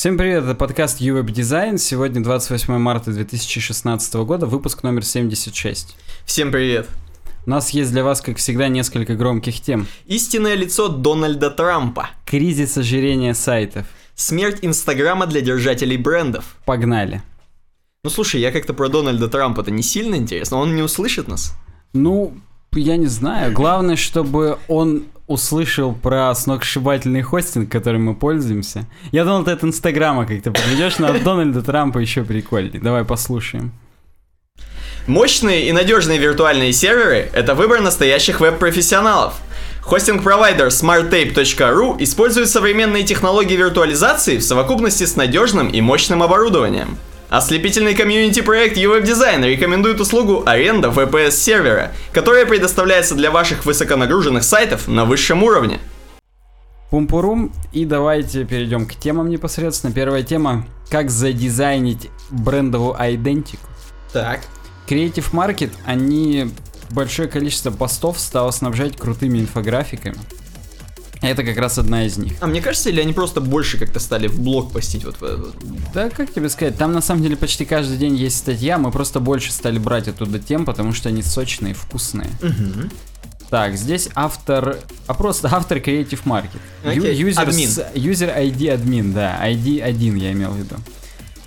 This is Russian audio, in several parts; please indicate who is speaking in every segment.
Speaker 1: Всем привет, это подкаст UWeb Design. Сегодня 28 марта 2016 года, выпуск номер 76.
Speaker 2: Всем привет.
Speaker 1: У нас есть для вас, как всегда, несколько громких тем.
Speaker 2: Истинное лицо Дональда Трампа.
Speaker 1: Кризис ожирения сайтов.
Speaker 2: Смерть Инстаграма для держателей брендов.
Speaker 1: Погнали.
Speaker 2: Ну слушай, я как-то про Дональда Трампа-то не сильно интересно, он не услышит нас.
Speaker 1: Ну, я не знаю. Главное, чтобы он услышал про сногсшибательный хостинг, которым мы пользуемся. Я думал, ты от Инстаграма как-то подведешь, но от Дональда Трампа еще прикольнее. Давай послушаем.
Speaker 2: Мощные и надежные виртуальные серверы – это выбор настоящих веб-профессионалов. Хостинг-провайдер smarttape.ru использует современные технологии виртуализации в совокупности с надежным и мощным оборудованием – Ослепительный комьюнити-проект UWeb Design рекомендует услугу аренда VPS-сервера, которая предоставляется для ваших высоконагруженных сайтов на высшем уровне.
Speaker 1: Пумпурум, и давайте перейдем к темам непосредственно. Первая тема – как задизайнить брендовую идентику.
Speaker 2: Так.
Speaker 1: Creative Market, они большое количество постов стало снабжать крутыми инфографиками. Это как раз одна из них.
Speaker 2: А мне кажется, или они просто больше как-то стали в блог постить вот в этот?
Speaker 1: Да, как тебе сказать, там на самом деле почти каждый день есть статья, мы просто больше стали брать оттуда тем, потому что они сочные, вкусные.
Speaker 2: Угу.
Speaker 1: Так, здесь автор, а просто автор Creative Market.
Speaker 2: Okay.
Speaker 1: User,
Speaker 2: Admin.
Speaker 1: user ID админ, да, ID 1 я имел в виду.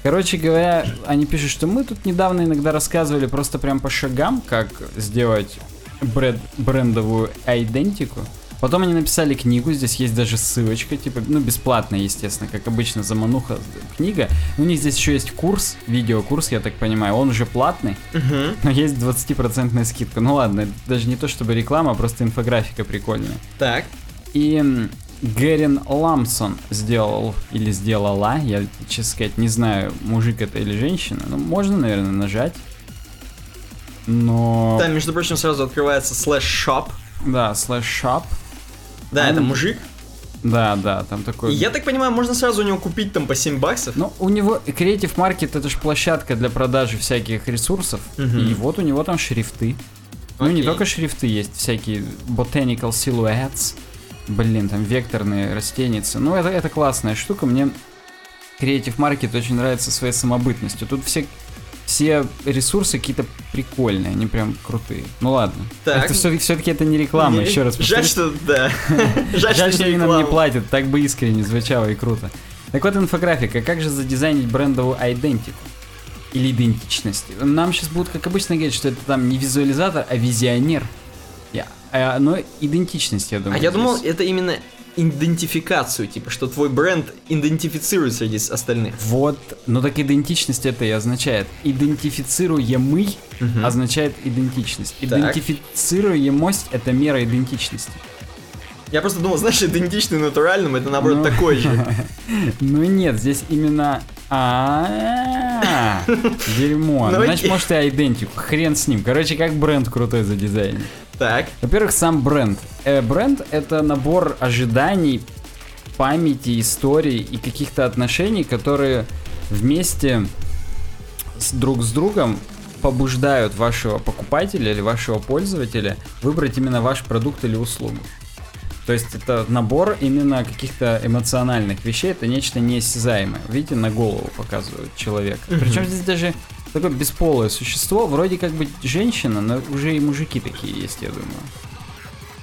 Speaker 1: Короче говоря, они пишут, что мы тут недавно иногда рассказывали просто прям по шагам, как сделать бренд, брендовую идентику. Потом они написали книгу, здесь есть даже ссылочка, типа, ну, бесплатная, естественно, как обычно, замануха книга. У них здесь еще есть курс, видеокурс, я так понимаю, он уже платный,
Speaker 2: угу.
Speaker 1: но есть 20% скидка. Ну ладно, даже не то чтобы реклама, а просто инфографика прикольная.
Speaker 2: Так.
Speaker 1: И Герин Ламсон сделал или сделала, я, честно сказать, не знаю, мужик это или женщина, ну, можно, наверное, нажать. Но...
Speaker 2: Там, между прочим, сразу открывается слэш shop.
Speaker 1: Да, слэш shop.
Speaker 2: Да, это мужик.
Speaker 1: Да, да, там такой...
Speaker 2: И я так понимаю, можно сразу у него купить там по 7 баксов?
Speaker 1: Ну, у него Creative Market это же площадка для продажи всяких ресурсов.
Speaker 2: Мгм.
Speaker 1: И вот у него там шрифты. Ну, не
Speaker 2: Окей.
Speaker 1: только шрифты, есть всякие botanical silhouettes. Блин, там векторные растеницы. Ну, это, это классная штука. Мне Creative Market очень нравится своей самобытностью. Тут все, все ресурсы какие-то прикольные, они прям крутые. Ну ладно.
Speaker 2: Так.
Speaker 1: Это все, все-таки это не реклама,
Speaker 2: Не-
Speaker 1: еще раз
Speaker 2: Жаль,
Speaker 1: повторюсь.
Speaker 2: что, да.
Speaker 1: Жаль, что они нам не платят, так бы искренне звучало и круто. Так вот, инфографика. Как же задизайнить брендовую идентику? Или идентичность? Нам сейчас будут, как обычно, говорить, что это там не визуализатор, а визионер. Я- а, но идентичность, я думаю.
Speaker 2: А я думал, это именно идентификацию, типа, что твой бренд идентифицирует среди остальных.
Speaker 1: Вот, но так идентичность это и означает. Идентифицируемый
Speaker 2: Мгм.
Speaker 1: означает идентичность.
Speaker 2: Так.
Speaker 1: Идентифицируемость это мера идентичности.
Speaker 2: Я просто думал, знаешь, идентичный натуральным, это наоборот
Speaker 1: Ну.
Speaker 2: такой же.
Speaker 1: Ну нет, здесь именно... А, Дерьмо.
Speaker 2: Ну,
Speaker 1: Значит, может и идентику. Хрен с ним. Короче, как бренд крутой за дизайн.
Speaker 2: Так,
Speaker 1: Во-первых, сам бренд. Э, Бренд — это набор ожиданий, памяти, историй и каких-то отношений, которые вместе с друг с другом побуждают вашего покупателя или вашего пользователя выбрать именно ваш продукт или услугу. То есть это набор именно каких-то эмоциональных вещей, это нечто неосязаемое. Видите, на голову показывают человека. Причем здесь даже такое бесполое существо, вроде как бы женщина, но уже и мужики такие есть, я думаю.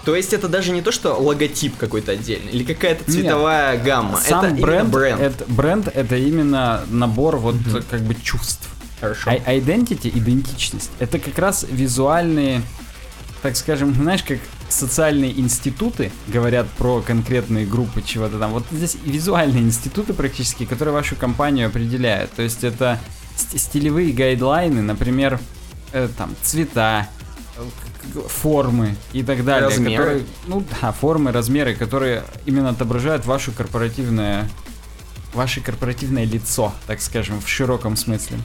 Speaker 2: то есть это даже не то, что логотип какой-то отдельный, или какая-то
Speaker 1: Нет.
Speaker 2: цветовая гамма.
Speaker 1: Сам
Speaker 2: это
Speaker 1: бренд,
Speaker 2: бренд.
Speaker 1: Это, бренд это именно набор вот
Speaker 2: Мгм.
Speaker 1: как бы чувств.
Speaker 2: Хорошо.
Speaker 1: А identity, идентичность, это как раз визуальные, так скажем, знаешь, как социальные институты говорят про конкретные группы чего-то там. Вот здесь визуальные институты практически, которые вашу компанию определяют. То есть это стилевые гайдлайны, например, э, там цвета, э, формы и так далее.
Speaker 2: Размеры.
Speaker 1: которые- ну да, формы, размеры, которые именно отображают вашу корпоративное ваше корпоративное лицо, так скажем, в широком смысле.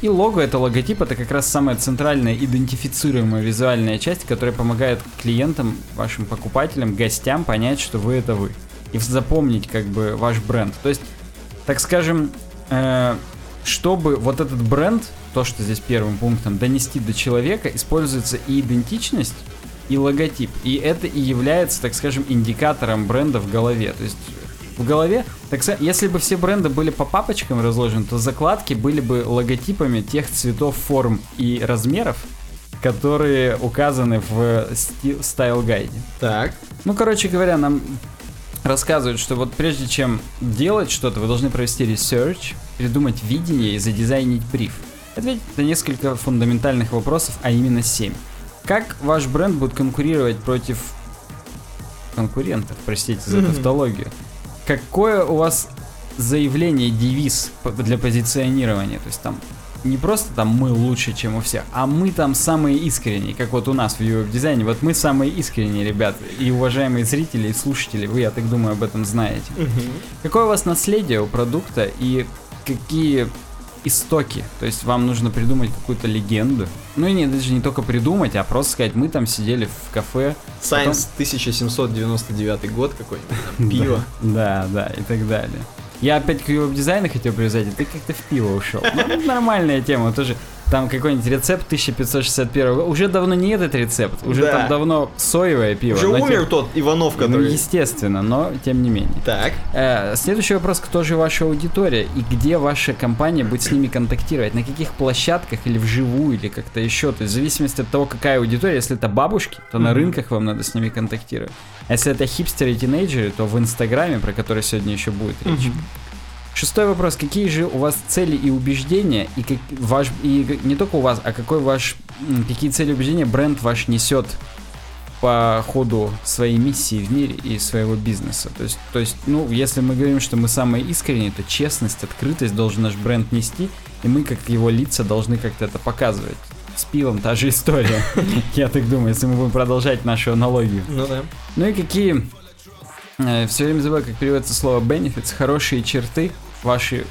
Speaker 1: И лого это логотип, это как раз самая центральная идентифицируемая визуальная часть, которая помогает клиентам, вашим покупателям, гостям понять, что вы это вы. И запомнить как бы ваш бренд. То есть, так скажем, э, чтобы вот этот бренд, то, что здесь первым пунктом, донести до человека, используется и идентичность, и логотип. И это и является, так скажем, индикатором бренда в голове. То есть в голове, так сказать, если бы все бренды были по папочкам разложены, то закладки были бы логотипами тех цветов, форм и размеров, которые указаны в style guide е.
Speaker 2: Так.
Speaker 1: Ну, короче говоря, нам рассказывают, что вот прежде чем делать что-то, вы должны провести research, придумать видение и задизайнить бриф. Ответить на несколько фундаментальных вопросов, а именно 7. Как ваш бренд будет конкурировать против конкурентов, простите за тавтологию? Какое у вас заявление, девиз для позиционирования? То есть там не просто там мы лучше, чем у всех, а мы там самые искренние, как вот у нас в UX дизайне. Вот мы самые искренние, ребят. И уважаемые зрители и слушатели, вы, я так думаю, об этом знаете. Какое у вас наследие у продукта и какие истоки. То есть вам нужно придумать какую-то легенду. Ну и не, даже не только придумать, а просто сказать, мы там сидели в кафе.
Speaker 2: Science потом... 1799 год какой-нибудь, пиво.
Speaker 1: Да, да, и так далее. Я опять к веб-дизайну хотел привязать, а ты как-то в пиво ушел. Ну, нормальная тема, тоже там какой-нибудь рецепт 1561 года. Уже давно не этот рецепт, уже да. там давно соевое пиво.
Speaker 2: Уже умер тем... тот Иванов, ну, который...
Speaker 1: Ну, естественно, но тем не менее.
Speaker 2: Так.
Speaker 1: Э, следующий вопрос, кто же ваша аудитория и где ваша компания будет с ними контактировать? На каких площадках или вживую, или как-то еще? То есть в зависимости от того, какая аудитория, если это бабушки, то mm-hmm. на рынках вам надо с ними контактировать. А если это хипстеры и тинейджеры, то в Инстаграме, про который сегодня еще будет речь. Mm-hmm. Шестой вопрос. Какие же у вас цели и убеждения, и, как, ваш, и не только у вас, а какой ваш, какие цели и убеждения бренд ваш несет по ходу своей миссии в мире и своего бизнеса. То есть, то есть, ну, если мы говорим, что мы самые искренние, то честность, открытость должен наш бренд нести, и мы, как его лица, должны как-то это показывать. С пивом та же история, я так думаю, если мы будем продолжать нашу аналогию.
Speaker 2: Ну да.
Speaker 1: Ну и какие Э, все время забываю, как переводится слово benefits, хорошие черты ваши,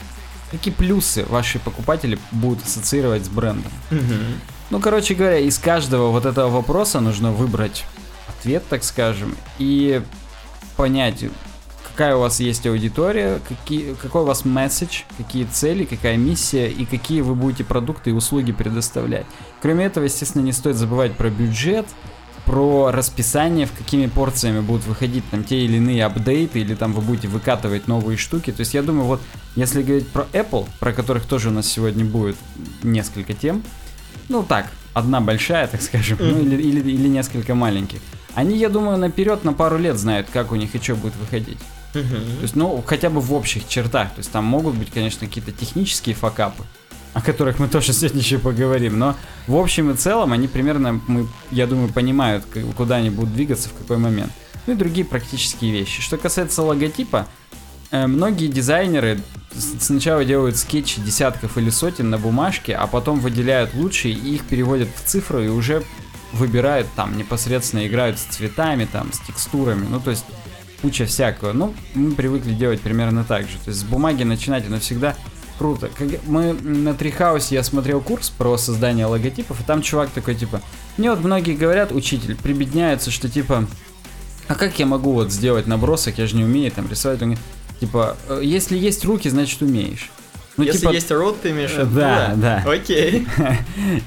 Speaker 1: какие плюсы ваши покупатели будут ассоциировать с брендом. Ну, короче говоря, из каждого вот этого вопроса нужно выбрать ответ, так скажем, и понять, какая у вас есть аудитория, какие, какой у вас месседж, какие цели, какая миссия и какие вы будете продукты и услуги предоставлять. Кроме этого, естественно, не стоит забывать про бюджет, про расписание, в какими порциями будут выходить там те или иные апдейты, или там вы будете выкатывать новые штуки. То есть я думаю, вот если говорить про Apple, про которых тоже у нас сегодня будет несколько тем, ну так, одна большая, так скажем, mm-hmm. ну или, или, или несколько маленьких. Они, я думаю, наперед на пару лет знают, как у них и что будет выходить. Mm-hmm. То есть, ну, хотя бы в общих чертах. То есть там могут быть, конечно, какие-то технические факапы о которых мы тоже сегодня еще поговорим. Но в общем и целом они примерно, мы, я думаю, понимают, куда они будут двигаться, в какой момент. Ну и другие практические вещи. Что касается логотипа, э, многие дизайнеры сначала делают скетчи десятков или сотен на бумажке, а потом выделяют лучшие и их переводят в цифру и уже выбирают там непосредственно играют с цветами, там, с текстурами. Ну, то есть куча всякого. Ну, мы привыкли делать примерно так же. То есть с бумаги начинать и навсегда Круто. Мы на Трихаусе я смотрел курс про создание логотипов, и там чувак такой, типа, мне вот многие говорят, учитель, прибедняются, что типа, а как я могу вот сделать набросок, я же не умею там рисовать. Он говорит, типа, «Э, если есть руки, значит умеешь.
Speaker 2: Ну, Если типа... есть рот, ты имеешь в виду?
Speaker 1: Да, да.
Speaker 2: Окей. а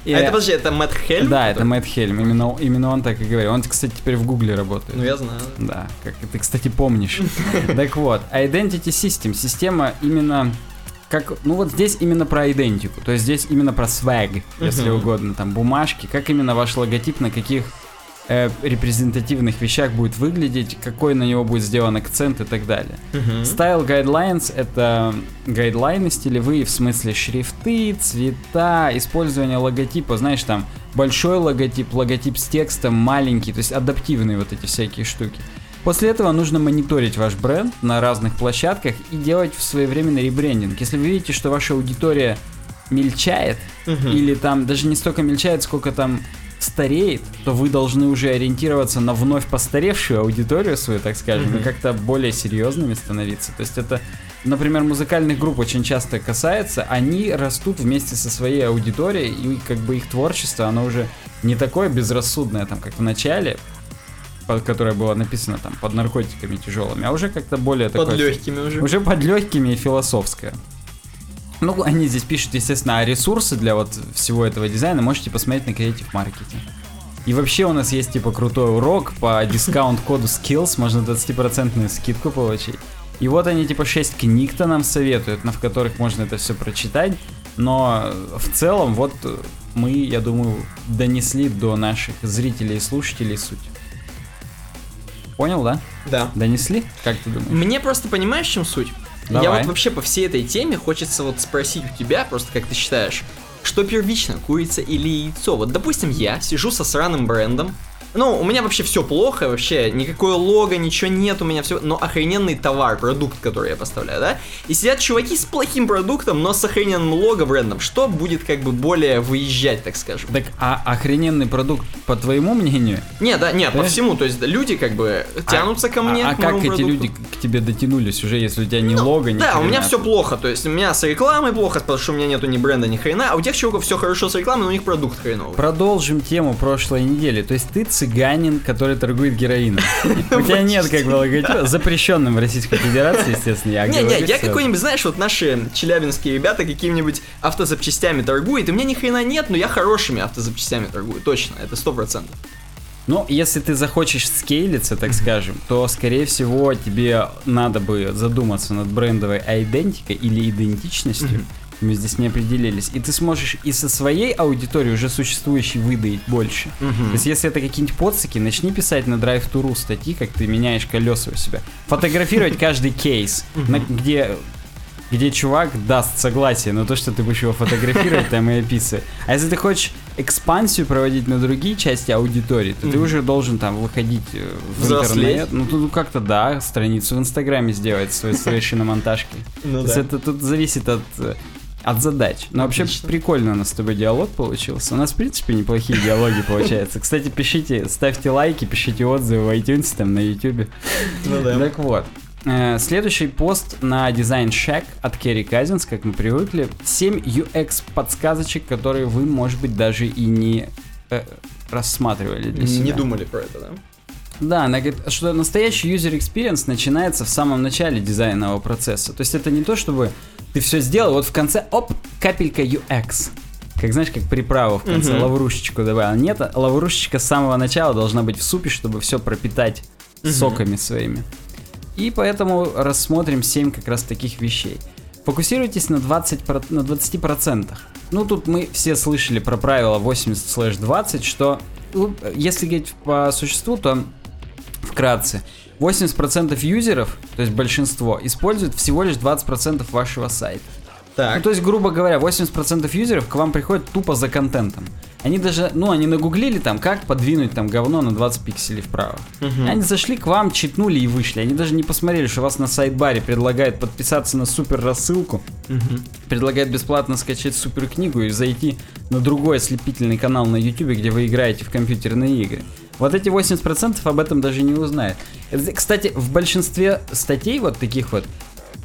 Speaker 2: это, подожди, это Мэтт Хельм?
Speaker 1: Да, это Мэтт Хельм. Именно, именно он так и говорил. Он, кстати, теперь в Гугле работает.
Speaker 2: Ну, я знаю.
Speaker 1: Да, как ты, кстати, помнишь. так вот, Identity System, система именно как, ну вот здесь именно про идентику, то есть здесь именно про свэг, если uh-huh. угодно, там бумажки, как именно ваш логотип на каких э, репрезентативных вещах будет выглядеть, какой на него будет сделан акцент и так далее. Uh-huh. Style Guidelines — это гайдлайны стилевые, в смысле шрифты, цвета, использование логотипа, знаешь, там большой логотип, логотип с текстом, маленький, то есть адаптивные вот эти всякие штуки. После этого нужно мониторить ваш бренд на разных площадках и делать своевременный ребрендинг. Если вы видите, что ваша аудитория мельчает, угу. или там даже не столько мельчает, сколько там стареет, то вы должны уже ориентироваться на вновь постаревшую аудиторию свою, так скажем, mm и как-то более серьезными становиться. То есть это, например, музыкальных групп очень часто касается, они растут вместе со своей аудиторией, и как бы их творчество, оно уже не такое безрассудное, там, как в начале, которая была написана там под наркотиками тяжелыми, а уже как-то более
Speaker 2: под такое... Под легкими уже.
Speaker 1: Уже под легкими и философская. Ну, они здесь пишут, естественно, а ресурсы для вот всего этого дизайна можете посмотреть на Creative Marketing. И вообще у нас есть типа крутой урок по дискаунт-коду Skills, можно 20% скидку получить. И вот они типа 6 книг-то нам советуют, на в которых можно это все прочитать. Но в целом вот мы, я думаю, донесли до наших зрителей и слушателей суть. Понял, да?
Speaker 2: Да.
Speaker 1: Донесли? Как ты думаешь?
Speaker 2: Мне просто понимаешь, в чем суть? Я
Speaker 1: Давай.
Speaker 2: вот вообще по всей этой теме хочется вот спросить у тебя, просто как ты считаешь, что первично, курица или яйцо? Вот, допустим, я сижу со сраным брендом, ну, у меня вообще все плохо, вообще никакое лого, ничего нет, у меня все, но охрененный товар, продукт, который я поставляю, да? И сидят чуваки с плохим продуктом, но с охрененным лого брендом. Что будет как бы более выезжать, так скажем?
Speaker 1: Так, а охрененный продукт, по твоему мнению?
Speaker 2: Не, да, не, по всему, то есть люди как бы тянутся ко мне.
Speaker 1: А, а как
Speaker 2: моему
Speaker 1: эти
Speaker 2: продукту.
Speaker 1: люди к тебе дотянулись уже, если у тебя ни лого, ни
Speaker 2: Да, у меня
Speaker 1: хрена?
Speaker 2: все плохо. То есть у меня с рекламой плохо, потому что у меня нету ни бренда, ни хрена. А у тех чуваков все хорошо с рекламой, но у них продукт хреновый.
Speaker 1: Продолжим тему прошлой недели. То есть ты цыганин, который торгует героином. У тебя нет как бы логотипа, запрещенным в Российской Федерации, естественно, я
Speaker 2: Не,
Speaker 1: говорю
Speaker 2: не, я какой-нибудь, знаешь, вот наши челябинские ребята какими-нибудь автозапчастями торгуют, и у меня ни хрена нет, но я хорошими автозапчастями торгую, точно, это сто процентов.
Speaker 1: Ну, если ты захочешь скейлиться, так скажем, то, скорее всего, тебе надо бы задуматься над брендовой идентикой или идентичностью. Мы здесь не определились. И ты сможешь и со своей аудиторией, уже существующей, выдаить больше. То есть, если это какие-нибудь подсыки, начни писать на Drive to статьи, как ты меняешь колеса у себя. Фотографировать каждый кейс, где где чувак даст согласие на то, что ты будешь его фотографировать там и описывать. А если ты хочешь экспансию проводить на другие части аудитории, то ты уже должен там выходить э, в
Speaker 2: Взрослеть.
Speaker 1: интернет. Ну, тут как-то да, страницу в Инстаграме сделать своей совершенно монтажки.
Speaker 2: Ну
Speaker 1: это тут зависит от э, от задач. Но вообще
Speaker 2: Отлично.
Speaker 1: прикольно у нас с тобой диалог получился. У нас, в принципе, неплохие диалоги получаются. Кстати, пишите, ставьте лайки, пишите отзывы в iTunes, там, на YouTube.
Speaker 2: Ну да.
Speaker 1: Так вот. э, Следующий пост на Design Shack от Керри Казинс, как мы привыкли. 7 UX подсказочек, которые вы, может быть, даже и не э, рассматривали для себя.
Speaker 2: Не думали про это, да?
Speaker 1: Да, она говорит, что настоящий user experience начинается в самом начале дизайнового процесса. То есть это не то, чтобы ты все сделал, вот в конце, оп, капелька UX. Как знаешь, как приправу в конце,
Speaker 2: Мгм.
Speaker 1: лаврушечку добавил. Нет, лаврушечка с самого начала должна быть в супе, чтобы все пропитать
Speaker 2: Мгм.
Speaker 1: соками своими. И поэтому рассмотрим 7 как раз таких вещей. Фокусируйтесь на, 20, про- на 20%. Ну, тут мы все слышали про правило 80-20, что ну, если говорить по существу, то вкратце, 80% юзеров, то есть большинство, используют всего лишь 20% вашего сайта.
Speaker 2: Так.
Speaker 1: Ну, то есть, грубо говоря, 80% юзеров к вам приходят тупо за контентом. Они даже, ну, они нагуглили там, как подвинуть там говно на 20 пикселей вправо.
Speaker 2: Мгм.
Speaker 1: Они зашли к вам, читнули и вышли. Они даже не посмотрели, что вас на сайт-баре предлагают подписаться на супер рассылку,
Speaker 2: Мгм.
Speaker 1: предлагают бесплатно скачать супер книгу и зайти на другой ослепительный канал на YouTube, где вы играете в компьютерные игры. Вот эти 80% об этом даже не узнают. Это, Кстати, в большинстве статей вот таких вот,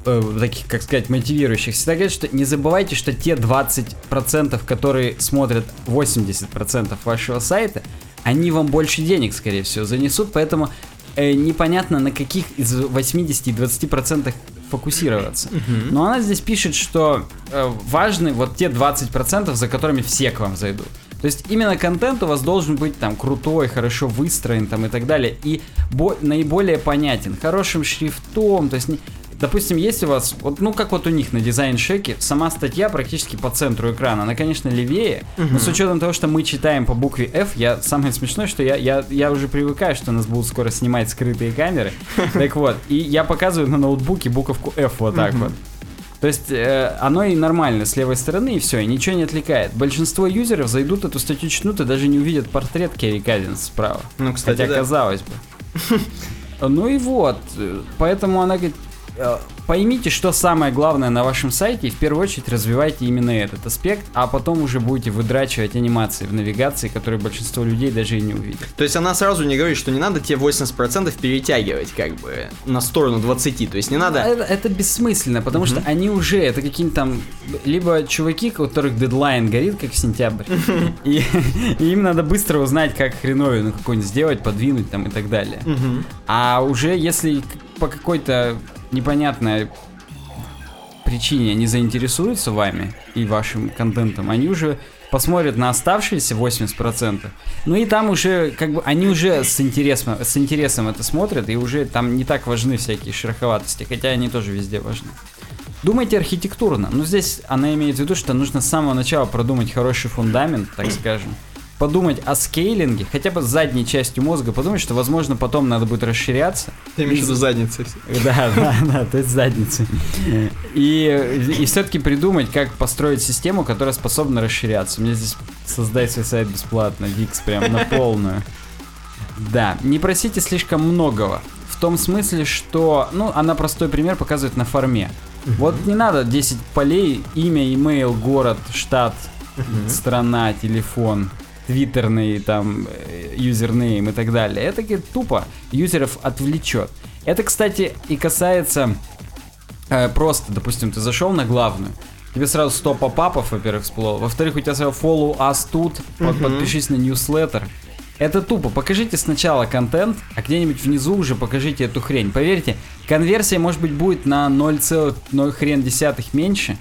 Speaker 1: э, таких, как сказать, мотивирующих, всегда говорят, что не забывайте, что те 20%, которые смотрят 80% вашего сайта, они вам больше денег, скорее всего, занесут, поэтому э, непонятно, на каких из 80 и 20% фокусироваться. Но она здесь пишет, что э, важны вот те 20%, за которыми все к вам зайдут. То есть именно контент у вас должен быть там крутой, хорошо выстроен там и так далее, и бо- наиболее понятен, хорошим шрифтом, то есть не- Допустим, есть у вас, вот, ну как вот у них на дизайн-шеке, сама статья практически по центру экрана, она, конечно, левее, но с учетом того, что мы читаем по букве F, я самое смешное, что я, я, я уже привыкаю, что нас будут скоро снимать скрытые камеры. Так вот, и я показываю на ноутбуке буковку F вот так вот. То есть э, оно и нормально с левой стороны, и все, и ничего не отвлекает. Большинство юзеров зайдут эту статью чтут и даже не увидят портрет Керри Каденс справа.
Speaker 2: Ну, кстати,
Speaker 1: Хотя
Speaker 2: да.
Speaker 1: казалось бы. Ну и вот, э, поэтому она говорит, э, поймите, что самое главное на вашем сайте, и в первую очередь развивайте именно этот аспект, а потом уже будете выдрачивать анимации в навигации, которые большинство людей даже и не увидят.
Speaker 2: То есть она сразу не говорит, что не надо те 80% перетягивать как бы на сторону 20. То есть не надо...
Speaker 1: Это, это бессмысленно, потому что они уже, это какие-нибудь там, либо чуваки, у которых дедлайн горит, как сентябрь, и, и им надо быстро узнать, как хреновину какую-нибудь сделать, подвинуть там и так далее. А уже если по какой-то непонятной причине не заинтересуются вами и вашим контентом, они уже посмотрят на оставшиеся 80%. Ну и там уже, как бы, они уже с интересом, с интересом это смотрят, и уже там не так важны всякие шероховатости, хотя они тоже везде важны. Думайте архитектурно. Но здесь она имеет в виду, что нужно с самого начала продумать хороший фундамент, так скажем. Подумать о скейлинге, хотя бы задней частью мозга, подумать, что, возможно, потом надо будет расширяться.
Speaker 2: Ты имеешь в виду задницы?
Speaker 1: Да, да, да, то есть задницы. И, и все-таки придумать, как построить систему, которая способна расширяться. Мне здесь создай свой сайт бесплатно, Викс прям на полную. Да, не просите слишком многого. В том смысле, что, ну, она простой пример показывает на форме. Вот не надо 10 полей, имя, имейл, город, штат, страна, телефон, твиттерный там э, юзернейм и так далее. Это тупо юзеров отвлечет. Это, кстати, и касается э, просто, допустим, ты зашел на главную, тебе сразу 100 попапов, во-первых, всплыло. Во-вторых, у тебя сразу follow us тут, под- подпишись на newsletter. Это тупо. Покажите сначала контент, а где-нибудь внизу уже покажите эту хрень. Поверьте, конверсия, может быть, будет на 0,0 хрен десятых меньше,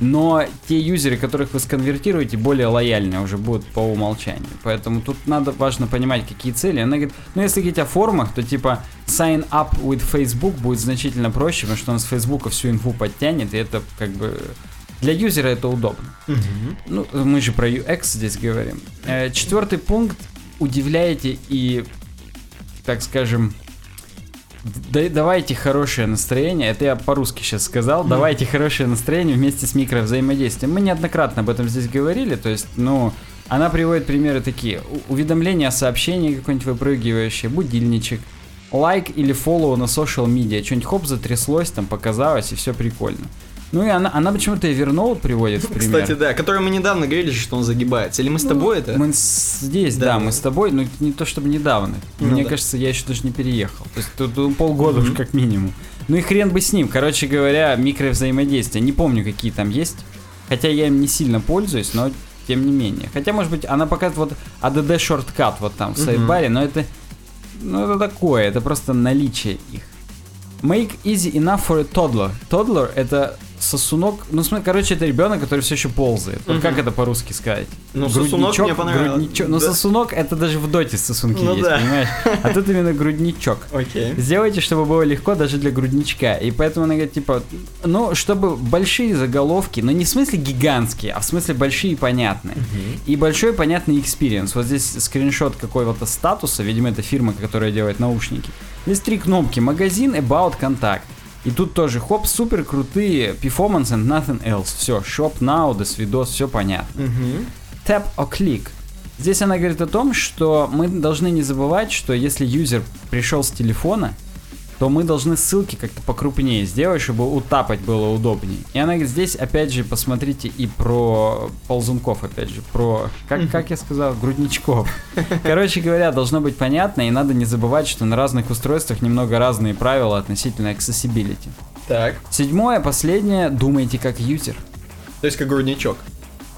Speaker 1: но те юзеры, которых вы сконвертируете, более лояльные уже будут по умолчанию. Поэтому тут надо важно понимать, какие цели. Она говорит, ну если говорить о формах, то типа sign up with Facebook будет значительно проще, потому что он с Facebook всю инфу подтянет, и это как бы для юзера это удобно. Ну, мы же про UX здесь говорим. Э, Четвертый пункт. Удивляете и, так скажем, да- давайте хорошее настроение. Это я по-русски сейчас сказал. Давайте хорошее настроение вместе с микровзаимодействием. Мы неоднократно об этом здесь говорили. То есть, ну, она приводит примеры такие. У- Уведомление о сообщении какое-нибудь выпрыгивающее, будильничек, лайк или фоллоу на social media. Что-нибудь хоп, затряслось, там показалось, и все прикольно. Ну и она, она почему-то Evernote приводит в пример.
Speaker 2: Кстати, да, который мы недавно говорили, что он загибается. Или мы с тобой это?
Speaker 1: Мы здесь, да,
Speaker 2: Да.
Speaker 1: мы с тобой, но не то чтобы недавно.
Speaker 2: Ну
Speaker 1: Мне
Speaker 2: да.
Speaker 1: кажется, я еще даже не переехал. То есть тут, тут полгода уж как минимум. Ну и хрен бы с ним. Короче говоря, микровзаимодействие. Не помню, какие там есть. Хотя я им не сильно пользуюсь, но тем не менее. Хотя, может быть, она показывает вот ADD шорткат вот там в сайдбаре, но это, ну это такое, это просто наличие их. Make easy enough for a toddler. Toddler это сосунок, ну смотри, короче, это ребенок, который все еще ползает. Вот как это по-русски сказать?
Speaker 2: Ну, сосунок мне понравилось.
Speaker 1: грудничок. Ну,
Speaker 2: Да.
Speaker 1: сосунок это даже в доте сосунки
Speaker 2: Ну
Speaker 1: есть,
Speaker 2: да.
Speaker 1: понимаешь? А тут именно грудничок.
Speaker 2: Окей.
Speaker 1: Сделайте, чтобы было легко даже для грудничка. И поэтому она говорит, типа, ну, чтобы большие заголовки, но не в смысле гигантские, а в смысле большие и понятные. И большой понятный experience. Вот здесь скриншот какого-то статуса, видимо, это фирма, которая делает наушники. Здесь три кнопки. Магазин, About, Контакт. И тут тоже, хоп, супер крутые performance and nothing else. Все, shop now, до свидос, все понятно.
Speaker 2: Мгм.
Speaker 1: Tap or click. Здесь она говорит о том, что мы должны не забывать, что если юзер пришел с телефона, то мы должны ссылки как-то покрупнее сделать, чтобы утапать было удобнее. И она говорит, здесь опять же посмотрите и про ползунков, опять же, про, как, как я сказал, грудничков. Короче говоря, должно быть понятно, и надо не забывать, что на разных устройствах немного разные правила относительно accessibility.
Speaker 2: Так.
Speaker 1: Седьмое, последнее, думайте как юзер.
Speaker 2: То есть как грудничок.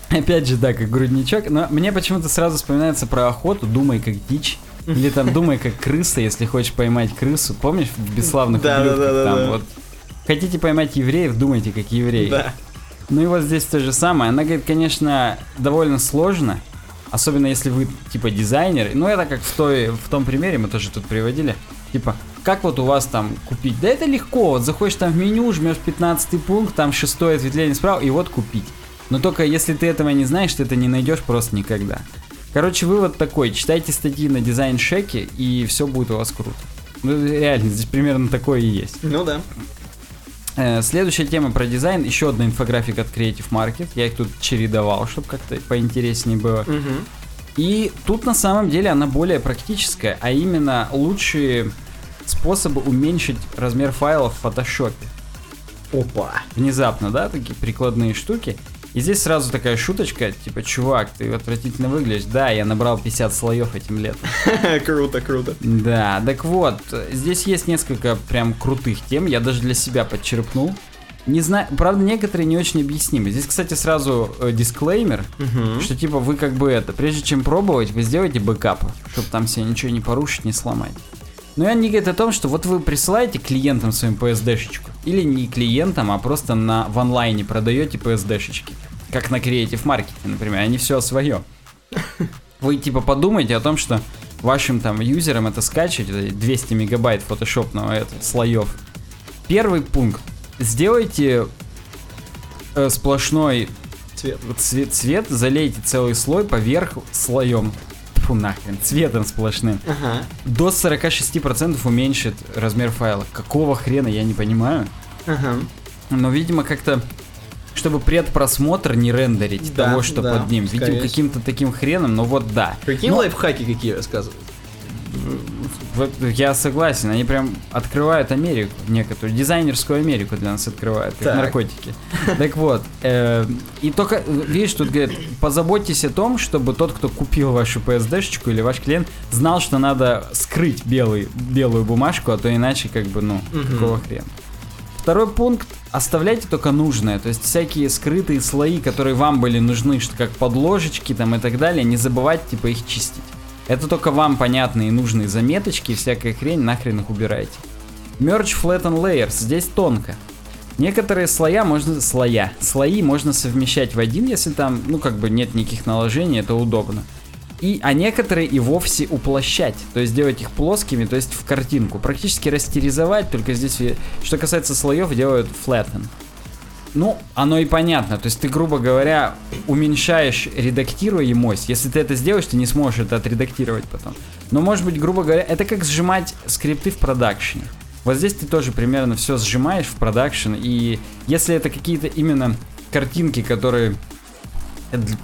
Speaker 1: Опять же, да, как грудничок. Но мне почему-то сразу вспоминается про охоту. Думай как дичь. Или там думай как крыса, если хочешь поймать крысу. Помнишь в бесславных
Speaker 2: Да,
Speaker 1: ублюдках?
Speaker 2: да, да,
Speaker 1: там
Speaker 2: да.
Speaker 1: вот хотите поймать евреев, думайте как евреи.
Speaker 2: Да.
Speaker 1: Ну и вот здесь то же самое. Она говорит, конечно, довольно сложно. Особенно если вы, типа, дизайнер. Ну, это как в, той, в том примере, мы тоже тут приводили. Типа, как вот у вас там купить? Да это легко. Вот заходишь там в меню, жмешь 15 пункт, там шестое ответвление справа, и вот купить. Но только если ты этого не знаешь, ты это не найдешь просто никогда. Короче, вывод такой. Читайте статьи на дизайн шеке, и все будет у вас круто. Ну, реально, здесь примерно такое и есть.
Speaker 2: Ну да.
Speaker 1: Э, Следующая тема про дизайн. Еще одна инфографика от Creative Market. Я их тут чередовал, чтобы как-то поинтереснее было.
Speaker 2: Мгм.
Speaker 1: И тут на самом деле она более практическая, а именно лучшие способы уменьшить размер файлов в фотошопе.
Speaker 2: Опа.
Speaker 1: Внезапно, да, такие прикладные штуки. И здесь сразу такая шуточка, типа, чувак, ты отвратительно выглядишь. Да, я набрал 50 слоев этим летом.
Speaker 2: Круто, круто.
Speaker 1: Да, так вот, здесь есть несколько прям крутых тем, я даже для себя подчерпнул. Не знаю, правда, некоторые не очень объяснимы. Здесь, кстати, сразу э, дисклеймер,
Speaker 2: Мгм.
Speaker 1: что типа вы как бы это, прежде чем пробовать, вы сделаете бэкап, чтобы там себе ничего не порушить, не сломать. Но и они говорят о том, что вот вы присылаете клиентам своим PSD-шечку, или не клиентам, а просто на, в онлайне продаете PSD-шечки. Как на Creative Market, например, они все свое. Вы типа подумайте о том, что вашим там юзерам это скачивать, это 200 мегабайт фотошопного это, слоев. Первый пункт. Сделайте э, сплошной
Speaker 2: Цвет.
Speaker 1: цвет, цвет, залейте целый слой поверх слоем. Фу нахрен, цветом сплошным.
Speaker 2: Ага.
Speaker 1: До 46% уменьшит размер файла. Какого хрена, я не понимаю.
Speaker 2: Ага.
Speaker 1: Но, видимо, как-то, чтобы предпросмотр не рендерить
Speaker 2: Да,
Speaker 1: того, что
Speaker 2: да,
Speaker 1: под ним. Видимо, каким-то таким хреном, но вот да.
Speaker 2: Прикинь,
Speaker 1: Но-
Speaker 2: лайфхаки какие рассказывают.
Speaker 1: Я согласен, они прям открывают Америку, некоторую дизайнерскую Америку для нас открывают, как
Speaker 2: Так.
Speaker 1: наркотики. Так вот, э, и только, э, видишь, тут говорят, позаботьтесь о том, чтобы тот, кто купил вашу PSD-шечку или ваш клиент, знал, что надо скрыть белый, белую бумажку, а то иначе как бы, ну,
Speaker 2: Мгм.
Speaker 1: какого хрена. Второй пункт. Оставляйте только нужное, то есть всякие скрытые слои, которые вам были нужны, что как подложечки там и так далее, не забывайте типа их чистить. Это только вам понятные и нужные заметочки, и всякая хрень, нахрен их убирайте. Merge Flatten Layers, здесь тонко. Некоторые слоя можно, слоя, слои можно совмещать в один, если там, ну как бы нет никаких наложений, это удобно. И, а некоторые и вовсе уплощать, то есть делать их плоскими, то есть в картинку. Практически растеризовать, только здесь, э, что касается слоев, делают flatten. Ну, оно и понятно. То есть ты, грубо говоря, уменьшаешь редактируемость. Если ты это сделаешь, ты не сможешь это отредактировать потом. Но, может быть, грубо говоря, это как сжимать скрипты в продакшене. Вот здесь ты тоже примерно все сжимаешь в продакшн. И если это какие-то именно картинки, которые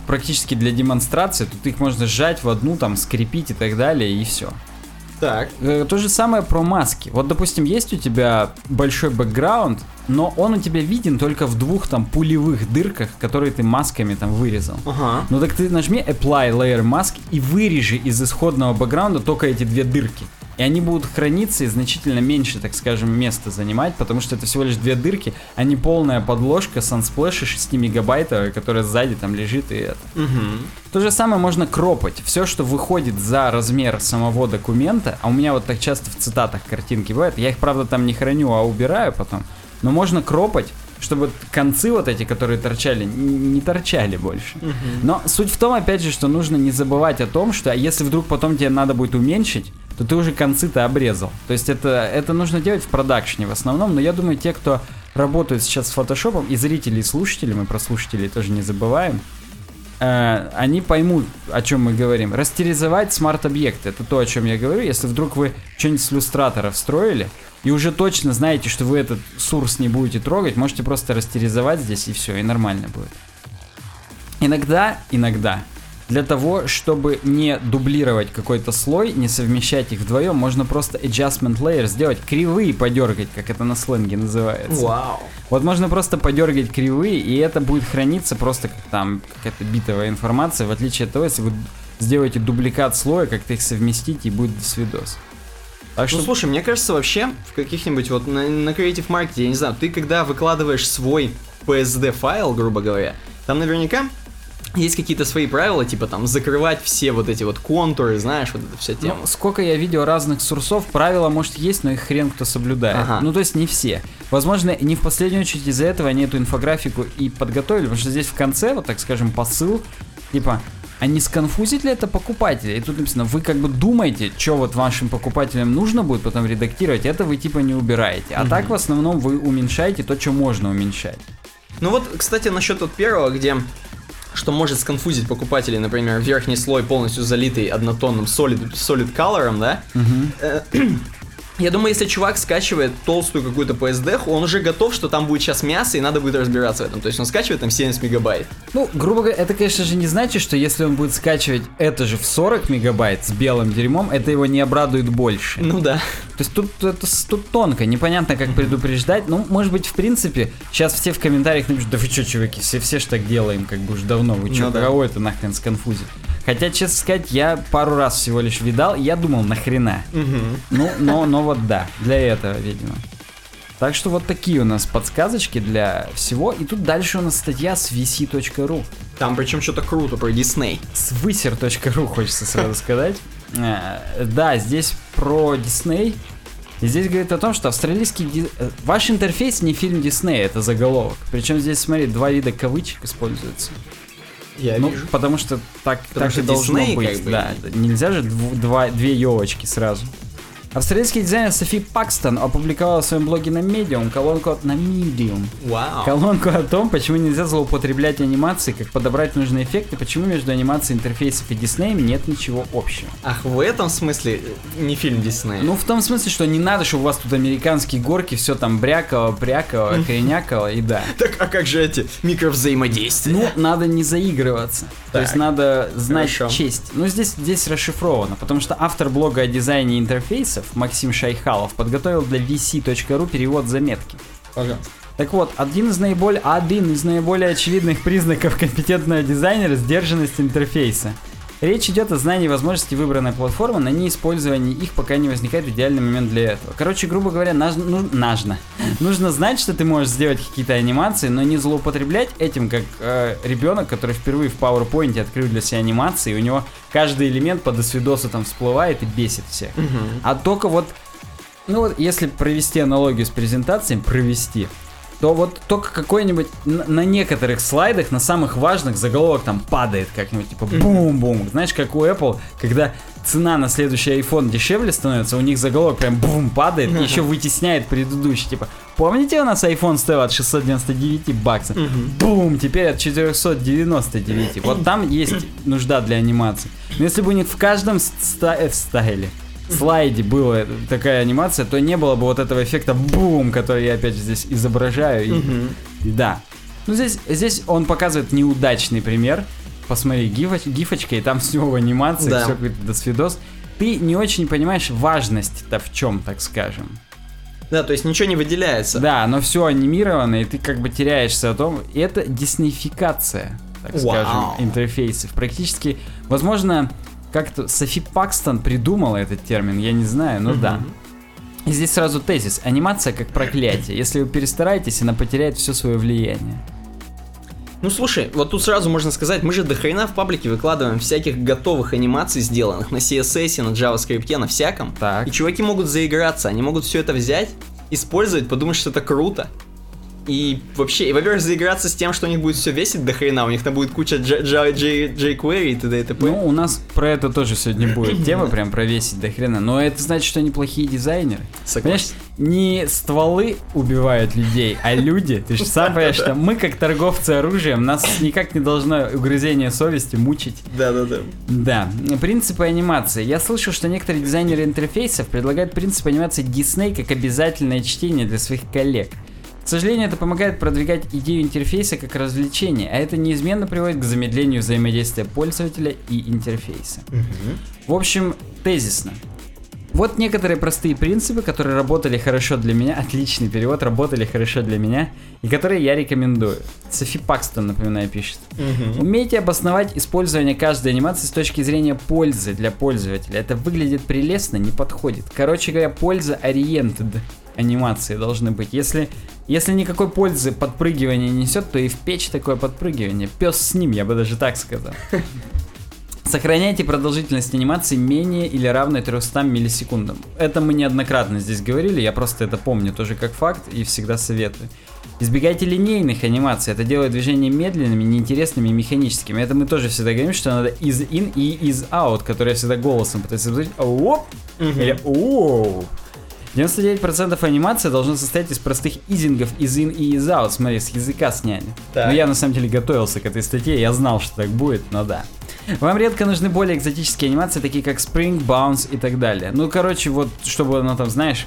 Speaker 1: практически для демонстрации, то их можно сжать в одну, там, скрепить и так далее, и все.
Speaker 2: Так.
Speaker 1: Э, То же самое про маски. Вот, допустим, есть у тебя большой бэкграунд, но он у тебя виден только в двух там пулевых дырках, которые ты масками там вырезал.
Speaker 2: Ага.
Speaker 1: Ну так ты нажми Apply Layer Mask и вырежи из исходного бэкграунда только эти две дырки. И они будут храниться и значительно меньше, так скажем, места занимать, потому что это всего лишь две дырки, а не полная подложка Sunsplash 6 мегабайтовая, которая сзади там лежит и это.
Speaker 2: Угу.
Speaker 1: То же самое можно кропать. Все, что выходит за размер самого документа, а у меня вот так часто в цитатах картинки бывают, я их, правда, там не храню, а убираю потом, но можно кропать, чтобы концы вот эти, которые торчали, не торчали больше. Но суть в том, опять же, что нужно не забывать о том, что если вдруг потом тебе надо будет уменьшить, то ты уже концы-то обрезал. То есть это, это нужно делать в продакшне в основном, но я думаю, те, кто работают сейчас с фотошопом, и зрители, и слушатели, мы про слушателей тоже не забываем, э, они поймут, о чем мы говорим. Растеризовать смарт-объекты, это то, о чем я говорю. Если вдруг вы что-нибудь с иллюстратора встроили, и уже точно знаете, что вы этот сурс не будете трогать, можете просто растеризовать здесь, и все, и нормально будет. Иногда, иногда, для того, чтобы не дублировать какой-то слой, не совмещать их вдвоем, можно просто adjustment layer сделать, кривые подергать, как это на сленге называется.
Speaker 2: Вау.
Speaker 1: Вот можно просто подергать кривые, и это будет храниться просто как там какая-то битовая информация, в отличие от того, если вы сделаете дубликат слоя, как-то их совместите, и будет свидос. Так что
Speaker 2: Ну слушай, мне кажется, вообще в каких-нибудь вот на, на Creative Market, я не знаю, ты когда выкладываешь свой PSD файл, грубо говоря, там наверняка есть какие-то свои правила, типа там закрывать все вот эти вот контуры, знаешь, вот эта вся тема.
Speaker 1: Ну, сколько я видел разных сурсов, правила, может, есть, но их хрен кто соблюдает.
Speaker 2: Ага.
Speaker 1: Ну, то есть не все. Возможно, не в последнюю очередь из-за этого они эту инфографику и подготовили, потому что здесь в конце, вот так скажем, посыл, типа, а не сконфузит ли это покупателя? И тут написано, вы как бы думаете, что вот вашим покупателям нужно будет потом редактировать, это вы типа не убираете. А так в основном вы уменьшаете то, что можно уменьшать.
Speaker 2: Ну вот, кстати, насчет вот первого, где что может сконфузить покупателей, например, верхний слой полностью залитый однотонным solid, solid color, да? Э, Я думаю, если чувак скачивает толстую какую-то PSD, он уже готов, что там будет сейчас мясо, и надо будет разбираться в этом. То есть он скачивает там 70 мегабайт.
Speaker 1: Ну, грубо говоря, это, конечно же, не значит, что если он будет скачивать это же в 40 мегабайт с белым дерьмом, это его не обрадует больше.
Speaker 2: Ну да.
Speaker 1: То есть тут, это, тут тонко, непонятно, как предупреждать. Ну, может быть, в принципе, сейчас все в комментариях напишут, да вы что, чуваки, все, все ж так делаем, как бы уже давно, вы что,
Speaker 2: Ну да.
Speaker 1: кого это нахрен сконфузит? Хотя, честно сказать, я пару раз всего лишь видал, и я думал, нахрена. Ну, но, но вот да, для этого, видимо. Так что вот такие у нас подсказочки для всего. И тут дальше у нас статья с vc.ru.
Speaker 2: Там причем что-то круто про Дисней.
Speaker 1: С высер.ру хочется сразу сказать. Э, Да, здесь про Дисней. И здесь говорит о том, что австралийский... э, Ваш интерфейс не фильм Диснея, это заголовок. Причем здесь, смотри, два вида кавычек используются.
Speaker 2: Я
Speaker 1: ну,
Speaker 2: вижу.
Speaker 1: потому что так,
Speaker 2: Потому
Speaker 1: так
Speaker 2: что
Speaker 1: и должно
Speaker 2: Дисней,
Speaker 1: быть.
Speaker 2: как бы,
Speaker 1: да, нельзя же дву- два, две елочки сразу. Австралийский дизайнер Софи Пакстон опубликовала в своем блоге на Medium колонку от- на Medium.
Speaker 2: Вау.
Speaker 1: Колонку о том, почему нельзя злоупотреблять анимацией, как подобрать нужные эффекты, почему между анимацией интерфейсов и Диснеем нет ничего общего.
Speaker 2: Ах, в этом смысле э, не фильм Диснея.
Speaker 1: Ну, в том смысле, что не надо, чтобы у вас тут американские горки, все там брякало, брякало, кренякало, и да.
Speaker 2: Так, а как же эти микровзаимодействия?
Speaker 1: Ну, надо не заигрываться. То есть надо знать честь. Ну, здесь, здесь расшифровано, потому что автор блога о дизайне интерфейсов Максим Шайхалов подготовил для vc.ru перевод заметки.
Speaker 2: Пожалуйста.
Speaker 1: Так вот, один из наиболее, один из наиболее очевидных признаков компетентного дизайнера – сдержанность интерфейса. Речь идет о знании возможностей выбранной платформы, на неиспользовании их, пока не возникает идеальный момент для этого. Короче, грубо говоря, наж- ну, нужно. Нужно знать, что ты можешь сделать какие-то анимации, но не злоупотреблять этим, как э, ребенок, который впервые в PowerPoint открыл для себя анимации, и у него каждый элемент по досвидосу там всплывает и бесит всех. А только вот, ну вот, если провести аналогию с презентацией, провести, то вот только какой-нибудь на, некоторых слайдах, на самых важных, заголовок там падает как-нибудь, типа бум-бум. Знаешь, как у Apple, когда цена на следующий iPhone дешевле становится, у них заголовок прям бум падает, и еще вытесняет предыдущий. Типа, помните, у нас iPhone стоил от 699 баксов? Бум, теперь от 499. Вот там есть нужда для анимации. Но если бы у них в каждом ста- э, стайле слайде была такая анимация, то не было бы вот этого эффекта бум, который я опять здесь изображаю. И, и да. Ну здесь, здесь он показывает неудачный пример. Посмотри, гифоч, гифочка, и там снова анимация,
Speaker 2: Да.
Speaker 1: все какой-то досвидос. Ты не очень понимаешь важность-то в чем, так скажем.
Speaker 2: Да, то есть ничего не выделяется.
Speaker 1: Да, но все анимировано, и ты как бы теряешься о том. И это диснейфикация, так
Speaker 2: Вау.
Speaker 1: скажем, интерфейсов. Практически, возможно, как-то Софи Пакстон придумала этот термин, я не знаю, но да. И здесь сразу тезис. Анимация как проклятие. Если вы перестараетесь, она потеряет все свое влияние.
Speaker 2: Ну слушай, вот тут сразу можно сказать, мы же до хрена в паблике выкладываем всяких готовых анимаций, сделанных на CSS, на JavaScript, на всяком.
Speaker 1: Так.
Speaker 2: И чуваки могут заиграться, они могут все это взять, использовать, подумать, что это круто. И вообще, и, во-первых, заиграться с тем, что у них будет все весить до хрена, у них там будет куча jQuery и т.д. и т.п.
Speaker 1: Ну, у нас про это тоже сегодня будет тема, прям провесить до хрена. Но это значит, что они плохие дизайнеры. Понимаешь,
Speaker 2: Согласен.
Speaker 1: не стволы убивают людей, а люди. Ты же сам понимаешь, что мы, как торговцы оружием, нас никак не должно угрызение совести мучить.
Speaker 2: Да-да-да.
Speaker 1: Да, принципы анимации. Я слышал, что некоторые дизайнеры интерфейсов предлагают принцип анимации Disney как обязательное чтение для своих коллег. К сожалению, это помогает продвигать идею интерфейса как развлечение, а это неизменно приводит к замедлению взаимодействия пользователя и интерфейса. В общем, тезисно. Вот некоторые простые принципы, которые работали хорошо для меня, отличный перевод, работали хорошо для меня, и которые я рекомендую. Софи Пакстон, напоминаю, пишет. Умейте обосновать использование каждой анимации с точки зрения пользы для пользователя. Это выглядит прелестно, не подходит. Короче говоря, польза-ориентед анимации должны быть. Если, если никакой пользы подпрыгивание не несет, то и в печь такое подпрыгивание. Пес с ним, я бы даже так сказал. Сохраняйте продолжительность анимации менее или равной 300 миллисекундам. Это мы неоднократно здесь говорили, я просто это помню тоже как факт и всегда советую. Избегайте линейных анимаций, это делает движения медленными, неинтересными и механическими. Это мы тоже всегда говорим, что надо из in и из out, которые я всегда голосом пытаюсь изобразить. Оп! Или оу! 99% анимации должно состоять из простых изингов из in и из out. Смотри, с языка сняли.
Speaker 2: Так.
Speaker 1: Но я на самом деле готовился к этой статье, я знал, что так будет, но да. Вам редко нужны более экзотические анимации, такие как Spring, Bounce и так далее. Ну, короче, вот, чтобы оно там, знаешь,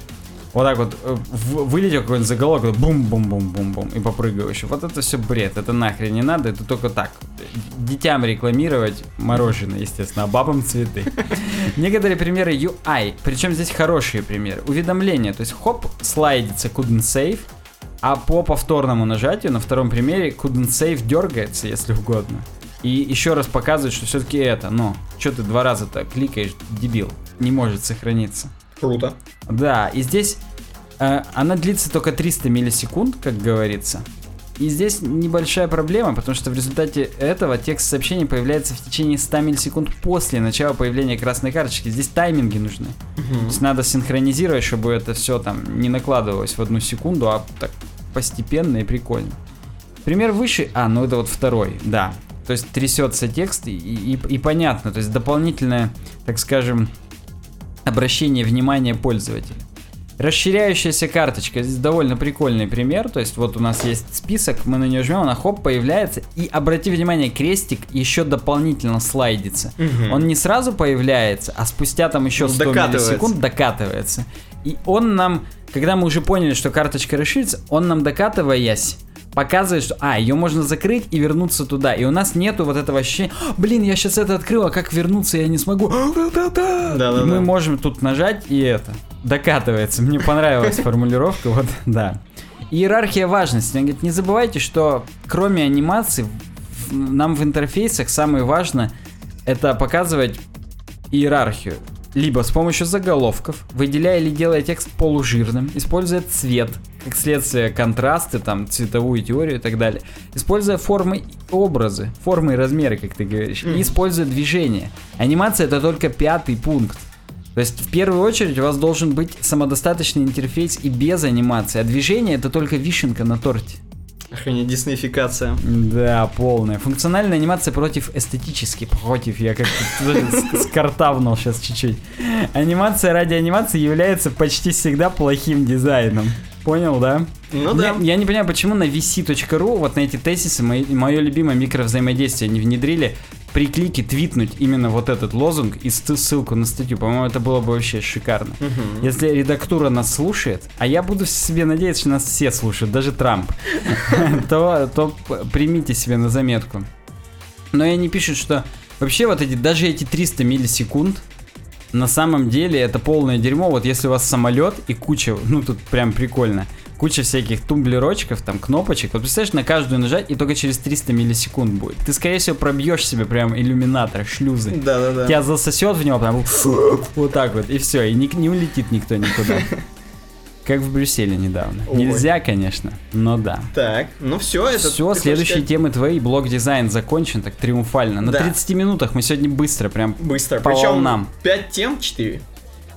Speaker 1: вот так вот э, вылетел какой-нибудь заголовок, бум-бум-бум-бум-бум, и попрыгающий. Вот это все бред, это нахрен не надо, это только так. Детям рекламировать мороженое, естественно, а бабам цветы. Некоторые примеры UI, причем здесь хорошие примеры. Уведомления, то есть хоп, слайдится couldn't save, а по повторному нажатию на втором примере couldn't save дергается, если угодно. И еще раз показывает, что все-таки это, но что ты два раза-то кликаешь, дебил, не может сохраниться. И здесь небольшая проблема, потому что в результате этого текст сообщения появляется в течение 100 миллисекунд после начала появления красной карточки. Здесь тайминги нужны. То есть надо синхронизировать, чтобы это все там не накладывалось в одну секунду, а так постепенно и прикольно. Пример выше... А, ну это вот второй, да. То есть трясется текст и, и, и понятно. То есть дополнительное, так скажем, обращение внимания пользователя. Расширяющаяся карточка. Здесь довольно прикольный пример. То есть вот у нас есть список, мы на нее жмем, она хоп, появляется. И обрати внимание, крестик еще дополнительно слайдится.
Speaker 2: Мгм.
Speaker 1: Он не сразу появляется, а спустя там еще
Speaker 2: Ну,
Speaker 1: 100
Speaker 2: докатывается.
Speaker 1: миллисекунд докатывается. И он нам, когда мы уже поняли, что карточка расширится, он нам докатываясь показывает, что, а, ее можно закрыть и вернуться туда. И у нас нету вот этого ощущения, «А, блин, я сейчас это открыл, а как вернуться, я не смогу.
Speaker 2: Да-да-да.
Speaker 1: И мы можем тут нажать, и это докатывается. Мне понравилась формулировка, вот, да. Иерархия важности. Она говорит, не забывайте, что кроме анимации, нам в интерфейсах самое важное это показывать иерархию. Либо с помощью заголовков, выделяя или делая текст полужирным, используя цвет, как следствие контрасты, там, цветовую теорию и так далее. Используя формы и образы, формы и размеры, как ты говоришь, и используя движение. Анимация это только пятый пункт. То есть в первую очередь у вас должен быть самодостаточный интерфейс и без анимации, а движение это только вишенка на торте.
Speaker 2: Охренеть, диснеификация.
Speaker 1: Да, полная. Функциональная анимация против эстетически. Против, я как-то скартавнул сейчас чуть-чуть. Анимация ради анимации является почти всегда плохим дизайном. Понял, да?
Speaker 2: Ну да.
Speaker 1: Я, я не понимаю, почему на vc.ru вот на эти тезисы мое любимое микровзаимодействие не внедрили при клике твитнуть именно вот этот лозунг и ссылку на статью. По-моему, это было бы вообще шикарно.
Speaker 2: Мгм.
Speaker 1: Если редактура нас слушает, а я буду себе надеяться, что нас все слушают, даже Трамп, то, примите себе на заметку. Но они пишут, что вообще вот эти, даже эти 300 миллисекунд, на самом деле это полное дерьмо. Вот если у вас самолет и куча, ну тут прям прикольно, куча всяких тумблерочков, там кнопочек. Вот представляешь, на каждую нажать и только через 300 миллисекунд будет. Ты, скорее всего, пробьешь себе прям иллюминатор, шлюзы.
Speaker 2: Да-да-да.
Speaker 1: Тебя засосет в него, прям вот так вот, и все, и не, не улетит никто никуда. Как в Брюсселе недавно.
Speaker 2: Ой.
Speaker 1: Нельзя, конечно, но да.
Speaker 2: Так, ну все, это...
Speaker 1: Все, следующие
Speaker 2: сказать
Speaker 1: темы твои, блок дизайн закончен так триумфально. На
Speaker 2: Да.
Speaker 1: 30 минутах мы сегодня быстро прям
Speaker 2: Быстро.
Speaker 1: по
Speaker 2: Причем
Speaker 1: волнам.
Speaker 2: 5 тем, 4.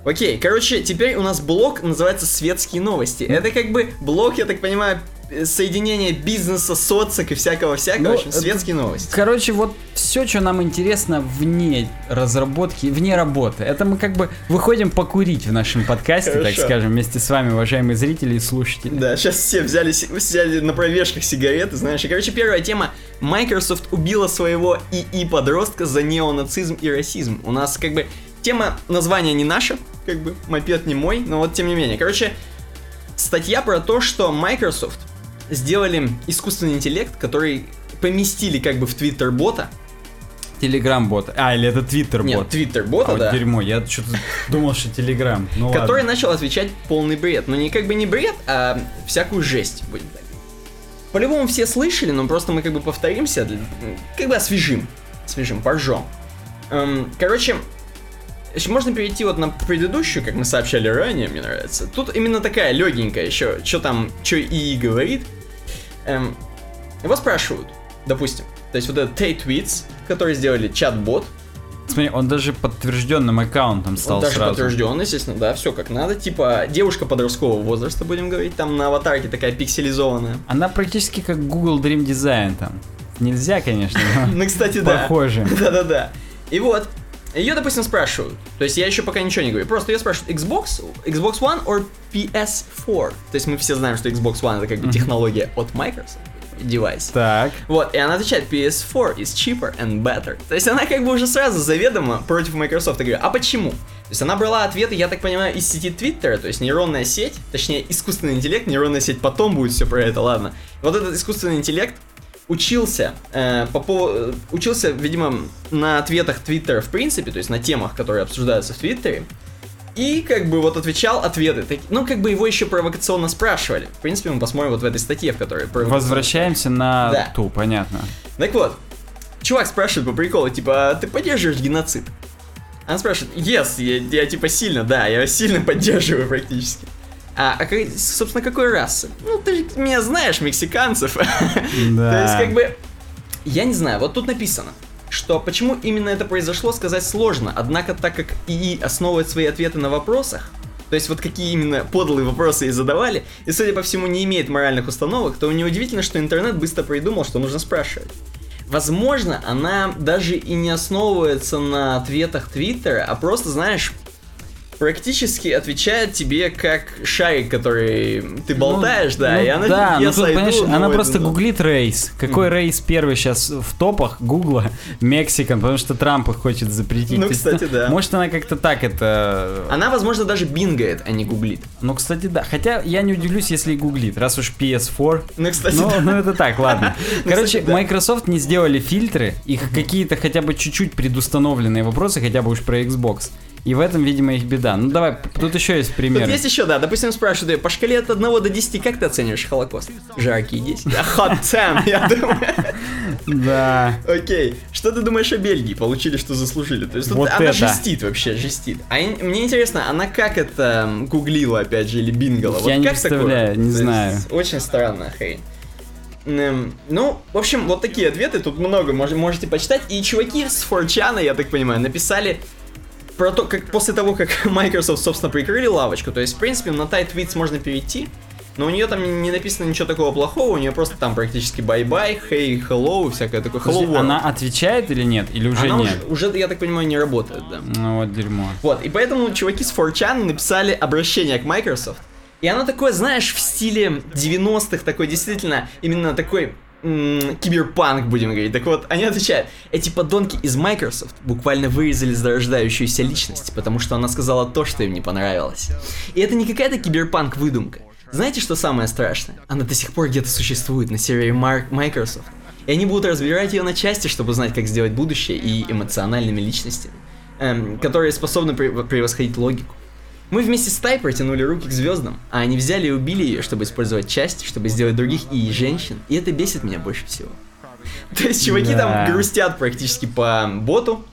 Speaker 2: Окей, короче, теперь у нас блок называется «Светские новости». Это как бы блок, я так понимаю, э, соединение бизнеса, соцок и всякого-всякого.
Speaker 1: Ну,
Speaker 2: в общем,
Speaker 1: это-
Speaker 2: светские новости.
Speaker 1: Короче, вот все, что нам интересно вне разработки, вне работы, это мы как бы выходим покурить в нашем подкасте, так
Speaker 2: Хорошо.
Speaker 1: скажем, вместе с вами, уважаемые зрители и слушатели.
Speaker 2: Да, сейчас все взяли, взяли на пробежках сигареты, знаешь. И, короче, первая тема. Microsoft убила своего ИИ-подростка за неонацизм и расизм. У нас, как бы, тема названия не наша, как бы, мопед не мой, но вот тем не менее. Короче, статья про то, что Microsoft сделали искусственный интеллект, который поместили как бы в Твиттер-бота.
Speaker 1: Телеграм-бот. А, или это Твиттер-бот.
Speaker 2: Нет, Твиттер-бота,
Speaker 1: А вот
Speaker 2: да.
Speaker 1: дерьмо, я что-то думал, что Телеграм. Ну
Speaker 2: который
Speaker 1: ладно.
Speaker 2: начал отвечать полный бред. Но не как бы не бред, а всякую жесть, будем так. По-любому все слышали, но просто мы как бы повторимся, для- как бы освежим. Освежим, поржем. Эм, короче, еще можно перейти вот на предыдущую, как мы сообщали ранее, мне нравится. Тут именно такая легенькая еще, что там, что ИИ говорит. Эм, его спрашивают, допустим, то есть вот этот Tate Tweets, который сделали чат-бот,
Speaker 1: Смотри, он даже подтвержденным аккаунтом стал
Speaker 2: он даже
Speaker 1: сразу.
Speaker 2: подтвержден, естественно, да, все как надо. Типа, девушка подросткового возраста, будем говорить, там на аватарке такая пикселизованная.
Speaker 1: Она практически как Google Dream Design там. Нельзя, конечно, но
Speaker 2: Ну, кстати, да.
Speaker 1: похоже.
Speaker 2: Да-да-да. И вот, ее, допустим, спрашивают. То есть я еще пока ничего не говорю. Просто ее спрашивают Xbox, Xbox One or PS4. То есть мы все знаем, что Xbox One это как бы технология от Microsoft. Девайс.
Speaker 1: Так.
Speaker 2: Вот, и она отвечает, PS4 is cheaper and better. То есть она как бы уже сразу заведомо против Microsoft. Я говорю, а почему? То есть она брала ответы, я так понимаю, из сети Твиттера, то есть нейронная сеть, точнее искусственный интеллект, нейронная сеть потом будет все про это, ладно. Вот этот искусственный интеллект учился, э, по поводу, учился, видимо, на ответах Твиттера в принципе, то есть на темах, которые обсуждаются в Твиттере. И как бы вот отвечал ответы. таки- Ну, как бы его еще провокационно спрашивали. В принципе, мы посмотрим вот в этой статье, в которой...
Speaker 1: Возвращаемся на
Speaker 2: Да.
Speaker 1: ту, понятно.
Speaker 2: так вот, чувак спрашивает по приколу, типа, «А ты поддерживаешь геноцид? Она спрашивает, yes, я, я типа сильно, да, я сильно поддерживаю практически. А, а как- собственно, какой расы? Ну, ты же меня знаешь, мексиканцев. То
Speaker 1: Да.
Speaker 2: есть, как бы, я не знаю, вот тут написано, что почему именно это произошло, сказать сложно. Однако, так как ИИ основывает свои ответы на вопросах, то есть вот какие именно подлые вопросы и задавали, и, судя по всему, не имеет моральных установок, то неудивительно, что интернет быстро придумал, что нужно спрашивать. Возможно, она даже и не основывается на ответах Твиттера, а просто, знаешь, практически отвечает тебе как шарик, который ты болтаешь, да,
Speaker 1: Ну
Speaker 2: и она
Speaker 1: да,
Speaker 2: я
Speaker 1: ну
Speaker 2: сойду,
Speaker 1: понимаешь,
Speaker 2: ну,
Speaker 1: она просто
Speaker 2: ну.
Speaker 1: гуглит рейс. Какой рейс первый сейчас в топах Гугла? Мексикан, потому что Трамп их хочет запретить.
Speaker 2: Ну,
Speaker 1: То есть,
Speaker 2: кстати, да.
Speaker 1: Может, она как-то так это...
Speaker 2: Она, возможно, даже бингает, а не гуглит.
Speaker 1: Ну, кстати, да. Хотя я не удивлюсь, если и гуглит, раз уж PS4.
Speaker 2: Ну, кстати,
Speaker 1: Ну,
Speaker 2: да.
Speaker 1: ну, это так, ладно.
Speaker 2: Ну,
Speaker 1: Короче,
Speaker 2: кстати, да.
Speaker 1: Microsoft не сделали фильтры, их какие-то хотя бы чуть-чуть предустановленные вопросы, хотя бы уж про Xbox. И в этом, видимо, их беда. Ну давай, тут еще есть
Speaker 2: Тут
Speaker 1: примеры.
Speaker 2: есть еще, да, допустим, спрашивают ее, по шкале от 1 до 10, как ты оцениваешь Холокост? Жаркий 10. Да, hot 10, я думаю.
Speaker 1: Да.
Speaker 2: Окей, что ты думаешь о Бельгии? Получили, что заслужили. То есть тут
Speaker 1: Вот
Speaker 2: она
Speaker 1: это.
Speaker 2: жестит вообще, жестит. А мне интересно, она как это гуглила, опять же, или бингала?
Speaker 1: Я не
Speaker 2: как такое?
Speaker 1: представляю, не
Speaker 2: То
Speaker 1: знаю.
Speaker 2: Очень странная хрень. Эм, Ну, в общем, вот такие ответы, тут много, мож- можете почитать. И чуваки с 4 я так понимаю, написали про то, как после того, как Microsoft, собственно, прикрыли лавочку, то есть, в принципе, на Tweets можно перейти, но у нее там не написано ничего такого плохого, у нее просто там практически bye-bye, hey, hello, всякое такое, hello
Speaker 1: Подожди, она отвечает или нет? Или уже
Speaker 2: Она
Speaker 1: нет?
Speaker 2: уже, уже, я так понимаю, не работает, да.
Speaker 1: Ну вот дерьмо.
Speaker 2: Вот, и поэтому чуваки с 4chan написали обращение к Microsoft. И оно такое, знаешь, в стиле 90-х, такой действительно, именно такой киберпанк, будем говорить. Так вот, они отвечают, эти подонки из Microsoft буквально вырезали зарождающуюся личность, потому что она сказала то, что им не понравилось. И это не какая-то киберпанк-выдумка. Знаете, что самое страшное? Она до сих пор где-то существует на сервере Mar- Microsoft. И они будут разбирать ее на части, чтобы узнать, как сделать будущее и эмоциональными личностями, эм, которые способны прев- превосходить логику. Мы вместе с Тай протянули руки к звездам, а они взяли и убили ее, чтобы использовать часть, чтобы сделать других и женщин, и это бесит меня больше всего. То есть чуваки
Speaker 1: Да.
Speaker 2: там грустят практически по боту.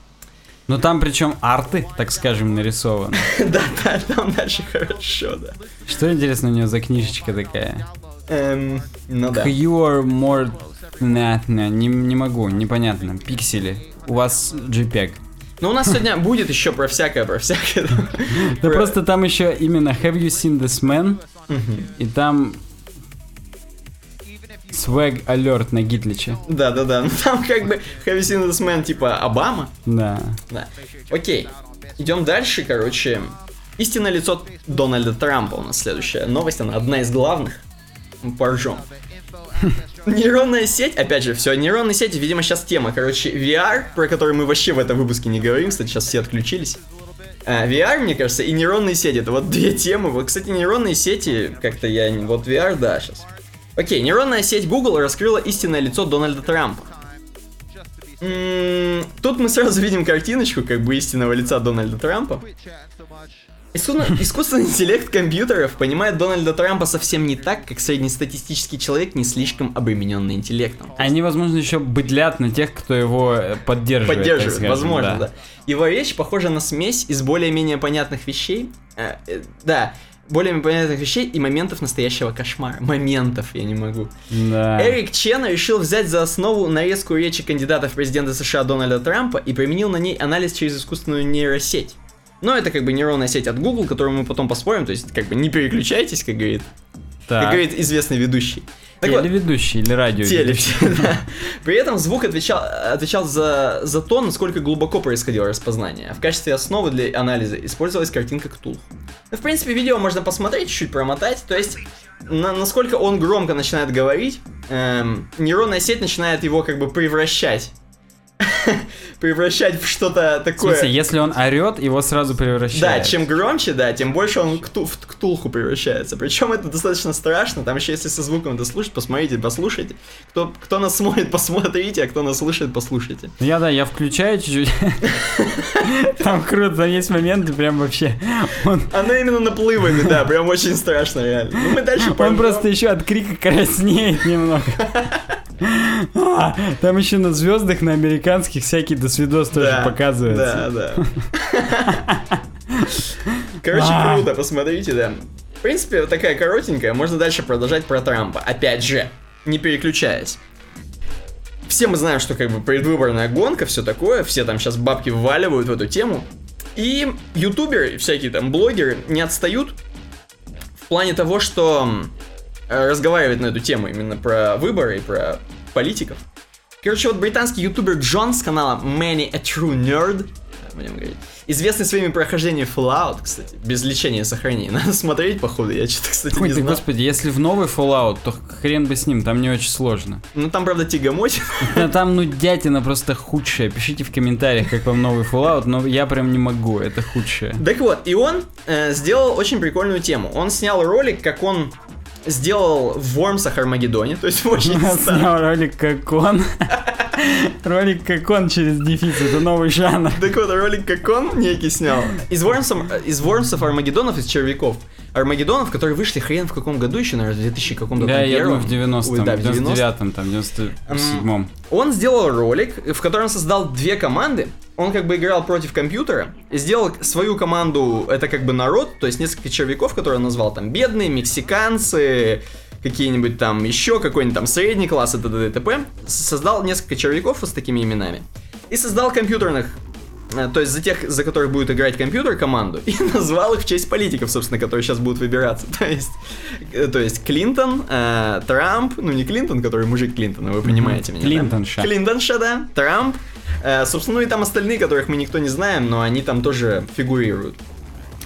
Speaker 1: Ну там причем арты, так скажем, нарисованы.
Speaker 2: Да, да, там дальше хорошо, да.
Speaker 1: Что интересно у нее за книжечка такая?
Speaker 2: Эм, ну да.
Speaker 1: You are more... Не, не, не могу, непонятно. Пиксели. У вас JPEG.
Speaker 2: Но у нас сегодня будет еще про всякое, про всякое.
Speaker 1: Да
Speaker 2: Про-
Speaker 1: просто там еще именно Have you seen this man? И там Swag alert на Гитличе.
Speaker 2: Да, да, да. Ну там как бы Have you seen this man типа Обама.
Speaker 1: Да.
Speaker 2: Да. Окей. Идем дальше, короче. Истинное лицо Дональда Трампа у нас следующая новость, она одна из главных. Мы Поржем. Нейронная сеть, опять же, все, нейронные сети, видимо, сейчас тема, короче, VR, про который мы вообще в этом выпуске не говорим, кстати, сейчас все отключились. А, VR, мне кажется, и нейронные сети, это вот две темы. Вот, кстати, нейронные сети, как-то я, вот VR, да, сейчас. Окей, нейронная сеть Google раскрыла истинное лицо Дональда Трампа. Тут мы сразу видим картиночку, как бы истинного лица Дональда Трампа. Искусственно- искусственный интеллект компьютеров понимает Дональда Трампа совсем не так, как среднестатистический человек, не слишком обремененный интеллектом.
Speaker 1: Они, возможно, еще быдлят на тех, кто его э, поддерживает.
Speaker 2: Поддерживает,
Speaker 1: скажем,
Speaker 2: возможно, да. Его речь похожа на смесь из более-менее понятных вещей. э, э, да, более понятных вещей и моментов настоящего кошмара. Моментов, я не могу.
Speaker 1: Да.
Speaker 2: Эрик Чен решил взять за основу нарезку речи кандидата в президенты США Дональда Трампа и применил на ней анализ через искусственную нейросеть. Но это как бы нейронная сеть от Google, которую мы потом поспорим, то есть как бы не переключайтесь, как говорит, как
Speaker 1: Так.
Speaker 2: говорит известный ведущий. Так вот,
Speaker 1: Телеведущий или радио.
Speaker 2: теле, да. При этом звук отвечал, отвечал за, за то, насколько глубоко происходило распознание. В качестве основы для анализа использовалась картинка Ктулху. Ну, в принципе, видео можно посмотреть, чуть-чуть промотать. То есть, на- насколько он громко начинает говорить, эм, нейронная сеть начинает его как бы превращать. превращать в что-то
Speaker 1: В
Speaker 2: такое.
Speaker 1: смысле, если он орет, его сразу превращает.
Speaker 2: Да, чем громче, да, тем больше он кту- в ктулху превращается. Причем это достаточно страшно. Там еще если со звуком это слушать, посмотрите, послушайте. Кто, кто нас смотрит, посмотрите, а кто нас слушает, послушайте.
Speaker 1: Ну, Я, да, я включаю чуть-чуть. Там круто, там есть моменты прям вообще. Он,
Speaker 2: Оно именно наплывами, да, прям очень страшно, реально. Ну, мы дальше
Speaker 1: он просто еще от крика краснеет немного. А, Там еще на звездах, на американских всякие досвидос тоже показываются.
Speaker 2: Да, да. Короче,
Speaker 1: А.
Speaker 2: круто, посмотрите, да. принципе, вот такая коротенькая, можно дальше продолжать про Трампа. Опять же, не переключаясь. Все мы знаем, что как бы предвыборная гонка, все такое, все там сейчас бабки вваливают в эту тему. И ютуберы, всякие там блогеры не отстают в плане того, что э, разговаривать на эту тему, именно про выборы и про политиков. Короче, вот британский ютубер Джон с канала Many a True Nerd, будем говорить, известный своими прохождениями Fallout, кстати, без лечения и сохранения. Надо смотреть, походу, я что-то, кстати,
Speaker 1: Ой,
Speaker 2: не
Speaker 1: ты,
Speaker 2: знал.
Speaker 1: господи, если в новый Fallout, то хрен бы с ним, там не очень сложно.
Speaker 2: Ну, там, правда, тягомотин.
Speaker 1: Да там, ну, дятина просто худшая. Пишите в комментариях, как вам новый Fallout, но я прям не могу, это худшее.
Speaker 2: Так вот, и он э, сделал очень прикольную тему. Он снял ролик, как он сделал в Вормсах Армагеддоне, то есть очень
Speaker 1: снял ролик как он. Ролик как он через дефис, это новый жанр.
Speaker 2: Так вот, ролик как он некий снял. Из Вормсов, из Вормсов Армагеддонов, из червяков. Армагеддонов, которые вышли хрен в каком году еще, наверное, в 2000 каком-то
Speaker 1: Да, я думаю, в
Speaker 2: первом.
Speaker 1: 90-м,
Speaker 2: Ой, да, в 90-м.
Speaker 1: 99-м, там, 97-м.
Speaker 2: Он сделал ролик, в котором создал две команды. Он как бы играл против компьютера и сделал свою команду, это как бы народ, то есть несколько червяков, которые он назвал там бедные, мексиканцы, какие-нибудь там еще какой-нибудь там средний класс и т.д. и т.п. Создал несколько червяков с такими именами. И создал компьютерных то есть за тех, за которых будет играть компьютер команду, и назвал их в честь политиков, собственно, которые сейчас будут выбираться. То есть, э, то есть Клинтон, э, Трамп, ну не Клинтон, который мужик Клинтона, вы понимаете меня. да?
Speaker 1: Клинтонша.
Speaker 2: Клинтонша, да, Трамп. Э, собственно, ну и там остальные, которых мы никто не знаем, но они там тоже фигурируют.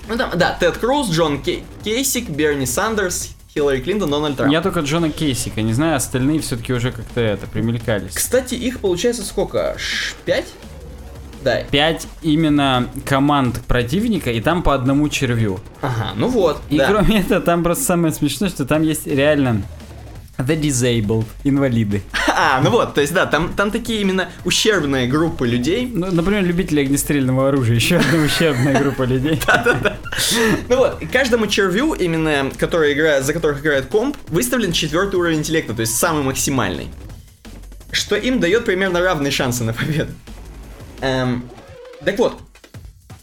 Speaker 2: Ну там, да, Тед Круз, Джон Кей- Кейсик, Берни Сандерс, Хиллари Клинтон, Дональд Трамп.
Speaker 1: Я только Джона Кейсика, не знаю, остальные все-таки уже как-то это, примелькались.
Speaker 2: Кстати, их получается сколько? Ш- Пять? Да.
Speaker 1: Пять именно команд противника, и там по одному червю.
Speaker 2: Ага, ну вот.
Speaker 1: И
Speaker 2: да.
Speaker 1: кроме этого, там просто самое смешное, что там есть реально The Disabled, инвалиды.
Speaker 2: А, ну вот, то есть да, там, там такие именно ущербные группы людей.
Speaker 1: Ну, например, любители огнестрельного оружия, еще одна ущербная группа людей.
Speaker 2: Ну вот, каждому червю, именно который играет, за которых играет комп, выставлен четвертый уровень интеллекта, то есть самый максимальный. Что им дает примерно равные шансы на победу. Эм, так вот,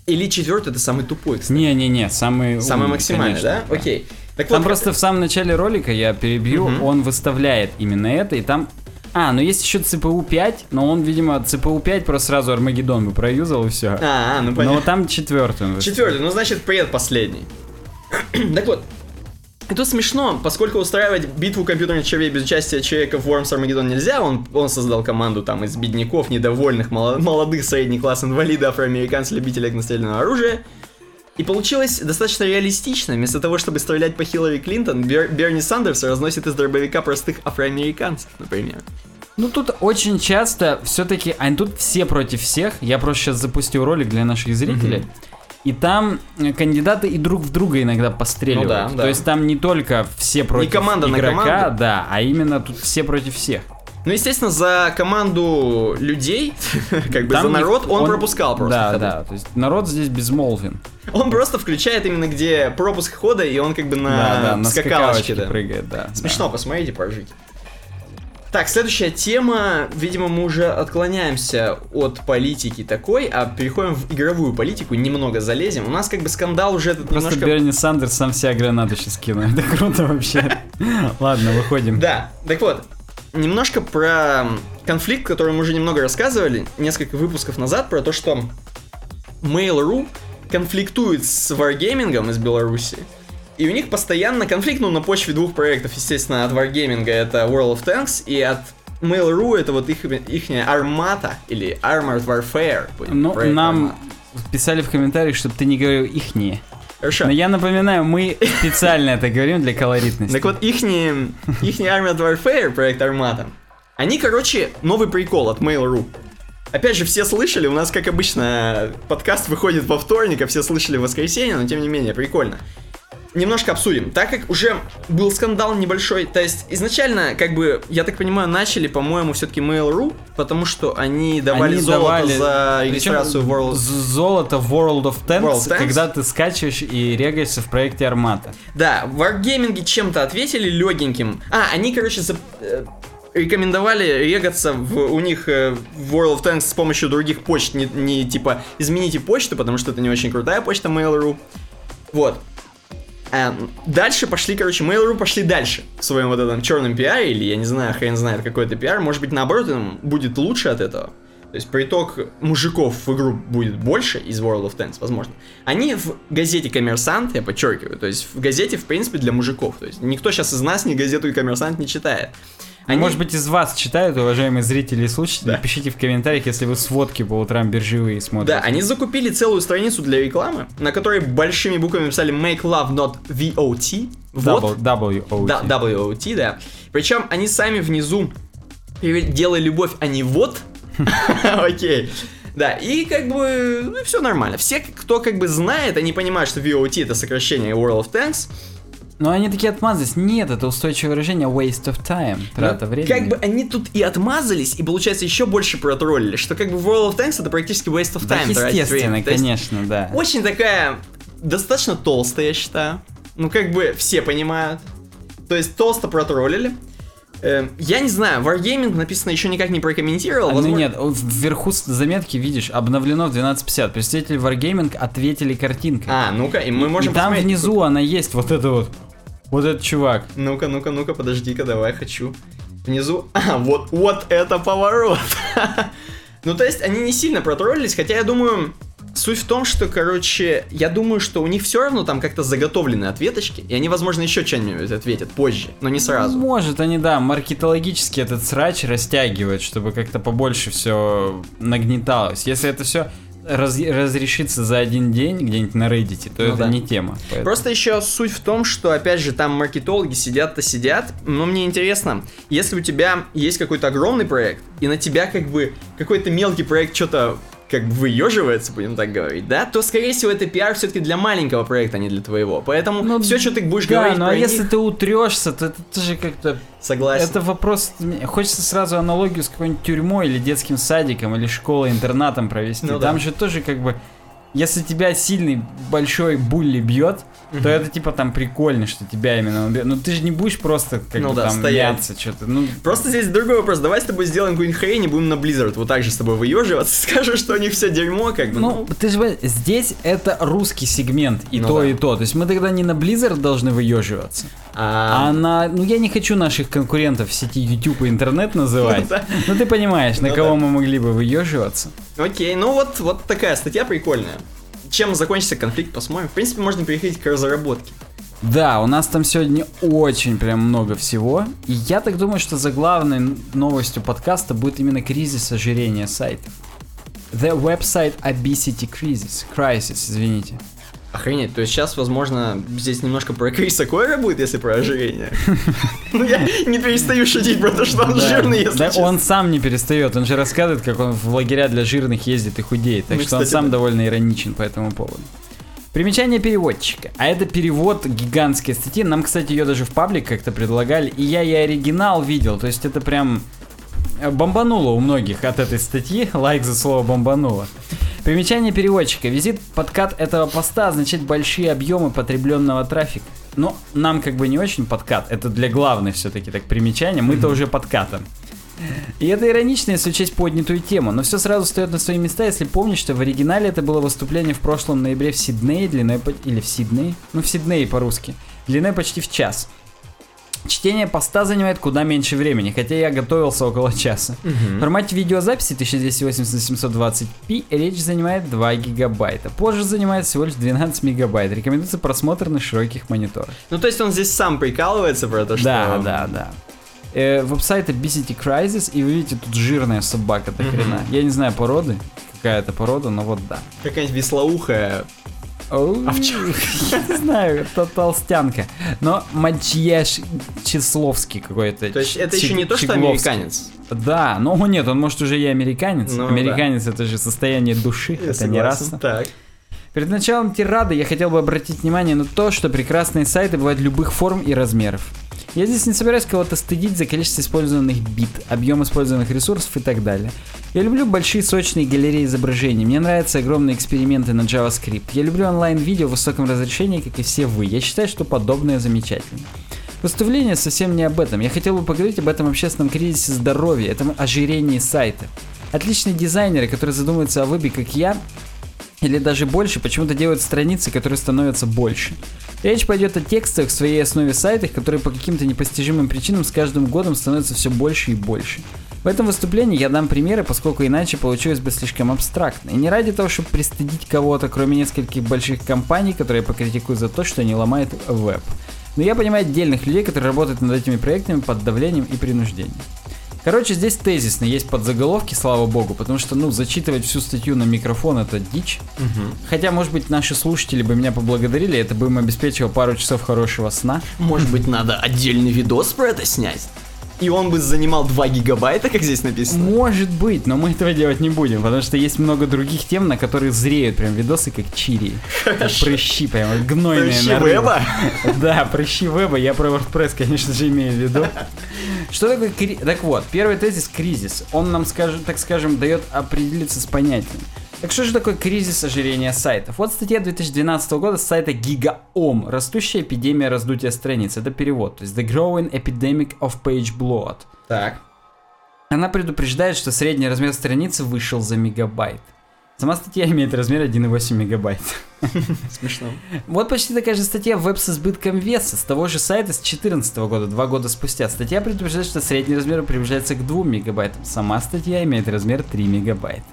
Speaker 2: или четвертый это самый тупой, кстати.
Speaker 1: Не-не-не, самый
Speaker 2: Самый
Speaker 1: умный,
Speaker 2: максимальный,
Speaker 1: конечно,
Speaker 2: да? Окей. Так
Speaker 1: Там
Speaker 2: вот,
Speaker 1: просто в самом начале ролика, я перебью,
Speaker 2: Мгм.
Speaker 1: он выставляет именно это, и там... А, ну есть еще CPU 5, но он, видимо, CPU 5 просто сразу Армагеддон бы проюзал и все.
Speaker 2: А, ну
Speaker 1: Но
Speaker 2: понятно.
Speaker 1: вот там четвертый.
Speaker 2: Четвертый, ну значит предпоследний. так вот, и тут смешно, поскольку устраивать битву компьютерных червей без участия человека в Worms Armageddon нельзя, он, он создал команду там из бедняков, недовольных, мало- молодых, средний класс инвалидов, афроамериканцев, любителей огнестрельного оружия. И получилось достаточно реалистично. Вместо того, чтобы стрелять по Хиллари Клинтон, Бер- Берни Сандерс разносит из дробовика простых афроамериканцев, например.
Speaker 1: Ну тут очень часто все-таки, а тут все против всех. Я просто сейчас запустил ролик для наших зрителей. И там э, кандидаты и друг в друга иногда постреливают.
Speaker 2: Ну да, да.
Speaker 1: То есть там не только все против
Speaker 2: команда на
Speaker 1: игрока,
Speaker 2: команду.
Speaker 1: да, а именно тут все против всех.
Speaker 2: Ну, естественно, за команду людей, как бы
Speaker 1: Там
Speaker 2: за
Speaker 1: не-
Speaker 2: народ, он, пропускал просто.
Speaker 1: Да,
Speaker 2: ходы.
Speaker 1: да. То есть народ здесь безмолвен.
Speaker 2: Он просто включает именно где пропуск хода, и он как бы на,
Speaker 1: да, да, на
Speaker 2: скакалочке, да.
Speaker 1: прыгает, да.
Speaker 2: Смешно, посмотрите, поржите. Так, следующая тема. Видимо, мы уже отклоняемся от политики такой, а переходим в игровую политику, немного залезем. У нас как бы скандал уже этот
Speaker 1: Просто
Speaker 2: немножко...
Speaker 1: Берни Сандерс сам себя гранату сейчас кинул. Это круто вообще. Ладно, выходим.
Speaker 2: Да, так вот, немножко про конфликт, который мы уже немного рассказывали несколько выпусков назад, про то, что Mail.ru конфликтует с Wargaming из Беларуси. И у них постоянно конфликт, ну, на почве двух проектов, естественно, от Wargaming это World of Tanks, и от Mail.ru это вот их, их Армата, или Armored Warfare.
Speaker 1: Ну, нам
Speaker 2: Armata.
Speaker 1: писали в комментариях, чтобы ты не говорил ихние.
Speaker 2: Хорошо.
Speaker 1: Но я напоминаю, мы специально это говорим для колоритности.
Speaker 2: Так вот, ихний Armored Warfare, проект Армата, они, короче, новый прикол от Mail.ru. Опять же, все слышали, у нас, как обычно, подкаст выходит во вторник, а все слышали в воскресенье, но тем не менее, прикольно. Немножко обсудим. Так как уже был скандал небольшой, то есть изначально, как бы, я так понимаю, начали, по-моему, все-таки Mail.ru, потому что они давали
Speaker 1: Они
Speaker 2: золото
Speaker 1: давали-
Speaker 2: за
Speaker 1: Причем
Speaker 2: регистрацию World...
Speaker 1: Золото World of Tanks,
Speaker 2: World of Tanks?
Speaker 1: когда ты скачиваешь и регаешься в проекте Армата.
Speaker 2: Да, в Wargaming чем-то ответили легеньким. А, они, короче, за- э, рекомендовали регаться в, у них э, в World of Tanks с помощью других почт, не, не типа измените почту, потому что это не очень крутая почта Mail.ru. Вот. Эм, дальше пошли, короче, Mail.ru пошли дальше в своем вот этом черном пиаре, или я не знаю, хрен знает какой это пиар, может быть наоборот им будет лучше от этого. То есть приток мужиков в игру будет больше из World of Tanks, возможно. Они в газете «Коммерсант», я подчеркиваю, то есть в газете, в принципе, для мужиков. То есть никто сейчас из нас ни газету и «Коммерсант» не читает.
Speaker 1: Они... Может быть, из вас читают, уважаемые зрители и слушатели, да. пишите в комментариях, если вы сводки по утрам биржевые смотрите.
Speaker 2: Да, они закупили целую страницу для рекламы, на которой большими буквами писали Make Love Not VOT.
Speaker 1: Вот. WOT.
Speaker 2: Да, WOT, да. Причем они сами внизу делай любовь, а не вот. Окей. Да, и как бы, ну, все нормально. Все, кто как бы знает, они понимают, что VOT это сокращение World of Tanks.
Speaker 1: Но они такие отмазались. Нет, это устойчивое выражение waste of time, трата ну, времени.
Speaker 2: Как бы они тут и отмазались, и получается еще больше протроллили, что как бы World of Tanks это практически waste of time.
Speaker 1: Да, естественно, конечно, да.
Speaker 2: Очень такая, достаточно толстая, я считаю. Ну, как бы все понимают. То есть толсто протроллили. Эм, я не знаю, Wargaming написано еще никак не прокомментировал.
Speaker 1: А, ну возможно... Ну нет, вверху заметки видишь, обновлено в 12.50. Представители Wargaming ответили картинкой.
Speaker 2: А, ну-ка, и мы можем
Speaker 1: и там внизу она есть, вот это вот. Вот этот чувак.
Speaker 2: Ну-ка, ну-ка, ну-ка, подожди-ка, давай, хочу. Внизу. А, вот, вот это поворот. ну, то есть, они не сильно протроллились, хотя я думаю, Суть в том, что, короче, я думаю, что у них все равно там как-то заготовлены ответочки, и они, возможно, еще что-нибудь ответят позже, но не сразу.
Speaker 1: Может, они, да, маркетологически этот срач растягивают, чтобы как-то побольше все нагнеталось. Если это все раз, разрешится за один день где-нибудь на Reddit, то ну это да. не тема.
Speaker 2: Поэтому. Просто еще суть в том, что, опять же, там маркетологи сидят-то сидят, но мне интересно, если у тебя есть какой-то огромный проект, и на тебя как бы какой-то мелкий проект что-то как бы выеживается, будем так говорить, да, то, скорее всего, это пиар все-таки для маленького проекта, а не для твоего. Поэтому ну, все, что ты будешь да, говорить.
Speaker 1: Ну, а если ты утрешься, то это, это же как-то.
Speaker 2: Согласен.
Speaker 1: Это вопрос. Хочется сразу аналогию с какой-нибудь тюрьмой или детским садиком или школой-интернатом провести. Ну, Там да. же тоже как бы если тебя сильный большой булли бьет, mm-hmm. то это типа там прикольно, что тебя именно убьет. Ну ты же не будешь просто как ну, бы да, там стоять. что-то. Ну...
Speaker 2: Просто здесь другой вопрос. Давай с тобой сделаем какую-нибудь хрень и будем на Blizzard вот так же с тобой выеживаться, скажем, что у них все дерьмо, как бы.
Speaker 1: Ну, ну. ты же здесь это русский сегмент, и ну, то, да. и то. То есть мы тогда не на Blizzard должны выеживаться. А... а на... Ну я не хочу наших конкурентов в сети YouTube и интернет называть. Ну ты понимаешь, на кого мы могли бы выеживаться.
Speaker 2: Окей, ну вот, вот такая статья прикольная. Чем закончится конфликт, посмотрим. В принципе, можно переходить к разработке.
Speaker 1: Да, у нас там сегодня очень прям много всего. И я так думаю, что за главной новостью подкаста будет именно кризис ожирения сайтов. The website obesity crisis. Crisis, извините.
Speaker 2: Охренеть, то есть сейчас, возможно, здесь немножко про Криса Койра будет, если про ожирение. Ну, я не перестаю шутить про то, что он жирный, если Да,
Speaker 1: он сам не перестает, он же рассказывает, как он в лагеря для жирных ездит и худеет, так ну, что он сам довольно ироничен по этому поводу. Примечание переводчика. А это перевод гигантской статьи. Нам, кстати, ее даже в паблик как-то предлагали. И я и оригинал видел. То есть это прям бомбануло у многих от этой статьи. Лайк за слово бомбануло. Примечание переводчика. Визит подкат этого поста означает большие объемы потребленного трафика. Но нам как бы не очень подкат. Это для главных все-таки так примечания. Мы-то уже подкатом. И это иронично, если учесть поднятую тему, но все сразу встает на свои места, если помнить, что в оригинале это было выступление в прошлом ноябре в Сиднее, длиной или в Сиднее, ну в Сиднее по-русски, длиной почти в час. Чтение поста занимает куда меньше времени, хотя я готовился около часа. Угу. В формате видеозаписи 1280 на 720p речь занимает 2 гигабайта. Позже занимает всего лишь 12 мегабайт. Рекомендуется просмотр на широких мониторах.
Speaker 2: Ну, то есть он здесь сам прикалывается про то, что...
Speaker 1: Да, да, да. Э, веб-сайт Obesity Crisis, и вы видите, тут жирная собака до хрена. Я не знаю породы, какая это порода, но вот да.
Speaker 2: Какая-нибудь веслоухая
Speaker 1: Овчарка. Я не знаю, это толстянка. Но Мачьеш Числовский какой-то.
Speaker 2: То есть это еще не то, что американец?
Speaker 1: Да, но нет, он может уже и американец. Ну, американец это же состояние души, это не раса.
Speaker 2: Так.
Speaker 1: Перед началом тирады я хотел бы обратить внимание на то, что прекрасные сайты бывают любых форм и размеров. Я здесь не собираюсь кого-то стыдить за количество использованных бит, объем использованных ресурсов и так далее. Я люблю большие сочные галереи изображений, мне нравятся огромные эксперименты на JavaScript. Я люблю онлайн-видео в высоком разрешении, как и все вы. Я считаю, что подобное замечательно. Выступление совсем не об этом. Я хотел бы поговорить об этом общественном кризисе здоровья, этом ожирении сайта. Отличные дизайнеры, которые задумываются о выбе, как я, или даже больше, почему-то делают страницы, которые становятся больше. Речь пойдет о текстах в своей основе сайтах, которые по каким-то непостижимым причинам с каждым годом становятся все больше и больше. В этом выступлении я дам примеры, поскольку иначе получилось бы слишком абстрактно. И не ради того, чтобы пристыдить кого-то, кроме нескольких больших компаний, которые я покритикую за то, что они ломают веб. Но я понимаю отдельных людей, которые работают над этими проектами под давлением и принуждением. Короче, здесь тезисно есть подзаголовки, слава богу, потому что, ну, зачитывать всю статью на микрофон это дичь. Хотя, может быть, наши слушатели бы меня поблагодарили, это бы им обеспечило пару часов хорошего сна.
Speaker 2: Может быть, надо отдельный видос про это снять? И он бы занимал 2 гигабайта, как здесь написано.
Speaker 1: Может быть, но мы этого делать не будем, потому что есть много других тем, на которые зреют прям видосы, как чири. Как прыщи, прям гнойные
Speaker 2: Прыщи
Speaker 1: нарывы.
Speaker 2: веба?
Speaker 1: Да, прыщи веба, я про WordPress, конечно же, имею в виду. Что такое кри... Так вот, первый тезис — кризис. Он нам, скажем, так скажем, дает определиться с понятием. Так что же такое кризис ожирения сайтов? Вот статья 2012 года с сайта GigaOM. Растущая эпидемия раздутия страниц. Это перевод. То есть The Growing Epidemic of Page Bloat.
Speaker 2: Так.
Speaker 1: Она предупреждает, что средний размер страницы вышел за мегабайт. Сама статья имеет размер 1,8 мегабайт.
Speaker 2: Смешно.
Speaker 1: Вот почти такая же статья веб с избытком веса с того же сайта с 2014 года, два года спустя. Статья предупреждает, что средний размер приближается к 2 мегабайтам. Сама статья имеет размер 3 мегабайта.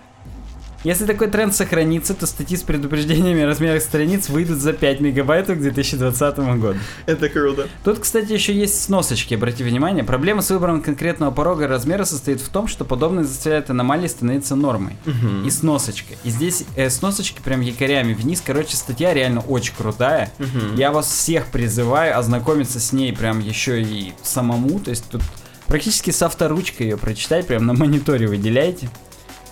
Speaker 1: Если такой тренд сохранится, то статьи с предупреждениями о размерах страниц выйдут за 5 мегабайтов к 2020 году.
Speaker 2: Это круто.
Speaker 1: Тут, кстати, еще есть сносочки, обрати внимание. Проблема с выбором конкретного порога и размера состоит в том, что подобные заставляют аномалии становиться нормой. И сносочка. И здесь э, сносочки прям якорями вниз. Короче, статья реально очень крутая. Я вас всех призываю ознакомиться с ней прям еще и самому. То есть тут практически с авторучкой ее прочитать, прям на мониторе выделяйте.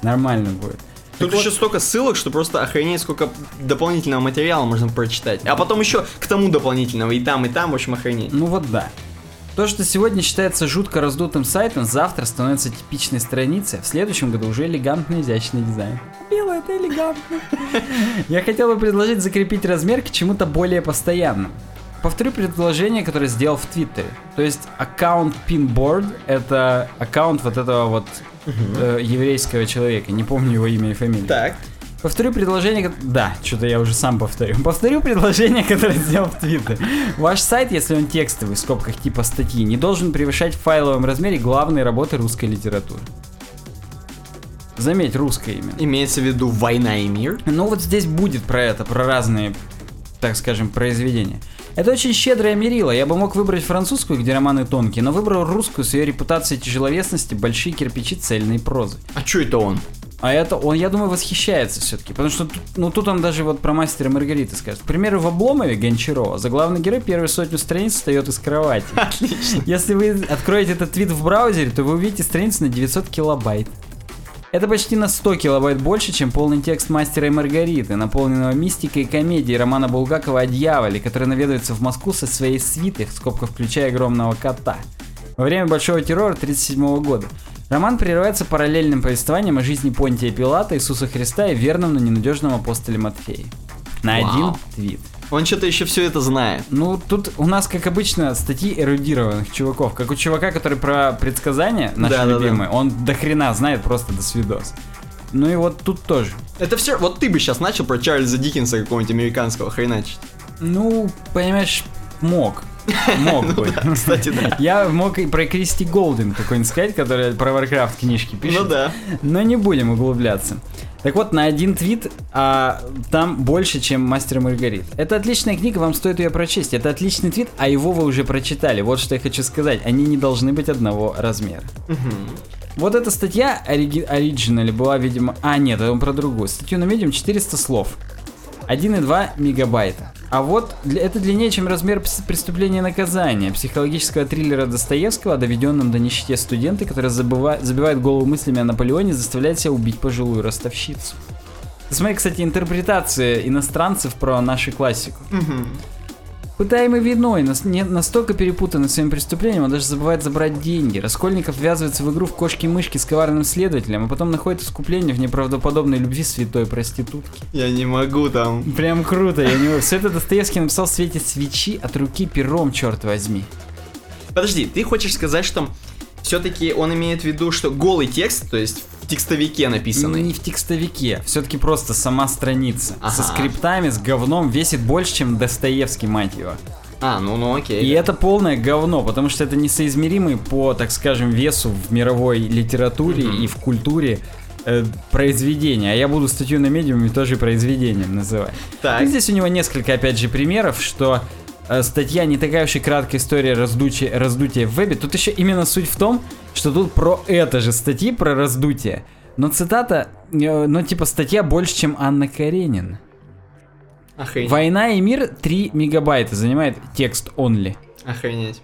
Speaker 1: Нормально будет.
Speaker 2: Тут
Speaker 1: Так вот-
Speaker 2: еще столько ссылок, что просто охренеть, сколько дополнительного материала можно прочитать. А потом еще к тому дополнительного, и там, и там, в общем, охренеть.
Speaker 1: Ну вот да. То, что сегодня считается жутко раздутым сайтом, завтра становится типичной страницей, а в следующем году уже элегантный изящный дизайн. Мило, это элегантно. Я хотел бы предложить закрепить размер к чему-то более постоянному. Повторю предложение, которое сделал в Твиттере. То есть аккаунт Pinboard — это аккаунт вот этого вот э, еврейского человека. Не помню его имя и фамилию.
Speaker 2: Так.
Speaker 1: Повторю предложение, да, что-то я уже сам повторю. Повторю предложение, которое сделал в Твиттере. Ваш сайт, если он текстовый, в скобках типа статьи, не должен превышать в файловом размере главные работы русской литературы. Заметь, русское имя.
Speaker 2: Имеется в виду «Война и мир».
Speaker 1: Ну вот здесь будет про это, про разные, так скажем, произведения. Это очень щедрое мерило. Я бы мог выбрать французскую, где романы тонкие, но выбрал русскую с ее репутацией тяжеловесности, большие кирпичи цельной прозы.
Speaker 2: А чё это он?
Speaker 1: А это он, я думаю, восхищается все-таки. Потому что ну, тут он даже вот про мастера Маргариты скажет. К примеру, в Обломове Гончарова за главный герой первую сотню страниц встает из кровати.
Speaker 2: Отлично.
Speaker 1: Если вы откроете этот твит в браузере, то вы увидите страницу на 900 килобайт. Это почти на 100 килобайт больше, чем полный текст «Мастера и Маргариты», наполненного мистикой и комедией романа Булгакова о дьяволе, который наведывается в Москву со своей свитой, в скобках включая огромного кота, во время Большого террора 1937 года. Роман прерывается параллельным повествованием о жизни Понтия Пилата, Иисуса Христа и верном, но ненадежном апостоле Матфея. На
Speaker 2: Вау.
Speaker 1: один твит.
Speaker 2: Он что-то еще все это знает.
Speaker 1: Ну, тут у нас, как обычно, статьи эрудированных чуваков. Как у чувака, который про предсказания, наши
Speaker 2: Да-да-да.
Speaker 1: любимые, он до хрена знает просто до свидос. Ну и вот тут тоже.
Speaker 2: Это все. Вот ты бы сейчас начал про Чарльза Диккенса какого-нибудь американского хреначить.
Speaker 1: Ну, понимаешь, мог. Мог бы.
Speaker 2: да, кстати, да.
Speaker 1: Я мог и про Кристи Голден какой-нибудь сказать, которая про Warcraft книжки пишет.
Speaker 2: Ну да.
Speaker 1: Но не будем углубляться. Так вот, на один твит а, там больше, чем Мастер и Маргарит. Это отличная книга, вам стоит ее прочесть. Это отличный твит, а его вы уже прочитали. Вот что я хочу сказать. Они не должны быть одного размера. Вот эта статья ориги- оригинали была, видимо... А, нет, это он про другую. Статью на Medium 400 слов. 1,2 мегабайта. А вот это длиннее, чем размер преступления и наказания психологического триллера Достоевского о доведенном до нищете студенты, который забыва- забивает голову мыслями о Наполеоне, заставляет себя убить пожилую ростовщицу. Смотри, кстати, интерпретация иностранцев про нашу классику. Пытаемый виной настолько перепутанный своим преступлением, он даже забывает забрать деньги. Раскольников ввязывается в игру в кошки-мышки с коварным следователем, а потом находит искупление в неправдоподобной любви святой проститутки.
Speaker 2: Я не могу там.
Speaker 1: Прям круто, я не Все это Достоевский написал в свете свечи от руки пером, черт возьми.
Speaker 2: Подожди, ты хочешь сказать, что все-таки он имеет в виду, что голый текст, то есть текстовике написанный.
Speaker 1: Не в текстовике, все-таки просто сама страница. Со
Speaker 2: Ага.
Speaker 1: скриптами, с говном весит больше, чем Достоевский, мать его.
Speaker 2: А, ну, ну окей.
Speaker 1: И это полное говно, потому что это несоизмеримый по, так скажем, весу в мировой литературе и в культуре э, произведения. А я буду статью на медиуме тоже произведением называть.
Speaker 2: Так.
Speaker 1: И здесь у него несколько, опять же, примеров, что статья не такая уж и краткая история раздутия, раздутия в вебе. Тут еще именно суть в том, что тут про это же статьи, про раздутие. Но цитата, э, но типа статья больше, чем Анна Каренин.
Speaker 2: Охренеть.
Speaker 1: Война и мир 3 мегабайта занимает текст only.
Speaker 2: Охренеть.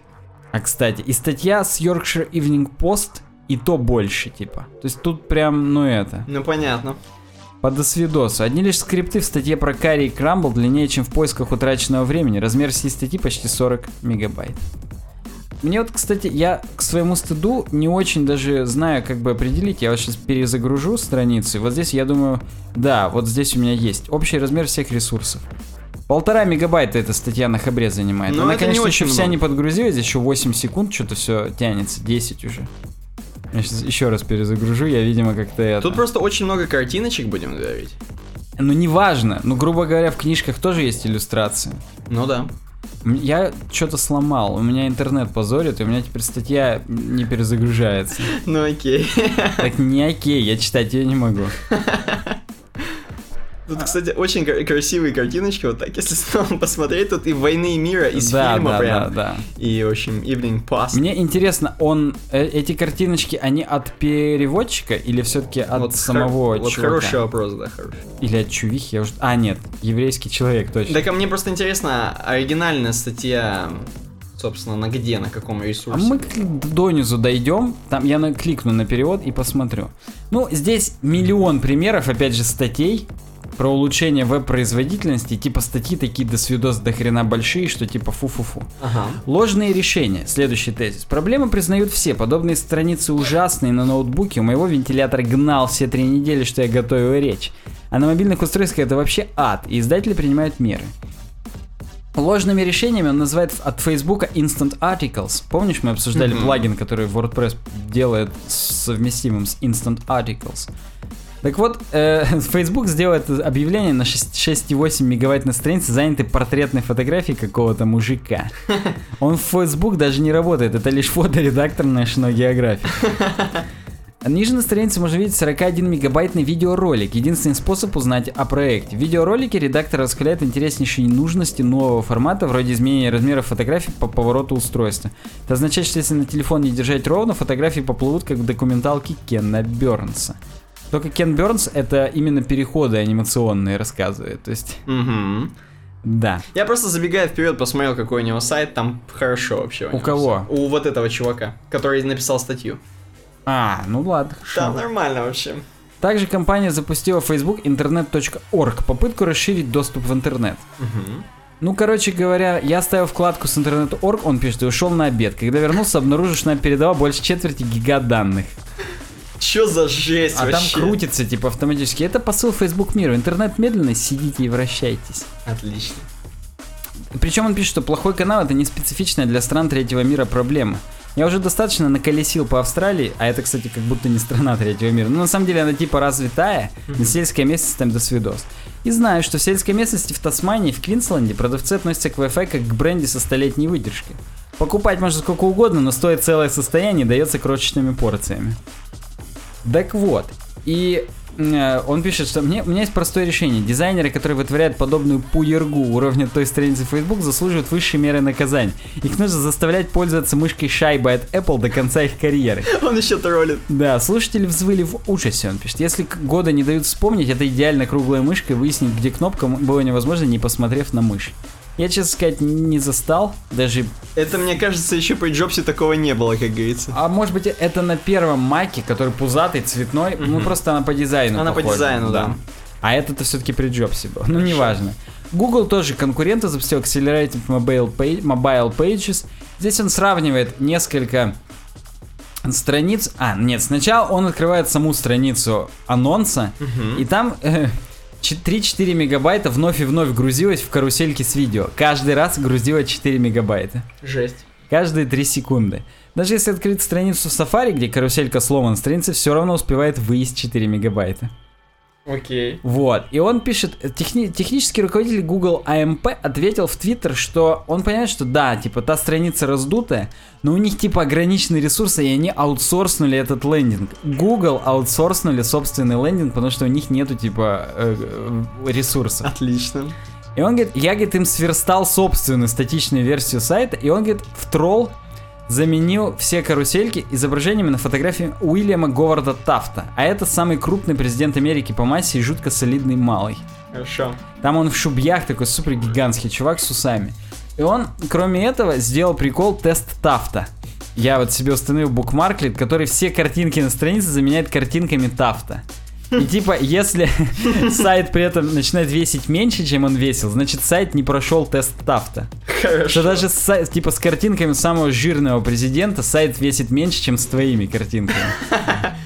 Speaker 1: А кстати, и статья с Yorkshire Evening Post и то больше, типа. То есть тут прям, ну это,
Speaker 2: Ну, понятно.
Speaker 1: По досвидосу. Одни лишь скрипты в статье про Карри и Крамбл длиннее, чем в поисках утраченного времени. Размер всей статьи почти 40 мегабайт. Мне вот, кстати, я к своему стыду не очень даже знаю, как бы определить. Я вот сейчас перезагружу страницу. и Вот здесь я думаю, да, вот здесь у меня есть общий размер всех ресурсов. Полтора мегабайта эта статья на хабре занимает.
Speaker 2: Ну,
Speaker 1: Она,
Speaker 2: это не
Speaker 1: конечно,
Speaker 2: очень
Speaker 1: еще вся
Speaker 2: много.
Speaker 1: не подгрузилась, еще 8 секунд что-то все тянется, 10 уже. Я сейчас еще раз перезагружу, я, видимо, как-то это...
Speaker 2: Тут просто очень много картиночек, будем говорить.
Speaker 1: Ну, неважно. Ну, грубо говоря, в книжках тоже есть иллюстрации.
Speaker 2: Ну да.
Speaker 1: Я что-то сломал, у меня интернет позорит, и у меня теперь статья не перезагружается.
Speaker 2: Ну окей.
Speaker 1: Так не окей, я читать ее не могу.
Speaker 2: Тут, кстати, очень кра- красивые картиночки, вот так, если снова посмотреть, тут и «Войны и мира», из
Speaker 1: да,
Speaker 2: фильма
Speaker 1: да,
Speaker 2: прям.
Speaker 1: да, да.
Speaker 2: И, в общем, «Evening Post».
Speaker 1: Мне интересно, он э, эти картиночки, они от переводчика или все-таки от
Speaker 2: Вот
Speaker 1: самого
Speaker 2: хор- Вот
Speaker 1: чувака?
Speaker 2: хороший вопрос, да, хороший.
Speaker 1: Или от чувихи? Я уже... А, нет, еврейский человек, точно.
Speaker 2: Так, а мне просто интересно, оригинальная статья, собственно, на где, на каком
Speaker 1: А
Speaker 2: ресурсе?
Speaker 1: мы к- донизу дойдем, там я кликну на перевод и посмотрю. Ну, здесь миллион примеров, опять же, статей про улучшение веб-производительности, типа статьи такие до свидос до хрена большие, что типа фу-фу-фу.
Speaker 2: Ага.
Speaker 1: Ложные решения. Следующий тезис. Проблемы признают все. Подобные страницы ужасные на ноутбуке. У моего вентилятор гнал все три недели, что я готовил речь. А на мобильных устройствах это вообще ад, и издатели принимают меры. Ложными решениями он называет от Facebook Instant Articles. Помнишь, мы обсуждали
Speaker 2: Мгм.
Speaker 1: плагин, который WordPress делает совместимым с Instant Articles? Так вот, э, Facebook сделает объявление на 6 6,8 мегабайт на странице, занятой портретной фотографией какого-то мужика. Он в Facebook даже не работает, это лишь фоторедактор National Geographic. Ниже на странице можно видеть 41 мегабайтный видеоролик. Единственный способ узнать о проекте. В видеоролике редактор раскрывает интереснейшие нужности нового формата, вроде изменения размера фотографий по повороту устройства. Это означает, что если на телефон не держать ровно, фотографии поплывут как в документалке Кена Бернса. Только Кен Бернс это именно переходы анимационные рассказывает. То есть,
Speaker 2: Мгм.
Speaker 1: да.
Speaker 2: Я просто забегая вперед, посмотрел, какой у него сайт, там хорошо вообще.
Speaker 1: У
Speaker 2: него
Speaker 1: кого?
Speaker 2: всё. У вот этого чувака, который написал статью.
Speaker 1: А, ну ладно.
Speaker 2: Там
Speaker 1: хорошо.
Speaker 2: нормально вообще.
Speaker 1: Также компания запустила Facebook internet.org, попытку расширить доступ в интернет.
Speaker 2: Мгм.
Speaker 1: Ну, короче говоря, я оставил вкладку с интернет.орг, он пишет, и ушел на обед. Когда вернулся, обнаружил, что нам передала больше четверти гига данных.
Speaker 2: Чё за жесть
Speaker 1: А там
Speaker 2: вообще?
Speaker 1: крутится, типа, автоматически. Это посыл Facebook миру. Интернет медленный, сидите и вращайтесь.
Speaker 2: Отлично.
Speaker 1: Причем он пишет, что плохой канал это не специфичная для стран третьего мира проблема. Я уже достаточно наколесил по Австралии, а это, кстати, как будто не страна третьего мира. Но на самом деле она типа развитая, на сельская местность там до свидос. И знаю, что в сельской местности в Тасмании, в Квинсленде продавцы относятся к Wi-Fi как к бренде со столетней выдержкой. Покупать можно сколько угодно, но стоит целое состояние и дается крошечными порциями. Так вот, и э, он пишет, что мне, у меня есть простое решение. Дизайнеры, которые вытворяют подобную пуергу уровня той страницы Facebook, заслуживают высшей меры наказания. Их нужно заставлять пользоваться мышкой шайбы от Apple до конца их карьеры.
Speaker 2: Он еще троллит.
Speaker 1: Да, слушатели взвыли в ужасе, он пишет. Если года не дают вспомнить, это идеально круглая мышка, и выяснить, где кнопка, было невозможно, не посмотрев на мышь. Я, честно сказать, не застал, даже...
Speaker 2: Это, мне кажется, еще при Джобсе такого не было, как говорится.
Speaker 1: А может быть, это на первом маке, который пузатый, цветной, ну просто она по дизайну
Speaker 2: Она по
Speaker 1: похожа,
Speaker 2: дизайну, да.
Speaker 1: А это-то все-таки при Джобсе был. Ну, неважно. Google тоже конкурента запустил Accelerated Mobile, Page- Mobile Pages. Здесь он сравнивает несколько страниц. А, нет, сначала он открывает саму страницу анонса, и там э, 3-4 мегабайта вновь и вновь грузилось в карусельке с видео. Каждый раз грузило 4 мегабайта.
Speaker 2: Жесть.
Speaker 1: Каждые 3 секунды. Даже если открыть страницу Safari, где каруселька сломана, страница все равно успевает выезд 4 мегабайта.
Speaker 2: Окей.
Speaker 1: Вот. И он пишет, техни- технический руководитель Google AMP ответил в Твиттер, что он понимает, что да, типа та страница раздутая, но у них типа ограниченные ресурсы, и они аутсорснули этот лендинг. Google аутсорснули собственный лендинг, потому что у них нету типа э, э, ресурсов.
Speaker 2: Отлично.
Speaker 1: И он говорит, я, говорит, им сверстал собственную статичную версию сайта, и он, говорит, в тролл заменил все карусельки изображениями на фотографии Уильяма Говарда Тафта. А это самый крупный президент Америки по массе и жутко солидный малый.
Speaker 2: Хорошо.
Speaker 1: Там он в шубьях такой супер гигантский чувак с усами. И он, кроме этого, сделал прикол тест Тафта. Я вот себе установил букмарклет, который все картинки на странице заменяет картинками Тафта. И типа, если сайт при этом начинает весить меньше, чем он весил, значит сайт не прошел тест Тафта.
Speaker 2: Хорошо.
Speaker 1: Что даже с, сай- типа с картинками самого жирного президента сайт весит меньше, чем с твоими картинками.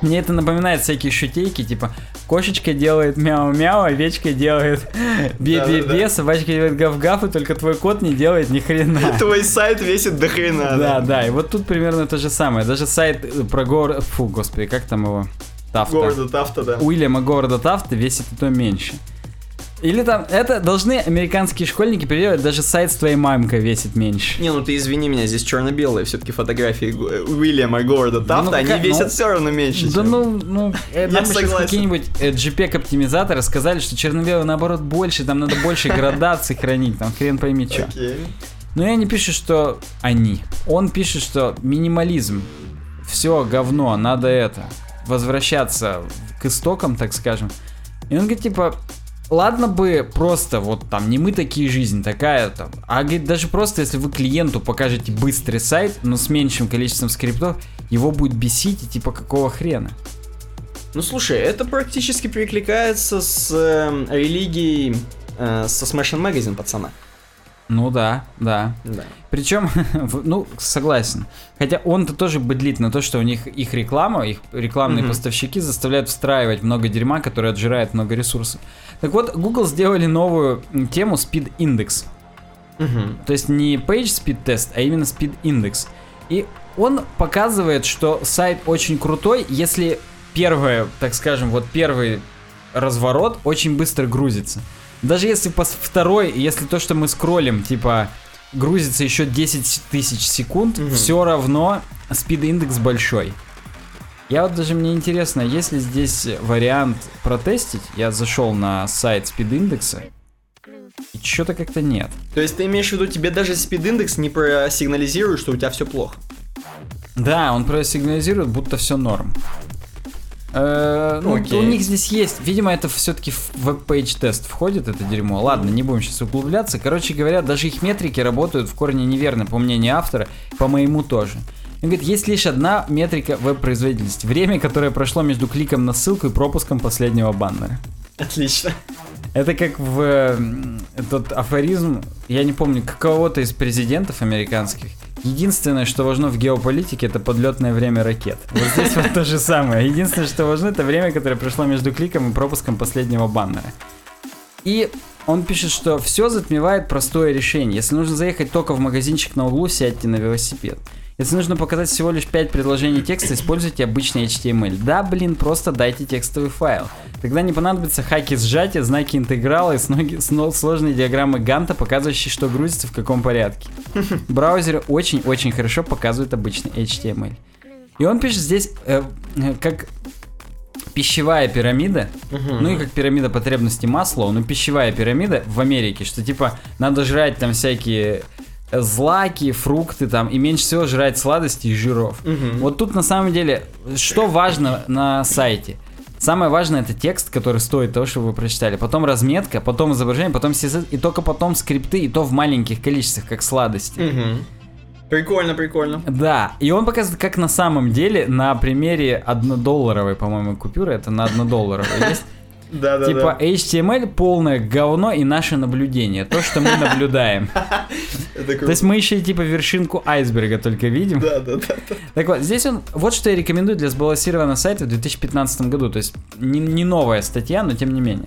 Speaker 1: Мне это напоминает всякие шутейки, типа кошечка делает мяу-мяу, овечка делает бе-бе-бе,
Speaker 2: Да-да-да.
Speaker 1: собачка делает гав-гав, и только твой кот не делает ни хрена.
Speaker 2: Твой сайт весит до хрена.
Speaker 1: Да, да, и вот тут примерно то же самое. Даже сайт э, про город... Фу, господи, как там его? Тафта.
Speaker 2: Города Тафта, да.
Speaker 1: Уильяма города Тафта весит и то меньше. Или там, это должны американские школьники переделать, даже сайт с твоей мамкой весит меньше.
Speaker 2: Не, ну ты извини меня, здесь черно-белые все-таки фотографии э, Уильяма города Тафта,
Speaker 1: ну
Speaker 2: они
Speaker 1: какая-
Speaker 2: весят
Speaker 1: ну,
Speaker 2: все равно меньше.
Speaker 1: Да
Speaker 2: чем-
Speaker 1: ну, ну, э, нам сейчас какие-нибудь э, JPEG-оптимизаторы сказали, что черно-белый наоборот больше, там надо больше градаций хранить, там хрен пойми что.
Speaker 2: Окей.
Speaker 1: Но я не пишу, что они. Он пишет, что минимализм. Все говно, надо это. Возвращаться к истокам, так скажем. И он говорит, типа, ладно бы просто вот там, не мы такие, жизнь такая там. А говорит, даже просто если вы клиенту покажете быстрый сайт, но с меньшим количеством скриптов, его будет бесить и типа какого хрена.
Speaker 2: Ну слушай, это практически перекликается с эм, религией э, со Smashing Magazine, пацана.
Speaker 1: Ну да, да.
Speaker 2: Да.
Speaker 1: Причем, ну, согласен. Хотя он-то тоже быдлит на то, что у них их реклама, их рекламные
Speaker 2: Мгм.
Speaker 1: поставщики заставляют встраивать много дерьма, которое отжирает много ресурсов. Так вот, Google сделали новую тему Speed Index.
Speaker 2: Мгм.
Speaker 1: То есть не Page Speed Test, а именно Speed Index. И он показывает, что сайт очень крутой, если первое, так скажем, вот первый разворот очень быстро грузится. Даже если пос- второй, если то, что мы скроллим, типа, грузится еще 10 тысяч секунд,
Speaker 2: Мгм.
Speaker 1: все равно спид индекс большой. Я вот даже мне интересно, есть ли здесь вариант протестить? Я зашел на сайт спид индекса, и что-то как-то нет.
Speaker 2: То есть ты имеешь в виду, тебе даже Speed Index не просигнализирует, что у тебя все плохо?
Speaker 1: Да, он просигнализирует, будто все норм. Э, ну,
Speaker 2: Окей.
Speaker 1: у них здесь есть, видимо, это все-таки в WebPageTest входит, это дерьмо. Ладно, не будем сейчас углубляться. Короче говоря, даже их метрики работают в корне неверно, по мнению автора, по моему тоже. Он говорит, есть лишь одна метрика веб-производительности. Время, которое прошло между кликом на ссылку и пропуском последнего баннера.
Speaker 2: Отлично.
Speaker 1: Это как в этот афоризм, я не помню, какого-то из президентов американских. Единственное, что важно в геополитике, это подлетное время ракет. Вот здесь вот то же самое. Единственное, что важно, это время, которое прошло между кликом и пропуском последнего баннера. И он пишет, что все затмевает простое решение. Если нужно заехать только в магазинчик на углу, сядьте на велосипед. Если нужно показать всего лишь 5 предложений текста, используйте обычный HTML. Да, блин, просто дайте текстовый файл. Тогда не понадобятся хаки сжатия, знаки интеграла и сноги- сно- сложные диаграммы Ганта, показывающие, что грузится в каком порядке. Браузеры очень-очень хорошо показывают обычный HTML. И он пишет здесь, э, э, как пищевая пирамида, ну и как пирамида потребностей масла, но пищевая пирамида в Америке, что типа надо жрать там всякие злаки, фрукты там, и меньше всего жрать сладости и жиров.
Speaker 2: Мгм.
Speaker 1: Вот тут на самом деле, что важно на сайте? Самое важное это текст, который стоит того, чтобы вы прочитали. Потом разметка, потом изображение, потом CSS, и только потом скрипты, и то в маленьких количествах, как сладости.
Speaker 2: Мгм. Прикольно, прикольно.
Speaker 1: Да, и он показывает, как на самом деле на примере однодолларовой, по-моему, купюры, это на однодолларовой есть.
Speaker 2: Да, да,
Speaker 1: Типа
Speaker 2: да.
Speaker 1: HTML полное говно и наше наблюдение. То, что мы наблюдаем. То есть мы еще типа вершинку айсберга только видим.
Speaker 2: Да, да, да.
Speaker 1: Так вот, здесь он, вот что я рекомендую для сбалансированного сайта в 2015 году. То есть не, не новая статья, но тем не менее.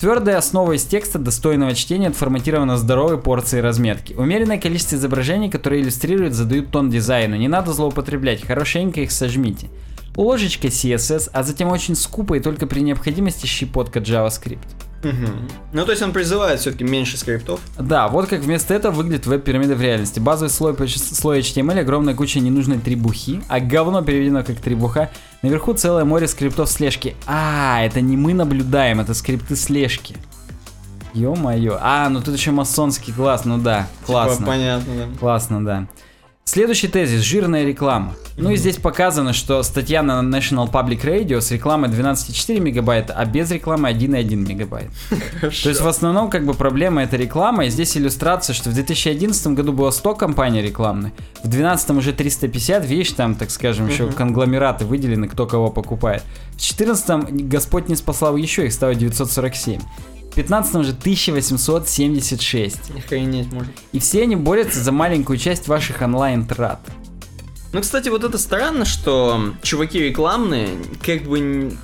Speaker 1: Твердая основа из текста достойного чтения отформатирована здоровой порцией разметки. Умеренное количество изображений, которые иллюстрируют, задают тон дизайну. Не надо злоупотреблять, хорошенько их сожмите. Ложечка CSS, а затем очень скупо и только при необходимости щепотка JavaScript.
Speaker 2: Мгм. Ну, то есть он призывает все-таки меньше скриптов.
Speaker 1: Да, вот как вместо этого выглядит веб-пирамида в реальности. Базовый слой, слой HTML, огромная куча ненужной требухи, а говно переведено как требуха. Наверху целое море скриптов слежки. А, это не мы наблюдаем, это скрипты слежки. Ё-моё. А, ну тут еще масонский класс, ну да, классно.
Speaker 2: Типа, понятно, да.
Speaker 1: Классно, да. Следующий тезис – жирная реклама. Ну и здесь показано, что статья на National Public Radio с рекламой 12,4 мегабайта, а без рекламы 1,1 мегабайт. То есть в основном как бы проблема это реклама, и здесь иллюстрация, что в 2011 году было 100 компаний рекламных, в 2012 уже 350, видишь, там, так скажем, еще конгломераты выделены, кто кого покупает. В 2014 Господь не спасал еще, их стало 947. В 2015 уже 1876.
Speaker 2: Охренеть можно.
Speaker 1: И все они борются за маленькую часть ваших онлайн-трат.
Speaker 2: Ну, кстати, вот это странно, что чуваки рекламные как бы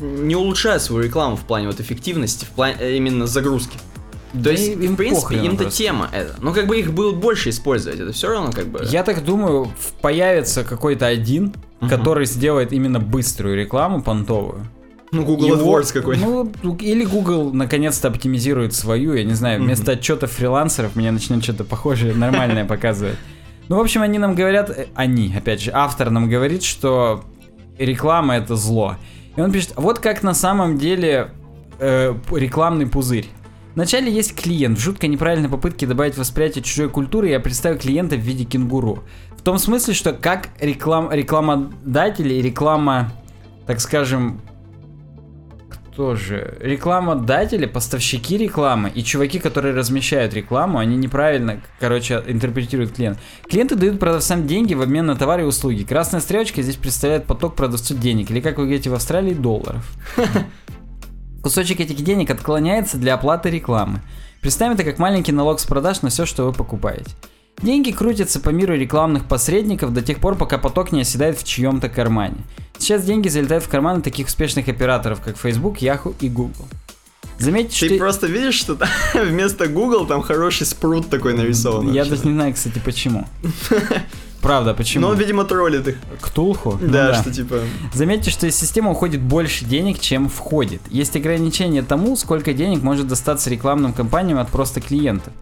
Speaker 2: не улучшают свою рекламу в плане вот эффективности, в плане э, именно загрузки. То
Speaker 1: Да
Speaker 2: есть,
Speaker 1: им
Speaker 2: в принципе, им-то тема это. Ну, как бы их будут больше использовать, это все равно как бы...
Speaker 1: Я так думаю, появится какой-то один,
Speaker 2: Мгм.
Speaker 1: который сделает именно быструю рекламу понтовую.
Speaker 2: Ну, Google
Speaker 1: Его-
Speaker 2: AdWords какой-нибудь.
Speaker 1: Ну, или Google наконец-то оптимизирует свою, я не знаю, вместо отчетов фрилансеров мне начнет что-то похожее, нормальное показывать. Ну, в общем, они нам говорят, э, они, опять же, автор нам говорит, что реклама это зло. И он пишет, вот как на самом деле э, рекламный пузырь. Вначале есть клиент. В жутко неправильной попытке добавить восприятие чужой культуры я представил клиента в виде кенгуру. В том смысле, что как реклам, рекламодатели и реклама, так скажем, кто же? Рекламодатели, поставщики рекламы и чуваки, которые размещают рекламу, они неправильно, короче, интерпретируют клиент. Клиенты дают продавцам деньги в обмен на товары и услуги. Красная стрелочка здесь представляет поток продавцу денег, или как вы говорите в Австралии, долларов. Кусочек этих денег отклоняется для оплаты рекламы. Представим это как маленький налог с продаж на все, что вы покупаете. Деньги крутятся по миру рекламных посредников до тех пор, пока поток не оседает в чьем-то кармане. Сейчас деньги залетают в карманы таких успешных операторов, как Facebook, Yahoo и Google. Заметьте,
Speaker 2: Ты
Speaker 1: что...
Speaker 2: просто видишь, что там вместо Google там хороший спрут такой нарисован.
Speaker 1: Я даже не знаю, кстати, почему. Правда, почему?
Speaker 2: Ну, он, видимо, троллит их.
Speaker 1: Ктулху? Ну
Speaker 2: Да, что типа...
Speaker 1: Заметьте, что из системы уходит больше денег, чем входит. Есть ограничение тому, сколько денег может достаться рекламным компаниям от просто клиентов.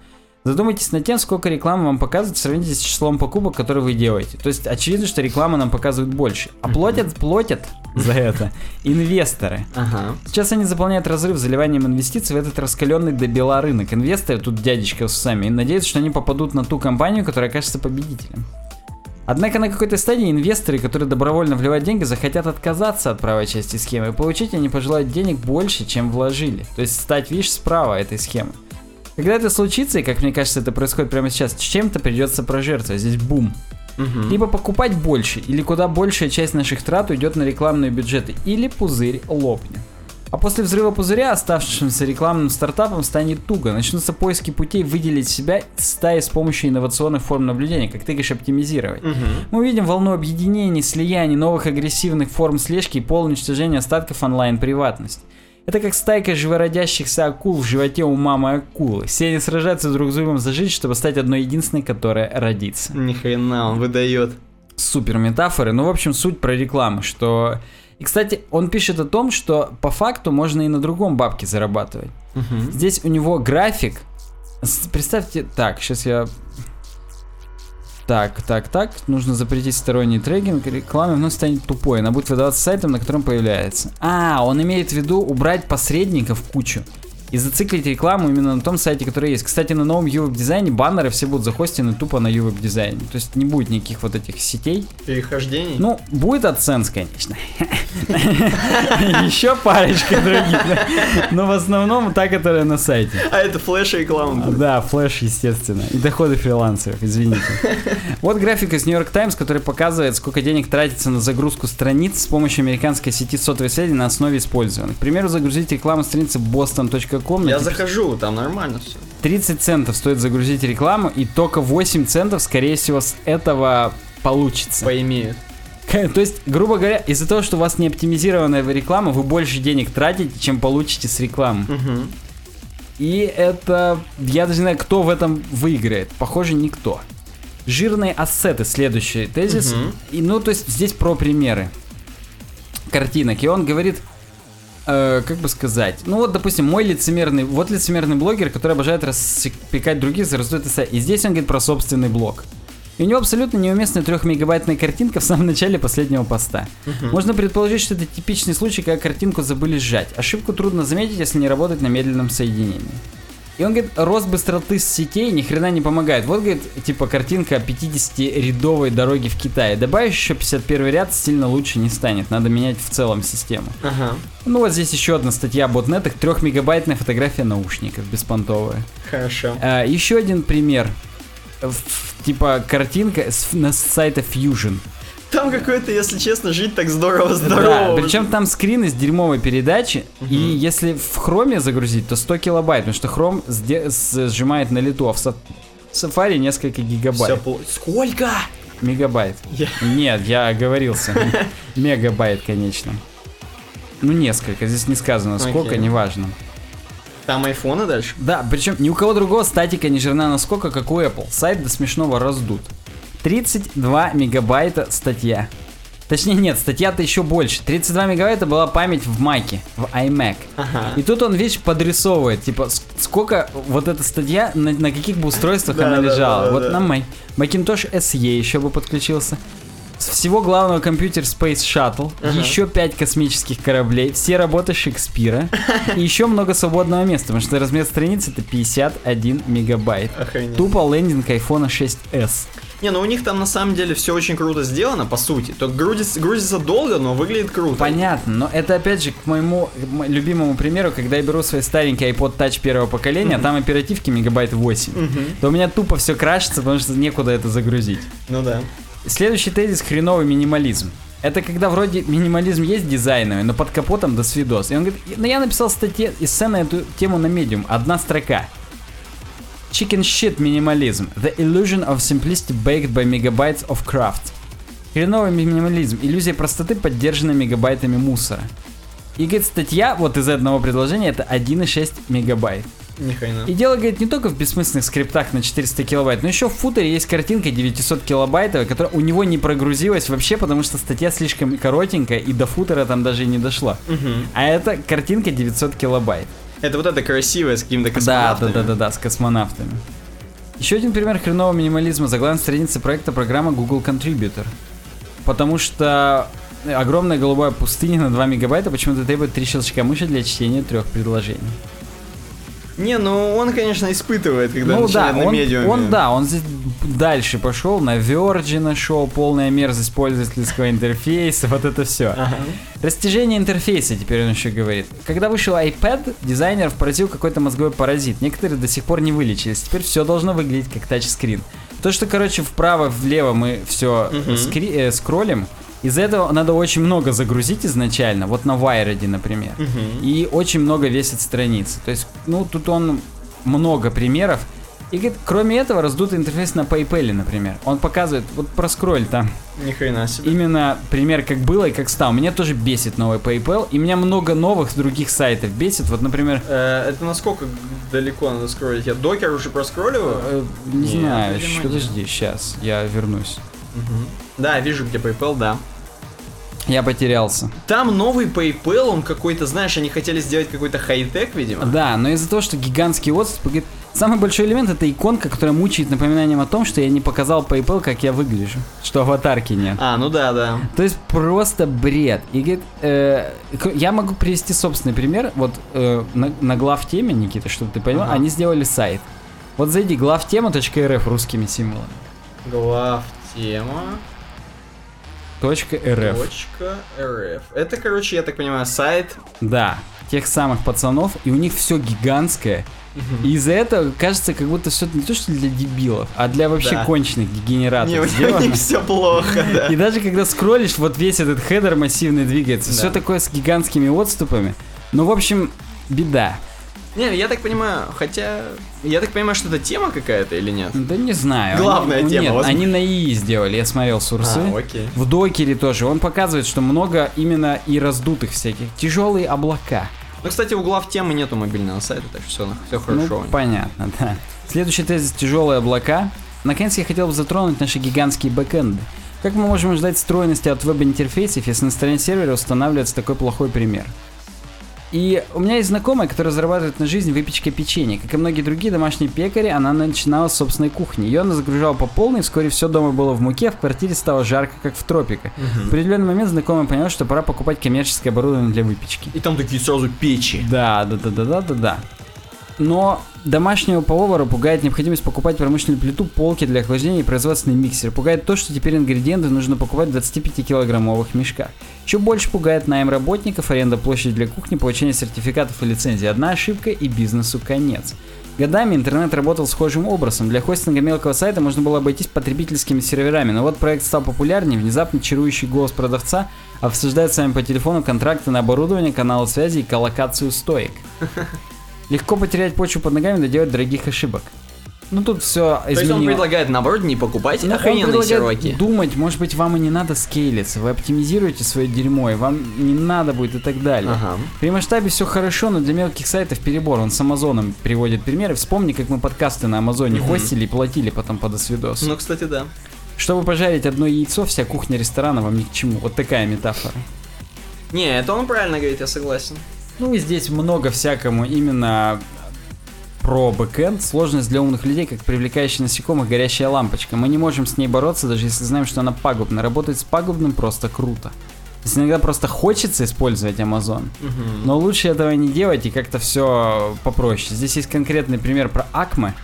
Speaker 1: Задумайтесь над тем, сколько рекламы вам показывают, сравните с числом покупок, которые вы делаете. То есть очевидно, что реклама нам показывает больше. А платят, платят за это инвесторы.
Speaker 2: Ага.
Speaker 1: Сейчас они заполняют разрыв заливанием инвестиций в этот раскаленный до бела рынок. Инвесторы, тут дядечка с усами, и надеются, что они попадут на ту компанию, которая окажется победителем. Однако на какой-то стадии инвесторы, которые добровольно вливают деньги, захотят отказаться от правой части схемы и получить они пожелают денег больше, чем вложили. То есть стать, видишь, справа этой схемы. Когда это случится, и как мне кажется, это происходит прямо сейчас, чем-то придется прожертвовать. Здесь бум.
Speaker 2: Мгм.
Speaker 1: Либо покупать больше, или куда большая часть наших трат уйдет на рекламные бюджеты, или пузырь лопнет. А после взрыва пузыря оставшимся рекламным стартапам станет туго. Начнутся поиски путей выделить себя из стаи с помощью инновационных форм наблюдения, как ты говоришь, оптимизировать.
Speaker 2: Мгм.
Speaker 1: Мы увидим волну объединений, слияний, новых агрессивных форм слежки и полное уничтожение остатков онлайн-приватности. Это как стайка живородящихся акул в животе у мамы акулы. Все они сражаются друг с другом за жизнь, чтобы стать одной единственной, которая родится
Speaker 2: Ни хрена, он выдает.
Speaker 1: супер метафоры. Ну, в общем, суть про рекламу, что... И, кстати, он пишет о том, что по факту можно и на другом бабке зарабатывать.
Speaker 2: Мгм.
Speaker 1: Здесь у него график. Представьте, так, сейчас я... Так, так, так, нужно запретить сторонний трекинг, реклама вновь станет тупой, она будет выдаваться сайтом, на котором появляется. А, он имеет в виду убрать посредников кучу и зациклить рекламу именно на том сайте, который есть. Кстати, на новом UWeb дизайне баннеры все будут захостены тупо на UWeb дизайне. То есть не будет никаких вот этих сетей.
Speaker 2: Перехождений?
Speaker 1: Ну, будет AdSense, конечно. Еще парочка других. Но в основном та, которая на сайте.
Speaker 2: А это флеш реклама.
Speaker 1: Да, флеш, естественно. И доходы фрилансеров, извините. Вот график из New York Times, который показывает, сколько денег тратится на загрузку страниц с помощью американской сети сотовой связи на основе использованных. К примеру, загрузить рекламу страницы boston.com.
Speaker 2: Я захожу, там нормально все.
Speaker 1: 30 центов стоит загрузить рекламу, и только 8 центов, скорее всего, с этого получится.
Speaker 2: Поимеют.
Speaker 1: То есть, грубо говоря, из-за того, что у вас не оптимизированная реклама, вы больше денег тратите, чем получите с рекламы.
Speaker 2: Мгм.
Speaker 1: И это... Я даже не знаю, кто в этом выиграет. Похоже, никто. Жирные ассеты, следующий тезис.
Speaker 2: Мгм.
Speaker 1: И, ну, то есть здесь про примеры картинок. И он говорит, э, как бы сказать, ну вот, допустим, мой лицемерный, вот лицемерный блогер, который обожает распекать других за раздутый. И здесь он говорит про собственный блог. И у него абсолютно неуместная трехмегабайтная картинка в самом начале последнего поста. Можно предположить, что это типичный случай, когда картинку забыли сжать. Ошибку трудно заметить, если не работать на медленном соединении. И он говорит, рост быстроты сетей ни хрена не помогает. Вот, говорит, типа картинка 50-рядовой дороги в Китае. Добавишь еще 51 ряд, сильно лучше не станет. Надо менять в целом систему.
Speaker 2: Ага.
Speaker 1: Ну вот здесь еще одна статья об ботнетах. Трехмегабайтная фотография наушников беспонтовая.
Speaker 2: Хорошо.
Speaker 1: А, еще один пример. В- типа картинка с, на с сайта Fusion.
Speaker 2: Там какой-то, если честно, жить так здорово
Speaker 1: Да,
Speaker 2: здорово.
Speaker 1: причем там скрин из дерьмовой передачи, и если в хроме загрузить, то 100 килобайт, потому что хром сжимает на лету, а в Safari несколько гигабайт.
Speaker 2: Сколько?
Speaker 1: Мегабайт.
Speaker 2: Я-
Speaker 1: Нет, я оговорился. Мегабайт, конечно. Ну, несколько, здесь не сказано сколько, неважно.
Speaker 2: Там айфоны дальше?
Speaker 1: Да, причем ни у кого другого статика не жирна насколько, как у Apple. Сайт до смешного раздут. 32 мегабайта статья. Точнее, нет, статья-то еще больше. 32 мегабайта была память в Маке, в iMac.
Speaker 2: Ага.
Speaker 1: И тут он, видишь, подрисовывает, типа, сколько вот эта статья, на, на каких бы устройствах
Speaker 2: Да,
Speaker 1: она
Speaker 2: да,
Speaker 1: лежала.
Speaker 2: да,
Speaker 1: вот на Mac. Macintosh SE еще бы подключился. С всего главного компьютер Space Shuttle,
Speaker 2: Ага.
Speaker 1: еще 5 космических кораблей, все работы Шекспира и еще много свободного места, потому что размер страницы это 51 мегабайт.
Speaker 2: Охренеть.
Speaker 1: Тупо лендинг iPhone 6s.
Speaker 2: Не, ну у них там на самом деле все очень круто сделано, по сути. Только грузится, грузится долго, но выглядит круто.
Speaker 1: Понятно, но это опять же к моему любимому примеру, когда я беру свой старенький iPod Touch первого поколения, а там оперативки мегабайт 8, то у меня тупо все крашится, потому что некуда это загрузить.
Speaker 2: Ну да.
Speaker 1: Следующий тезис хреновый минимализм. Это когда вроде минимализм есть дизайновый, но под капотом до свидос. И он говорит, ну я написал статье, эссе на эту тему на Medium, одна строка. Chicken shit минимализм. The illusion of simplicity baked by megabytes of craft. Хреновый минимализм. Иллюзия простоты поддержана мегабайтами мусора. И говорит, статья вот из одного предложения это 1,6 мегабайт. И дело, говорит, не только в бессмысленных скриптах на 400 килобайт, но еще в футере есть картинка 900 килобайтовая, которая у него не прогрузилась вообще, потому что статья слишком коротенькая, и до футера там даже и не дошла.
Speaker 2: Мгм.
Speaker 1: А это картинка 900 килобайт.
Speaker 2: Это вот это красивое с какими-то
Speaker 1: Да, да,
Speaker 2: космонавтами.
Speaker 1: да, да, да, с космонавтами. Еще один пример хренового минимализма. Заглавная страница проекта программа Google Contributor. Потому что огромная голубая пустыня на 2 мегабайта почему-то требует 3 щелчка мыши для чтения трех предложений.
Speaker 2: Не, ну он, конечно, испытывает, когда
Speaker 1: ну да,
Speaker 2: начинает на
Speaker 1: он,
Speaker 2: медиуме.
Speaker 1: он да, он здесь дальше пошел, на Verge нашел полная мерзость пользовательского интерфейса, вот это все.
Speaker 2: Ага.
Speaker 1: Растяжение интерфейса, теперь он еще говорит. Когда вышел iPad, дизайнеров поразил какой-то мозговой паразит. Некоторые до сих пор не вылечились. Теперь все должно выглядеть как тачскрин. То, что, короче, вправо-влево мы все
Speaker 2: Мгм.
Speaker 1: скроллим, из-за этого надо очень много загрузить изначально, вот на Wired, например.
Speaker 2: Мгм.
Speaker 1: И очень много весит страницы. То есть, ну, тут он много примеров. И говорит, кроме этого, раздутый интерфейс на PayPal, например. Он показывает, вот проскроль там,
Speaker 2: Ни хрена себе.
Speaker 1: именно пример, как было и как стал. Меня тоже бесит новый PayPal, и меня много новых других сайтов бесит. Вот, например,
Speaker 2: Э, это насколько далеко надо скроллить? Я докер уже проскролливаю?
Speaker 1: э, не
Speaker 2: Нет,
Speaker 1: знаю, подожди, сейчас, я вернусь.
Speaker 2: Да, вижу, где PayPal, да.
Speaker 1: Я потерялся.
Speaker 2: Там новый PayPal, он какой-то, знаешь, они хотели сделать какой-то хай-тек, видимо.
Speaker 1: Да, но из-за того, что гигантский отступ, говорит, самый большой элемент это иконка, которая мучает напоминанием о том, что я не показал PayPal, как я выгляжу, что аватарки нет.
Speaker 2: А, ну да, да.
Speaker 1: То есть просто бред. И говорит, э, я могу привести собственный пример. Вот э, на, на главтеме, Никита, чтобы ты понял,
Speaker 2: Ага.
Speaker 1: они сделали сайт. Вот зайди главтема.рф русскими символами.
Speaker 2: Глав тема.
Speaker 1: Точка .рф.
Speaker 2: Точка .рф. Это, короче, я так понимаю, сайт.
Speaker 1: Да, тех самых пацанов, и у них все гигантское. И из-за этого кажется, как будто все не то, что для дебилов, а для вообще
Speaker 2: Да.
Speaker 1: конченых дегенератов
Speaker 2: Не, у них все плохо, да.
Speaker 1: И даже когда скроллишь, вот весь этот хедер массивный двигается.
Speaker 2: Да.
Speaker 1: Все такое с гигантскими отступами. Ну, в общем, беда.
Speaker 2: Не, я так понимаю, хотя... Я так понимаю, что это тема какая-то или нет?
Speaker 1: Да не знаю.
Speaker 2: Главная
Speaker 1: Они-
Speaker 2: тема,
Speaker 1: Нет,
Speaker 2: возможно.
Speaker 1: они на ИИ сделали, я смотрел сурсы.
Speaker 2: А, окей.
Speaker 1: В докере тоже. Он показывает, что много именно и раздутых всяких. Тяжелые облака.
Speaker 2: Ну, кстати, у глав темы нету мобильного сайта, так что все, хорошо.
Speaker 1: Ну, понятно, да. Следующий тезис «Тяжелые облака». Наконец, я хотел бы затронуть наши гигантские бэкэнды. Как мы можем ждать стройности от веб-интерфейсов, если на стороне сервера устанавливается такой плохой пример? И у меня есть знакомая, которая зарабатывает на жизнь выпечкой печенья. Как и многие другие домашние пекари, она начинала с собственной кухни. Ее она загружала по полной, вскоре все дома было в муке, а в квартире стало жарко, как в тропиках. В определенный момент знакомая поняла, что пора покупать коммерческое оборудование для выпечки.
Speaker 2: И там такие сразу печи.
Speaker 1: Да, да, да, да, да, да, да. Но домашнего повара пугает необходимость покупать промышленную плиту, полки для охлаждения и производственный миксер. Пугает то, что теперь ингредиенты нужно покупать в 25-килограммовых мешках. Еще больше пугает найм работников, аренда площади для кухни, получение сертификатов и лицензий. Одна ошибка и бизнесу конец. Годами интернет работал схожим образом. Для хостинга мелкого сайта можно было обойтись потребительскими серверами, но вот проект стал популярнее, внезапно чарующий голос продавца обсуждает с вами по телефону контракты на оборудование, каналы связи и коллокацию стоек. Легко потерять почву под ногами, доделать дорогих ошибок. Ну тут все
Speaker 2: То есть он предлагает, наоборот, не покупать
Speaker 1: ну,
Speaker 2: охрененные серваки.
Speaker 1: думать, может быть, вам и не надо скейлиться, вы оптимизируете свое дерьмо, и вам не надо будет и так далее.
Speaker 2: Ага.
Speaker 1: При масштабе все хорошо, но для мелких сайтов перебор. Он с Амазоном приводит примеры. Вспомни, как мы подкасты на Амазоне хостили и платили потом по досвидос.
Speaker 2: Ну, кстати, да.
Speaker 1: Чтобы пожарить одно яйцо, вся кухня ресторана вам ни к чему. Вот такая метафора.
Speaker 2: Не, это он правильно говорит, я согласен.
Speaker 1: Ну и здесь много всякому именно про бэкэнд. Сложность для умных людей, как привлекающая насекомых горящая лампочка. Мы не можем с ней бороться, даже если знаем, что она пагубна. Работать с пагубным просто круто. То есть иногда просто хочется использовать Amazon, но лучше этого не делать и как-то все попроще. Здесь есть конкретный пример про Акме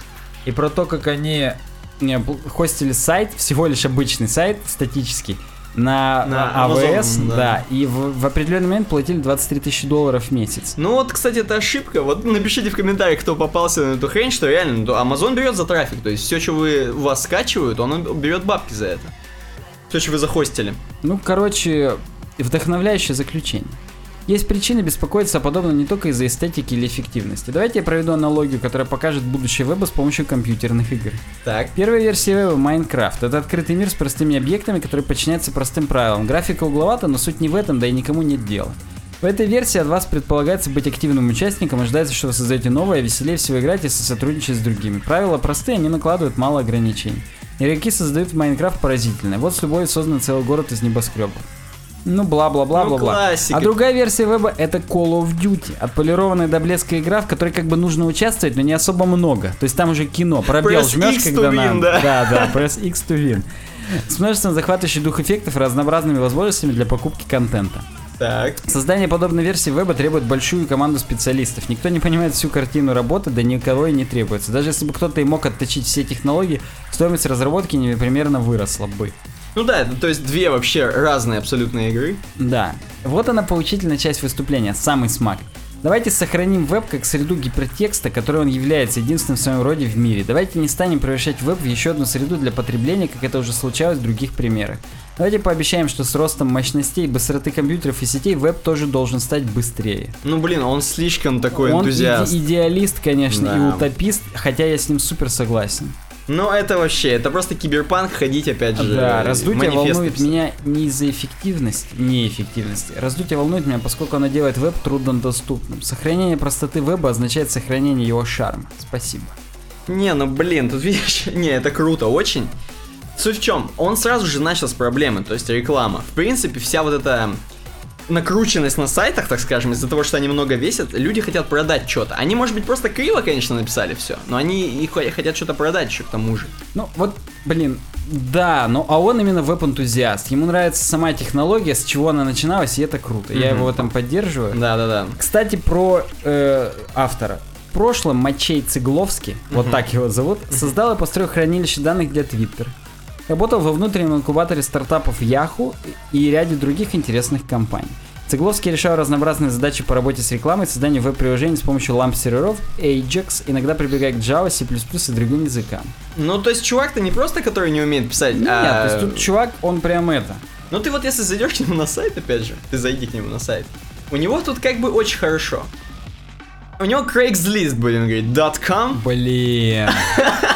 Speaker 1: и про то, как они бл- хостили сайт, всего лишь обычный сайт, статический, на,
Speaker 2: На
Speaker 1: AWS,
Speaker 2: Amazon,
Speaker 1: да.
Speaker 2: да.
Speaker 1: и в, в определенный момент платили 23 тысячи долларов в месяц.
Speaker 2: Ну вот, кстати, это ошибка. Вот напишите в комментариях, кто попался на эту хрень, что реально, ну, Amazon берет за трафик. То есть все, что вы у вас скачивают, он берет бабки за это. Все, что вы захостили.
Speaker 1: Ну, короче, вдохновляющее заключение. Есть причины беспокоиться о подобном не только из-за эстетики или эффективности. Давайте я проведу аналогию, которая покажет будущее веба с помощью компьютерных игр.
Speaker 2: Так.
Speaker 1: Первая версия веба Майнкрафт. Это открытый мир с простыми объектами, который подчиняется простым правилам. Графика угловата, но суть не в этом, да и никому нет дела. В этой версии от вас предполагается быть активным участником, ожидается, что вы создаете новое, веселее всего играть, если сотрудничать с другими. Правила простые, они накладывают мало ограничений. Игроки создают в Майнкрафт поразительное. Вот с любовью создан целый город из небоскребов. Ну, бла-бла-бла-бла-бла.
Speaker 2: Ну, классика.
Speaker 1: а другая версия веба это Call of Duty. Отполированная до блеска игра, в которой как бы нужно участвовать, но не особо много. То есть там уже кино. Пробел
Speaker 2: Press
Speaker 1: жмешь,
Speaker 2: X
Speaker 1: когда
Speaker 2: win,
Speaker 1: надо.
Speaker 2: да.
Speaker 1: Да, да, press X to win. С множеством захватывающих дух эффектов и разнообразными возможностями для покупки контента.
Speaker 2: Так.
Speaker 1: Создание подобной версии веба требует большую команду специалистов. Никто не понимает всю картину работы, да никого и не требуется. Даже если бы кто-то и мог отточить все технологии, стоимость разработки не примерно выросла бы.
Speaker 2: Ну да, это, то есть две вообще разные абсолютно игры.
Speaker 1: Да. Вот она поучительная часть выступления, самый смак. Давайте сохраним веб как среду гипертекста, которой он является единственным в своем роде в мире. Давайте не станем превращать веб в еще одну среду для потребления, как это уже случалось в других примерах. Давайте пообещаем, что с ростом мощностей, быстроты компьютеров и сетей веб тоже должен стать быстрее.
Speaker 2: Ну блин, он слишком такой
Speaker 1: он
Speaker 2: энтузиаст.
Speaker 1: иде- идеалист, конечно, и
Speaker 2: Да.
Speaker 1: утопист, хотя я с ним супер согласен.
Speaker 2: Ну это вообще, это просто киберпанк ходить опять же.
Speaker 1: Да, раздутие волнует
Speaker 2: писать.
Speaker 1: меня не из-за эффективности, неэффективности. Раздутие волнует меня, поскольку оно делает веб труднодоступным. Сохранение простоты веба означает сохранение его шарма. Спасибо.
Speaker 2: Не, ну блин, тут видишь, не, это круто очень. суть в чем? Он сразу же начал с проблемы, то есть реклама. В принципе, вся вот эта накрученность на сайтах, так скажем, из-за того, что они много весят, люди хотят продать что-то. Они, может быть, просто криво, конечно, написали все, но они и хо- хотят что-то продать еще к тому же.
Speaker 1: Ну, вот, блин, да, но а он именно веб-энтузиаст. Ему нравится сама технология, с чего она начиналась, и это круто. Я
Speaker 2: Мгм.
Speaker 1: его в этом поддерживаю.
Speaker 2: Да-да-да.
Speaker 1: Кстати, про э, автора. В прошлом Мачей Цыгловский, вот так его зовут, создал и построил хранилище данных для Twitter. Работал во внутреннем инкубаторе стартапов Yahoo и ряде других интересных компаний. Цыгловский решал разнообразные задачи по работе с рекламой созданию веб-приложений с помощью ламп-серверов, Ajax, иногда прибегая к Java, C++ и другим языкам.
Speaker 2: Ну, то есть чувак-то не просто, который не умеет писать,
Speaker 1: Нет,
Speaker 2: а...
Speaker 1: то есть тут чувак, он прям это.
Speaker 2: Ну, ты вот если зайдешь к нему на сайт, опять же, ты зайди к нему на сайт, у него тут как бы очень хорошо. У него Craigslist, будем говорить, .com,
Speaker 1: Блин,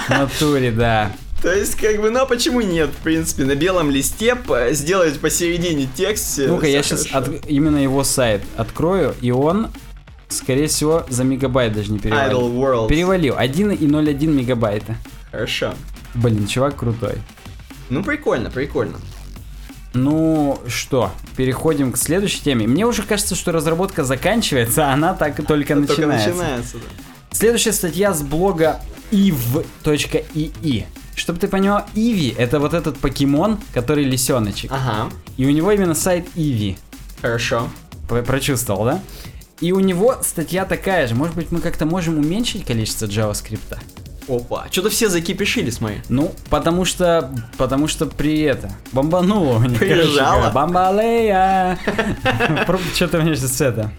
Speaker 1: в натуре, да.
Speaker 2: То есть, как бы, ну а почему нет, в принципе, на белом листе сделать посередине текст.
Speaker 1: Ну-ка, я сейчас
Speaker 2: хорошо.
Speaker 1: именно его сайт открою, и он, скорее всего, за мегабайт даже не перевалил.
Speaker 2: Idle World.
Speaker 1: Перевалил. 1,01 мегабайта.
Speaker 2: Хорошо.
Speaker 1: Блин, чувак крутой.
Speaker 2: Ну, прикольно, прикольно.
Speaker 1: Ну что, переходим к следующей теме. Мне уже кажется, что разработка заканчивается, а она так и только
Speaker 2: Только
Speaker 1: начинается.
Speaker 2: начинается, да.
Speaker 1: Следующая статья с блога iv.ii. Чтобы ты понял, Иви это вот этот покемон, который лисеночек.
Speaker 2: Ага,
Speaker 1: И у него именно сайт Иви.
Speaker 2: хорошо.
Speaker 1: Про- Прочувствовал, да? И у него статья такая же. Может быть, мы как-то можем уменьшить количество JavaScript?
Speaker 2: Опа, что-то все закипишили, смотри.
Speaker 1: Ну, потому что, потому что при это бомбануло у них.
Speaker 2: Приезжало?
Speaker 1: Бомбалея. Что-то меня сейчас это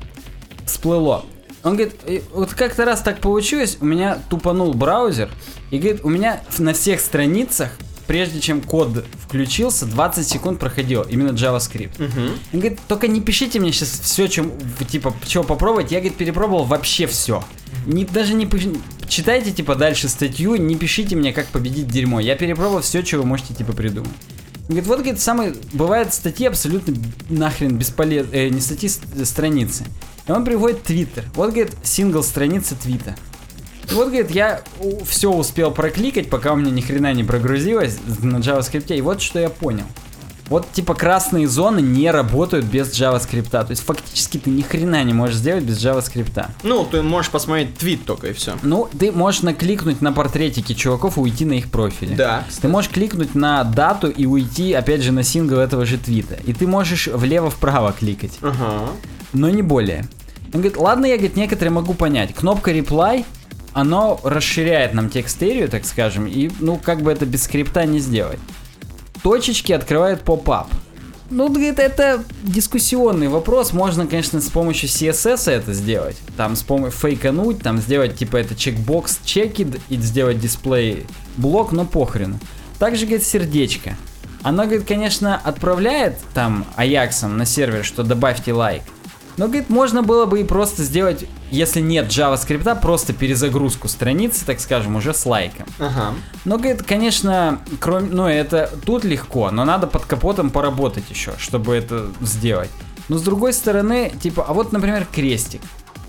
Speaker 1: всплыло. Он говорит, «И вот как-то раз так получилось, у меня тупанул браузер, и говорит, у меня на всех страницах, прежде чем код включился, 20 секунд проходило, именно JavaScript.
Speaker 2: Угу.
Speaker 1: Он говорит, только не пишите мне сейчас все, чем, типа, чего попробовать. Я, говорит, перепробовал вообще все. Не, даже не читайте, типа, дальше статью, не пишите мне, как победить дерьмо. Я перепробовал все, что вы можете, типа, придумать. Он говорит, вот, говорит, самые, бывают статьи абсолютно нахрен бесполезные, не статьи, страницы. И он приводит Твиттер. Вот, говорит, сингл страницы Твита. И Вот, говорит, я все успел прокликать, пока у меня ни хрена не прогрузилось на JavaScript. И вот что я понял. Вот типа красные зоны не работают без JavaScript. То есть фактически ты ни хрена не можешь сделать без JavaScript.
Speaker 2: Ну, ты можешь посмотреть твит только и все.
Speaker 1: Ну, ты можешь накликнуть на портретики чуваков и уйти на их профили.
Speaker 2: Да.
Speaker 1: Ты можешь кликнуть на дату и уйти, опять же, на сингл этого же твита. И ты можешь влево-вправо кликать.
Speaker 2: Ага.
Speaker 1: Но не более. Он говорит, ладно, я, говорит, некоторые могу понять. Кнопка reply, оно расширяет нам текст-эрию, так скажем, и, ну, как бы это без скрипта не сделать. Точечки открывает поп-ап. Ну, говорит, это дискуссионный вопрос. Можно, конечно, с помощью CSS это сделать. Там с помощью фейкануть, там сделать, типа, это чекбокс чекид и сделать дисплей блок, но похрену. Также, говорит, сердечко. Оно, говорит, конечно, отправляет там Аяксом на сервер, что добавьте лайк. Но, говорит, можно было бы и просто сделать, если нет JavaScript, просто перезагрузку страницы, так скажем, уже с лайком.
Speaker 2: Ага.
Speaker 1: Но, говорит, конечно, кроме, ну, это тут легко, но надо под капотом поработать еще, чтобы это сделать. Но с другой стороны, типа, а вот, например, крестик.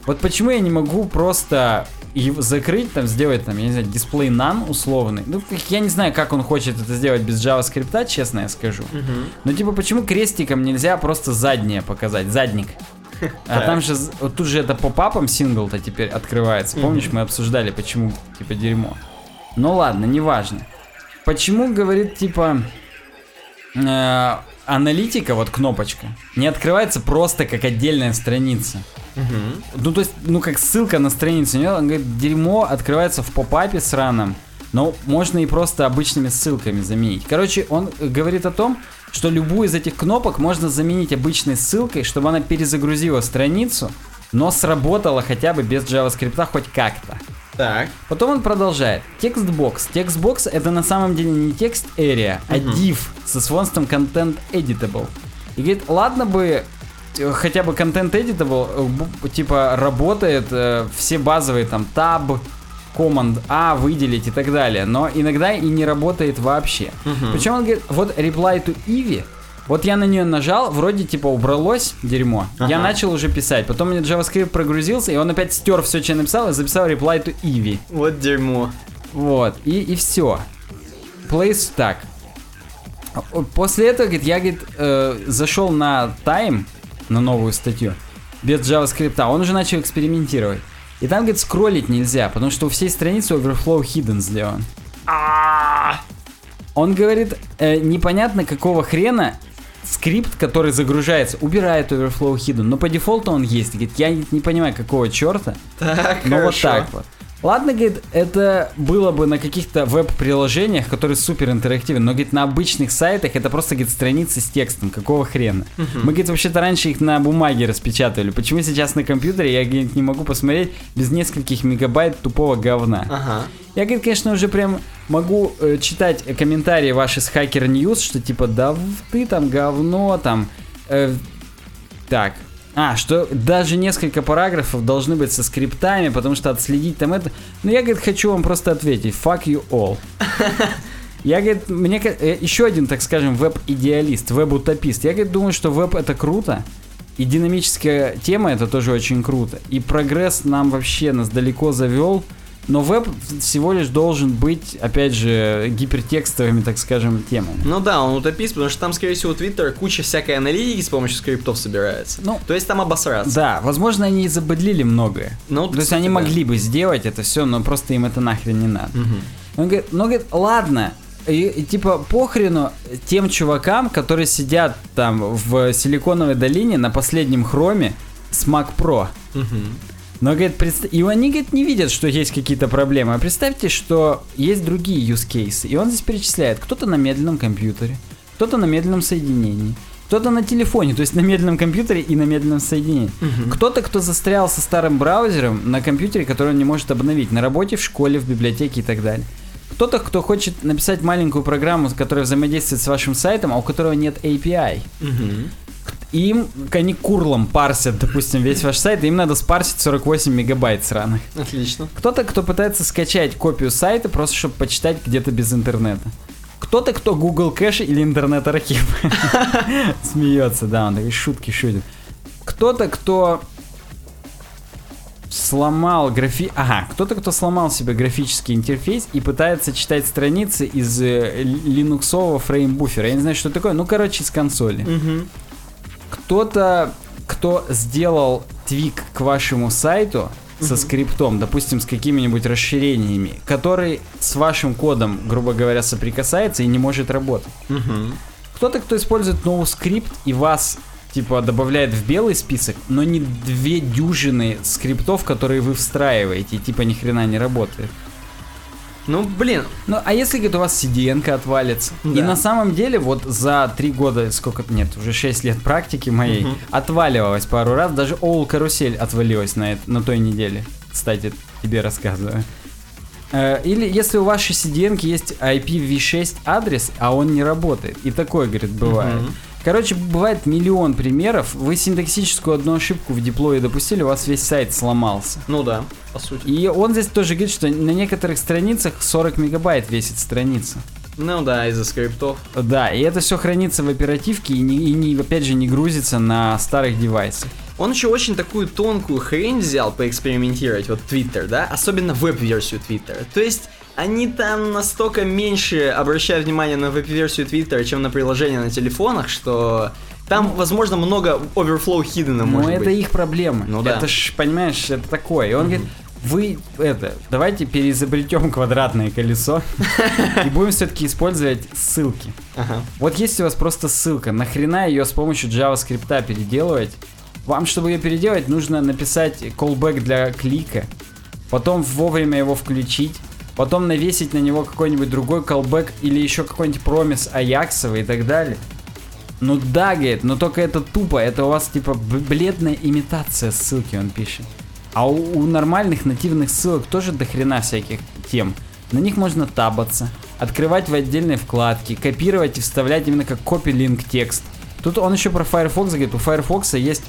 Speaker 1: Вот почему я не могу просто его закрыть, там, сделать, там, я не знаю, дисплей none условный. Ну, я не знаю, как он хочет это сделать без JavaScript, честно я скажу.
Speaker 2: Мгм.
Speaker 1: Но, типа, почему крестиком нельзя просто заднее показать, задник? А там же, вот тут же это попапом сингл-то теперь открывается. Помнишь, мы обсуждали, почему, типа, дерьмо. Ну ладно, неважно. Почему, говорит, типа, э, аналитика, вот кнопочка, не открывается просто как отдельная страница?
Speaker 2: Мгм.
Speaker 1: Ну, то есть, ну, как ссылка на страницу. Нет? Он говорит, дерьмо открывается в попапе сраном, но можно и просто обычными ссылками заменить. Короче, он говорит о том, что любую из этих кнопок можно заменить обычной ссылкой, чтобы она перезагрузила страницу, но сработала хотя бы без JavaScript хоть как-то.
Speaker 2: Так.
Speaker 1: Потом он продолжает. Textbox. Textbox это на самом деле не textarea, а div со свойством contenteditable. И говорит, ладно бы э, хотя бы contenteditable э, типа работает э, все базовые там tab, command A выделить и так далее, но иногда и не работает вообще. Причем он говорит, вот reply to Eevee, вот я на нее нажал, вроде типа убралось дерьмо. Я
Speaker 2: Ага.
Speaker 1: начал уже писать. Потом мне JavaScript прогрузился, и он опять стер все, что я написал, и записал reply to Eevee.
Speaker 2: Вот дерьмо.
Speaker 1: Вот, и, и все. Place так. После этого, говорит, я, говорит, э, зашел на Time, на новую статью, без JavaScript, он уже начал экспериментировать. И там, говорит, скроллить нельзя, потому что у всей страницы overflow hidden сделан. Он говорит, э, непонятно какого хрена скрипт, который загружается, убирает overflow hidden, но по дефолту он есть. Говорит, я не, понимаю, какого черта.
Speaker 2: Так,
Speaker 1: вот
Speaker 2: хорошо.
Speaker 1: так вот. Ладно, говорит, это было бы на каких-то веб-приложениях, которые супер интерактивны, но, говорит, на обычных сайтах это просто, говорит, страницы с текстом, какого хрена. Мы, говорит, вообще-то раньше их на бумаге распечатывали. Почему сейчас на компьютере я, говорит, не могу посмотреть без нескольких мегабайт тупого говна?
Speaker 2: Ага.
Speaker 1: Я, говорит, конечно, уже прям могу э, читать комментарии ваши с Hacker News, что типа, да ты там говно, там... э, так. А, что даже несколько параграфов должны быть со скриптами, потому что отследить там это... Ну, я, говорит, хочу вам просто ответить. Fuck you all. Я, говорит, мне э, еще один, так скажем, веб-идеалист, веб-утопист. Я, говорит, думаю, что веб это круто, и динамическая тема это тоже очень круто. И прогресс нам вообще нас далеко завел. Но веб всего лишь должен быть, опять же, гипертекстовыми, так скажем, темами.
Speaker 2: Ну да, он утопист, потому что там, скорее всего, Twitter куча всякой аналитики с помощью скриптов собирается.
Speaker 1: Ну,
Speaker 2: То есть там обосраться.
Speaker 1: Да, возможно, они забыдлили многое.
Speaker 2: Ну,
Speaker 1: То есть они
Speaker 2: да.
Speaker 1: могли бы сделать это все, но просто им это нахрен не надо. Он говорит, ну, говорит, ладно, и, и типа похрену тем чувакам, которые сидят там в Силиконовой долине на последнем хроме с Mac Pro.
Speaker 2: Мгм.
Speaker 1: Но, говорит, предста- и они, говорит, не видят, что есть какие-то проблемы. А представьте, что есть другие use cases. И он здесь перечисляет. Кто-то на медленном компьютере, кто-то на медленном соединении, кто-то на телефоне, то есть на медленном компьютере и на медленном соединении. Кто-то, кто застрял со старым браузером на компьютере, который он не может обновить, на работе, в школе, в библиотеке и так далее. Кто-то, кто хочет написать маленькую программу, которая взаимодействует с вашим сайтом, а у которого нет API.
Speaker 2: Мгм.
Speaker 1: Им, они курлом парсят, допустим, весь ваш сайт, и им надо спарсить 48 мегабайт сраных.
Speaker 2: Отлично.
Speaker 1: Кто-то, кто пытается скачать копию сайта, просто чтобы почитать где-то без интернета. Кто-то, кто Google кэш или интернет архив. Смеется, да, он такие шутки шутит. Кто-то, кто сломал графи... Ага, кто-то, кто сломал себе графический интерфейс и пытается читать страницы из э, линуксового фреймбуфера. Я не знаю, что такое. Ну, короче, из консоли.
Speaker 2: Мгм.
Speaker 1: Кто-то, кто сделал твик к вашему сайту со скриптом, допустим, с какими-нибудь расширениями, который с вашим кодом, грубо говоря, соприкасается и не может работать. Кто-то, кто использует NoScript и вас типа добавляет в белый список, но не две дюжины скриптов, которые вы встраиваете, и типа ни хрена не работает.
Speaker 2: Ну, блин,
Speaker 1: Ну, а если, говорит, у вас cdn отвалится? И
Speaker 2: Да.
Speaker 1: на самом деле, вот за три года, сколько, нет, уже 6 лет практики моей,
Speaker 2: Мгм.
Speaker 1: отваливалась пару раз, даже Оул Карусель отвалилась на, эт- на той неделе. Кстати, тебе рассказываю. Э, Или если у вашей CDN есть IPv6 адрес, а он не работает. И такое, говорит, бывает.
Speaker 2: Мгм.
Speaker 1: Короче, бывает миллион примеров. Вы синтаксическую одну ошибку в диплое допустили, у вас весь сайт сломался.
Speaker 2: ну да, по сути.
Speaker 1: И он здесь тоже говорит, что на некоторых страницах 40 мегабайт весит страница.
Speaker 2: Ну да, из-за скриптов.
Speaker 1: Да, и это все хранится в оперативке и, не, и не, опять же не грузится на старых девайсах.
Speaker 2: Он еще очень такую тонкую хрень взял поэкспериментировать, вот Twitter, да, особенно веб-версию Twitter. То есть они там настолько меньше обращают внимание на веб-версию Twitter, чем на приложения на телефонах, что там, возможно, много overflow hidden
Speaker 1: Но
Speaker 2: может
Speaker 1: Ну, это
Speaker 2: быть.
Speaker 1: их проблема.
Speaker 2: Ну да.
Speaker 1: Это ж, понимаешь, это такое. И он говорит, вы это, давайте переизобретем квадратное колесо и будем все-таки использовать ссылки.
Speaker 2: Ага.
Speaker 1: Вот если у вас просто ссылка, нахрена ее с помощью JavaScript переделывать? Вам, чтобы ее переделать, нужно написать callback для клика, потом вовремя его включить, потом навесить на него какой-нибудь другой callback или еще какой-нибудь промис аяксовый и так далее. Ну да, говорит, но только это тупо, это у вас типа бледная имитация ссылки, он пишет. А у, у нормальных нативных ссылок тоже до хрена всяких тем. На них можно табаться, открывать в отдельной вкладке, копировать и вставлять именно как копи-линк текст. Тут он еще про Firefox говорит, у Firefox есть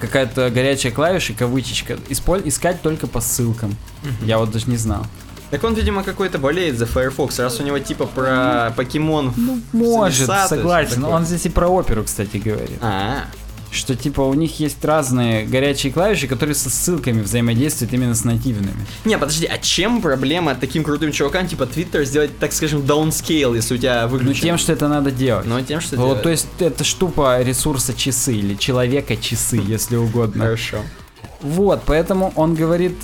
Speaker 1: какая-то горячая клавиша, кавычечка, исполь- искать только по ссылкам. Я вот даже не знал.
Speaker 2: Так он, видимо, какой-то болеет за Firefox, раз у него типа про покемон.
Speaker 1: Может,
Speaker 2: леса,
Speaker 1: согласен. Он здесь и про оперу, кстати, говорит.
Speaker 2: А,
Speaker 1: что типа у них есть разные горячие клавиши, которые со ссылками взаимодействуют именно с нативными.
Speaker 2: Не, подожди, а чем проблема таким крутым чувакам, типа Twitter, сделать, так скажем, downscale, если у тебя
Speaker 1: Ну
Speaker 2: выключен?
Speaker 1: тем, что это надо делать.
Speaker 2: Ну, тем, что
Speaker 1: вот,
Speaker 2: делать.
Speaker 1: то есть это штука ресурса часы или человека часы, если угодно.
Speaker 2: Хорошо.
Speaker 1: Вот, поэтому он говорит,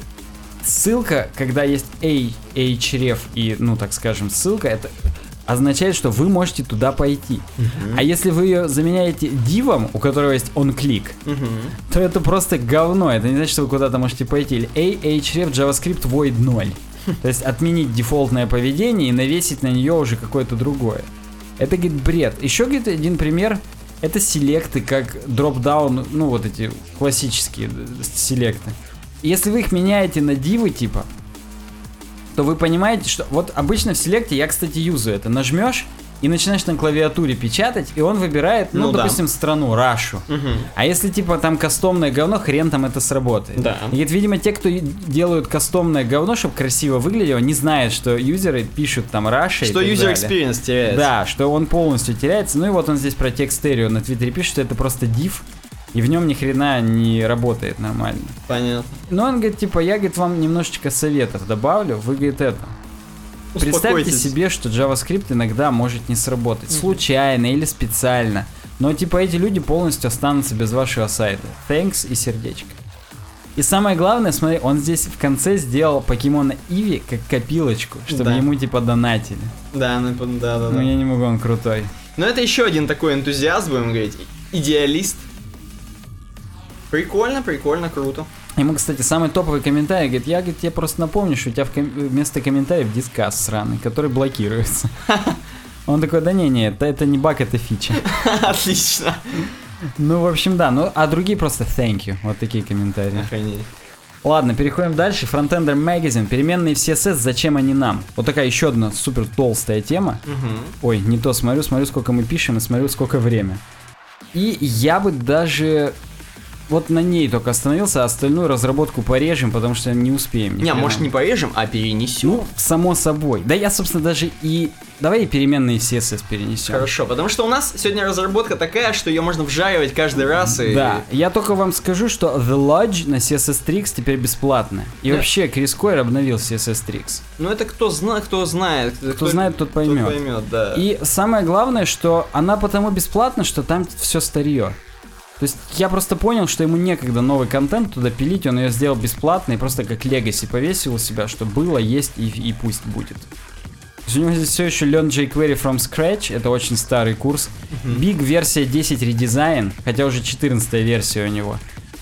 Speaker 1: ссылка, когда есть a, href и, ну, так скажем, ссылка, это означает, что вы можете туда пойти. А если вы ее заменяете дивом, у которого есть on-click,
Speaker 2: Мгм.
Speaker 1: то это просто говно. Это не значит, что вы куда-то можете пойти. Или a, href, JavaScript void 0. То есть отменить дефолтное поведение и навесить на нее уже какое-то другое. Это, говорит, бред. Еще, говорит, один пример. Это селекты, как дроп-даун, ну вот эти классические э, селекты. Если вы их меняете на дивы, типа, то вы понимаете, что вот обычно в селекте, я, кстати, юзаю это, нажмешь и начинаешь на клавиатуре печатать, и он выбирает, ну,
Speaker 2: Ну да.
Speaker 1: допустим, страну, Рашу.
Speaker 2: Мгм.
Speaker 1: А если типа там кастомное говно, хрен там это сработает.
Speaker 2: Да.
Speaker 1: И говорит, видимо, те, кто делают кастомное говно, чтобы красиво выглядело, не знают, что юзеры пишут там и
Speaker 2: Что
Speaker 1: далее.
Speaker 2: experience теряется.
Speaker 1: Да, что он полностью теряется. Ну и вот он здесь про текстерию на Твиттере пишет, что это просто div, и в нем ни хрена не работает нормально.
Speaker 2: Понятно.
Speaker 1: Но он говорит, типа, я, говорит, вам немножечко советов добавлю, вы, говорит, это. Представьте себе, что JavaScript иногда может не сработать. Случайно или специально. Но типа эти люди полностью останутся без вашего сайта. Thanks и сердечко. И самое главное, смотри, он здесь в конце сделал покемона Иви как копилочку, чтобы
Speaker 2: Да.
Speaker 1: ему типа донатили.
Speaker 2: Да, ну, да, да,
Speaker 1: Ну
Speaker 2: да.
Speaker 1: я не могу, он крутой.
Speaker 2: Но это еще один такой энтузиаст, будем говорить. Идеалист. Прикольно, прикольно, круто.
Speaker 1: Ему, кстати, самый топовый комментарий, говорит, я, говорит, тебе просто напомню, что у тебя в ком- вместо комментариев дискас сраный, который блокируется. Он такой, да не-не, это, это не баг, это фича.
Speaker 2: Отлично.
Speaker 1: Ну, в общем, да. Ну, а другие просто thank you. Вот такие комментарии.
Speaker 2: Охренеть.
Speaker 1: Ладно, переходим дальше. Frontender Magazine. Переменные в CSS, зачем они нам? Вот такая еще одна супер толстая тема.
Speaker 2: Мгм.
Speaker 1: Ой, не то смотрю, смотрю, сколько мы пишем и смотрю, сколько время. И я бы даже вот на ней только остановился, а остальную разработку порежем, потому что не успеем.
Speaker 2: Не, может не порежем, а перенесем.
Speaker 1: Ну, само собой. Да я, собственно, даже и... Давай и переменные CSS перенесем.
Speaker 2: Хорошо, потому что у нас сегодня разработка такая, что ее можно вжаривать каждый раз и...
Speaker 1: Да, я только вам скажу, что The Lodge на CSS Tricks теперь бесплатная. И
Speaker 2: Да.
Speaker 1: вообще, Крис Койер обновил CSS Tricks.
Speaker 2: Ну это кто знает, кто знает.
Speaker 1: Кто знает, тот поймет.
Speaker 2: поймет, да.
Speaker 1: И самое главное, что она потому бесплатна, что там все старье. То есть я просто понял, что ему некогда новый контент туда пилить, он ее сделал бесплатно и просто как легаси повесил у себя, что было, есть и, и пусть будет. То есть у него здесь все еще Learn jQuery from Scratch, это очень старый курс. Big версия 10 редизайн, хотя уже 14 версия у него.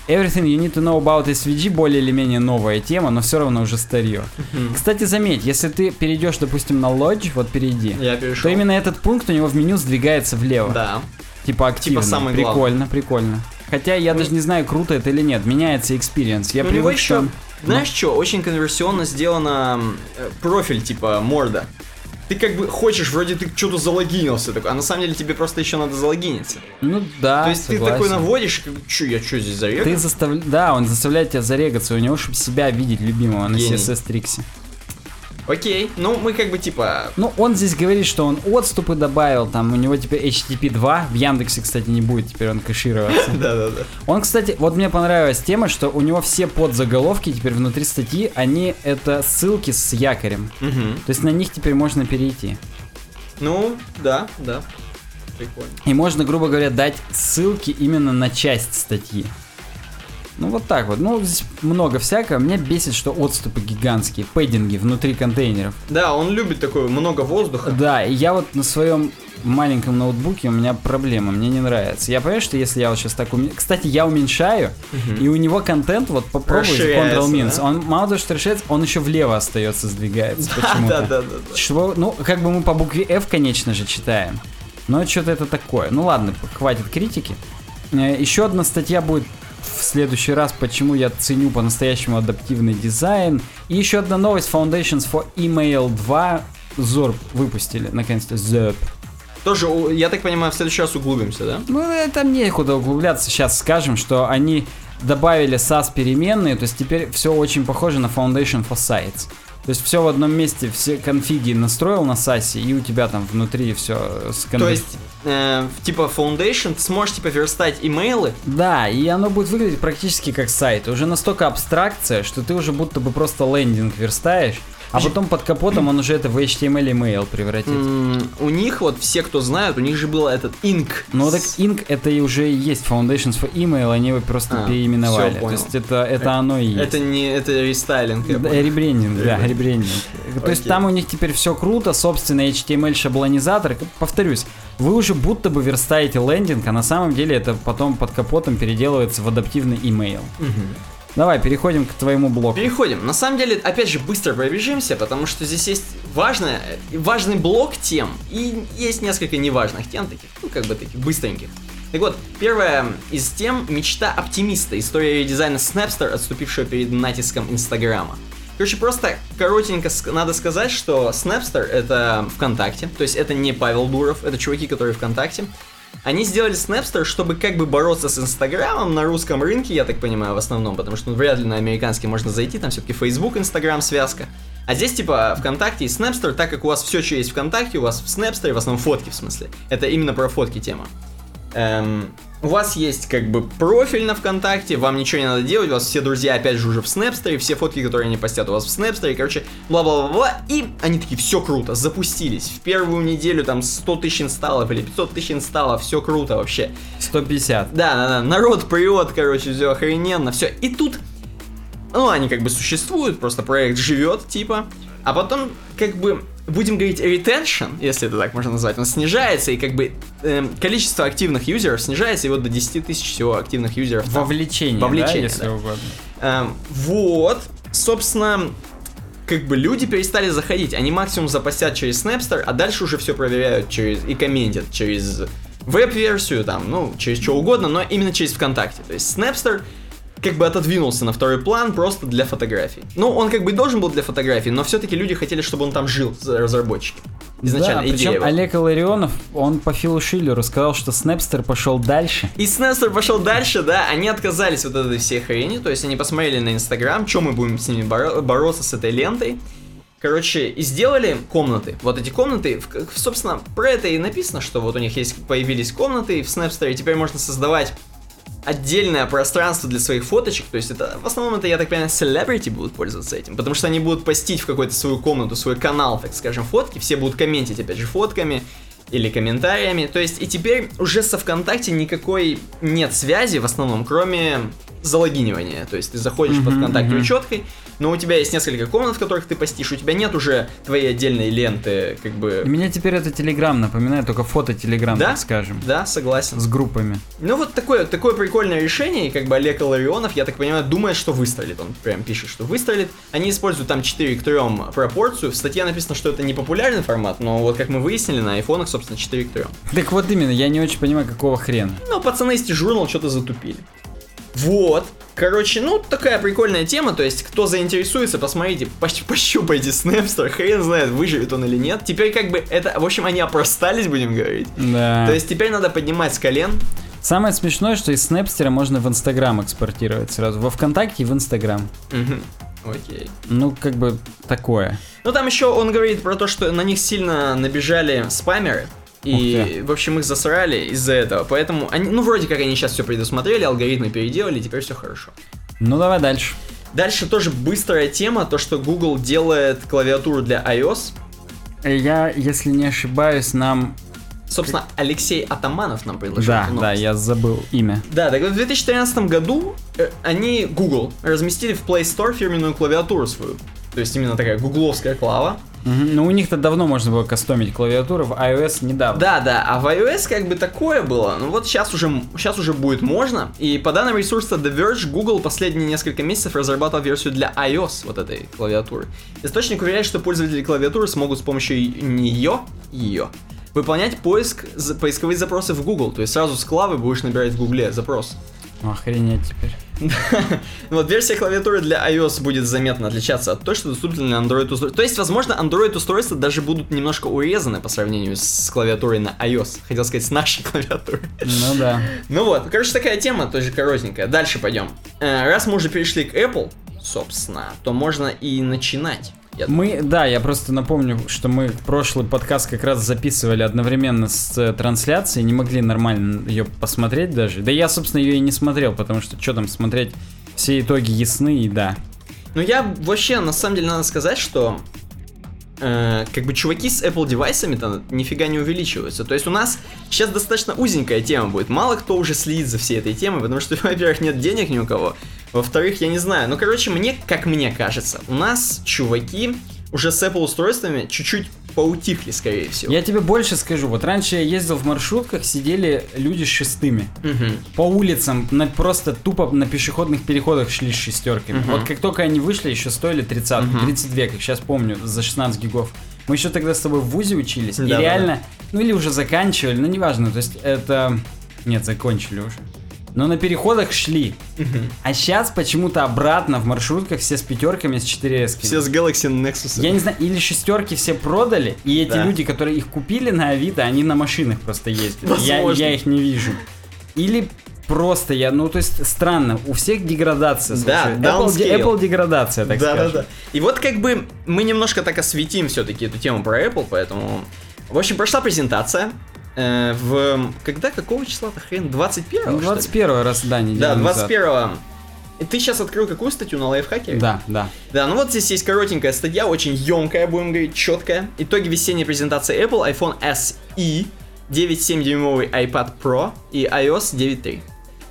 Speaker 1: Everything you need to know about SVG более или менее новая тема, но все равно уже старье. Кстати, заметь, если ты перейдешь, допустим, на Lodge, вот перейди,
Speaker 2: Я перешел.
Speaker 1: то именно этот пункт у него в меню сдвигается влево.
Speaker 2: Да.
Speaker 1: Типа активно.
Speaker 2: самый
Speaker 1: прикольно, прикольно. Хотя я даже не знаю, круто это или нет. Меняется experience. Я
Speaker 2: Ну,
Speaker 1: привык,
Speaker 2: еще,
Speaker 1: что...
Speaker 2: знаешь что, очень конверсионно сделано э, профиль типа морда. Ты как бы хочешь, вроде ты что-то залогинился, такой, а на самом деле тебе просто еще надо залогиниться.
Speaker 1: Ну да,
Speaker 2: То есть ты
Speaker 1: согласен.
Speaker 2: такой наводишь, как, что я что здесь зарегал?
Speaker 1: Ты заставля... Да, он заставляет тебя зарегаться у него, чтобы себя видеть любимого на
Speaker 2: Гений.
Speaker 1: CSS Tricks.
Speaker 2: Окей, ну мы как бы типа...
Speaker 1: Ну, он здесь говорит, что он отступы добавил, там у него теперь HTTP 2, в Яндексе, кстати, не будет теперь он кэшироваться.
Speaker 2: Да-да-да.
Speaker 1: Он, кстати, вот мне понравилась тема, что у него все подзаголовки теперь внутри статьи, они это ссылки с якорем. То есть на них теперь можно перейти.
Speaker 2: Ну, да, да. Прикольно.
Speaker 1: И можно, грубо говоря, дать ссылки именно на часть статьи. Ну вот так вот. Ну, здесь много всякого. Меня бесит, что отступы гигантские, пэддинги внутри контейнеров.
Speaker 2: Да, он любит такое много воздуха.
Speaker 1: Да, и я вот на своем маленьком ноутбуке у меня проблема, мне не нравится. Я понимаю, что если я вот сейчас так уме... Кстати, я уменьшаю, и у него контент, вот попробуйте
Speaker 2: Расширяется,
Speaker 1: Ctrl-Minus,
Speaker 2: да?
Speaker 1: он мало того, что расширяется, он еще влево остается, сдвигается почему-то.
Speaker 2: Да-да-да.
Speaker 1: Что, ну, как бы мы по букве F, конечно же, читаем. Но что-то это такое. Ну ладно, хватит критики. Э, Еще одна статья будет в следующий раз, почему я ценю по-настоящему адаптивный дизайн. И еще одна новость. Foundations for Email 2 Zorb выпустили, наконец-то, Zorb.
Speaker 2: Тоже, я так понимаю, в следующий раз углубимся, да?
Speaker 1: Ну, это некуда углубляться. Сейчас скажем, что они добавили SAS переменные, то есть теперь все очень похоже на Foundation for Sites. То есть все в одном месте, все конфиги настроил на SAS, и у тебя там внутри все
Speaker 2: То есть э, типа Foundation, ты сможешь типа верстать имейлы.
Speaker 1: Да, и оно будет выглядеть практически как сайт. Уже настолько абстракция, что ты уже будто бы просто лендинг верстаешь. А потом под капотом он уже это в HTML email превратит.
Speaker 2: М, У них вот все, кто знают, у них же был этот Ink.
Speaker 1: Ну так Inc это и уже и есть Foundations for Email, они его просто
Speaker 2: А,
Speaker 1: переименовали. То
Speaker 2: понял.
Speaker 1: есть это, это оно и есть.
Speaker 2: Это не это рестайлинг.
Speaker 1: ребрендинг, да,
Speaker 2: Ребрендинг.
Speaker 1: То есть там у них теперь все круто, собственно, HTML шаблонизатор. Повторюсь, вы уже будто бы верстаете лендинг, а на самом деле это потом под капотом переделывается в адаптивный email. Давай, переходим к твоему блоку.
Speaker 2: Переходим. На самом деле, опять же, быстро пробежимся, потому что здесь есть важное, важный блок тем, и есть несколько неважных тем, таких, ну, как бы таких быстреньких. Так вот, первая из тем — мечта оптимиста, история редизайна Snapster, отступившего перед натиском Инстаграма. Короче, просто коротенько надо сказать, что Snapster — это ВКонтакте, то есть это не Павел Дуров, это чуваки, которые ВКонтакте. Они сделали Snapster, чтобы как бы бороться с Инстаграмом на русском рынке, я так понимаю, в основном, потому что ну, вряд ли на американский можно зайти, там все-таки Facebook, Инстаграм связка. А здесь типа ВКонтакте и Snapster, так как у вас все, что есть ВКонтакте, у вас в Snapster, в основном фотки в смысле. Это именно про фотки тема. Эм, у вас есть как бы профиль на ВКонтакте, вам ничего не надо делать, у вас все друзья опять же уже в Снэпстере, все фотки, которые они постят у вас в Снэпстере, короче, бла-бла-бла-бла, и они такие, все круто, запустились. В первую неделю там 100 тысяч инсталлов или 500 тысяч инсталлов, все круто вообще.
Speaker 1: 150.
Speaker 2: Да, да, да, народ прет, короче, все охрененно, все. И тут, ну, они как бы существуют, просто проект живет, типа. А потом, как бы, будем говорить, retention, если это так можно назвать, он снижается, и как бы эм, количество активных юзеров снижается, и вот до 10 тысяч всего активных юзеров.
Speaker 1: Вовлечение,
Speaker 2: Вовлечение,
Speaker 1: да, если
Speaker 2: да.
Speaker 1: угодно.
Speaker 2: Эм, вот, собственно, как бы люди перестали заходить. Они максимум запостят через Snapster, а дальше уже все проверяют через и комментят через веб-версию, там, ну, через что угодно, но именно через ВКонтакте. То есть Snapster как бы отодвинулся на второй план просто для фотографий. Ну, он как бы должен был для фотографий, но все-таки люди хотели, чтобы он там жил, разработчики. Изначально
Speaker 1: да, причем. Олег Иларионов, он по Филу Шиллеру сказал, что Снэпстер пошел дальше.
Speaker 2: И Снэстер пошел дальше, да, они отказались вот от этой всей хрени, то есть они посмотрели на Инстаграм, что мы будем с ними боро- бороться с этой лентой. Короче, и сделали комнаты. Вот эти комнаты, собственно, про это и написано, что вот у них есть появились комнаты в и теперь можно создавать отдельное пространство для своих фоточек, то есть это в основном это, я так понимаю, celebrity будут пользоваться этим, потому что они будут постить в какую-то свою комнату, свой канал, так скажем, фотки, все будут комментить, опять же, фотками или комментариями, то есть и теперь уже со ВКонтакте никакой нет связи в основном, кроме залогинивания, то есть ты заходишь под
Speaker 1: Мгм,
Speaker 2: ВКонтакте
Speaker 1: мгм.
Speaker 2: учеткой, но у тебя есть несколько комнат, в которых ты постишь, у тебя нет уже твоей отдельной ленты, как бы...
Speaker 1: Меня теперь это Телеграм напоминает, только фото Телеграм,
Speaker 2: Да?
Speaker 1: так скажем.
Speaker 2: Да, согласен.
Speaker 1: С группами.
Speaker 2: Ну вот такое, такое прикольное решение, и как бы Олег Ларионов, я так понимаю, думает, что выстрелит. Он прям пишет, что выстрелит. Они используют там 4 к 3 пропорцию. В статье написано, что это не популярный формат, но вот как мы выяснили, на айфонах, собственно, 4 к 3.
Speaker 1: Так вот именно, я не очень понимаю, какого хрена.
Speaker 2: Ну, пацаны из журнал что-то затупили. Вот. Короче, ну, такая прикольная тема, то есть, кто заинтересуется, посмотрите, пощ- пощупайте Снэпстер, хрен знает, выживет он или нет. Теперь как бы это, в общем, они опростались, будем говорить.
Speaker 1: Да.
Speaker 2: То есть, теперь надо поднимать с колен.
Speaker 1: Самое смешное, что из Снэпстера можно в Инстаграм экспортировать сразу. Во ВКонтакте и в Инстаграм.
Speaker 2: Мгм. Окей.
Speaker 1: Ну, как бы такое.
Speaker 2: Ну там еще он говорит про то, что на них сильно набежали спамеры. И, в общем, их засрали из-за этого. Поэтому, они, ну, вроде как они сейчас все предусмотрели, алгоритмы переделали, теперь все хорошо.
Speaker 1: Ну, давай дальше.
Speaker 2: Дальше тоже быстрая тема, то, что Google делает клавиатуру для iOS.
Speaker 1: Я, если не ошибаюсь, нам...
Speaker 2: Собственно, Алексей Атаманов нам предложил.
Speaker 1: Да, да, я забыл имя.
Speaker 2: Да, так вот в 2013 году э, они, Google, разместили в Play Store фирменную клавиатуру свою. То есть именно такая гугловская клава.
Speaker 1: Мгм. Ну, у них-то давно можно было кастомить клавиатуру, в iOS недавно.
Speaker 2: Да, да, а в iOS как бы такое было. Ну вот сейчас уже, сейчас уже будет можно. И по данным ресурса The Verge, Google последние несколько месяцев разрабатывал версию для iOS вот этой клавиатуры. Источник уверяет, что пользователи клавиатуры смогут с помощью нее, ее, выполнять поиск, за- поисковые запросы в Google. То есть сразу с клавы будешь набирать в Гугле запрос.
Speaker 1: Охренеть теперь.
Speaker 2: Вот версия клавиатуры для iOS будет заметно отличаться от той, что доступна на Android устройстве. То есть, возможно, Android устройства даже будут немножко урезаны по сравнению с клавиатурой на iOS. Хотел сказать, с нашей клавиатурой.
Speaker 1: Ну да.
Speaker 2: Ну вот, короче, такая тема, тоже коротенькая. Дальше пойдем. Э, Раз мы уже перешли к Apple, собственно, то можно и начинать. Я
Speaker 1: Мы, да, я просто напомню, что мы прошлый подкаст как раз записывали одновременно с э, трансляцией, не могли нормально ее посмотреть даже. Да я, собственно, ее и не смотрел, потому что что там смотреть, все итоги ясны и да.
Speaker 2: Ну я вообще, на самом деле, надо сказать, что э, как бы чуваки с Apple девайсами-то нифига не увеличиваются. То есть у нас сейчас достаточно узенькая тема будет. Мало кто уже следит за всей этой темой, потому что, во-первых, нет денег ни у кого. Во-вторых, я не знаю. Ну, короче, мне, как мне кажется, у нас чуваки уже с Apple устройствами чуть-чуть поутихли, скорее всего.
Speaker 1: Я тебе больше скажу. Вот раньше я ездил в маршрутках, сидели люди с шестыми.
Speaker 2: Мгм.
Speaker 1: По улицам, на, просто тупо на пешеходных переходах шли с шестерками.
Speaker 2: Мгм.
Speaker 1: Вот как только они вышли, еще стоили 30,
Speaker 2: Мгм.
Speaker 1: 32, как сейчас помню, за 16 гигов. Мы еще тогда с тобой в ВУЗе учились, и
Speaker 2: Да-да-да.
Speaker 1: реально, ну или уже заканчивали, ну неважно, то есть это... Нет, закончили уже. Но на переходах шли. А сейчас почему-то обратно в маршрутках все с пятерками, с 4S.
Speaker 2: Все с Galaxy Nexus.
Speaker 1: Я не знаю, или шестерки все продали, и эти
Speaker 2: Да.
Speaker 1: люди, которые их купили на Авито, они на машинах просто ездят. Я, я их не вижу. Или просто я, ну то есть странно, у всех деградация.
Speaker 2: Да,
Speaker 1: слушай. Apple, де-. Apple деградация, так
Speaker 2: да,
Speaker 1: скажем.
Speaker 2: да, да. И вот как бы мы немножко так осветим все-таки эту тему про Apple, поэтому... В общем, прошла презентация. Э, в... Когда? Какого числа-то хрен? 21
Speaker 1: Ну, 21 раз, да, неделю
Speaker 2: Да,
Speaker 1: назад.
Speaker 2: 21 И ты сейчас открыл какую статью на лайфхаке?
Speaker 1: Да, да.
Speaker 2: Да, ну вот здесь есть коротенькая статья, очень емкая, будем говорить, четкая. Итоги весенней презентации Apple, iPhone SE, 9,7-дюймовый iPad Pro и iOS 9.3.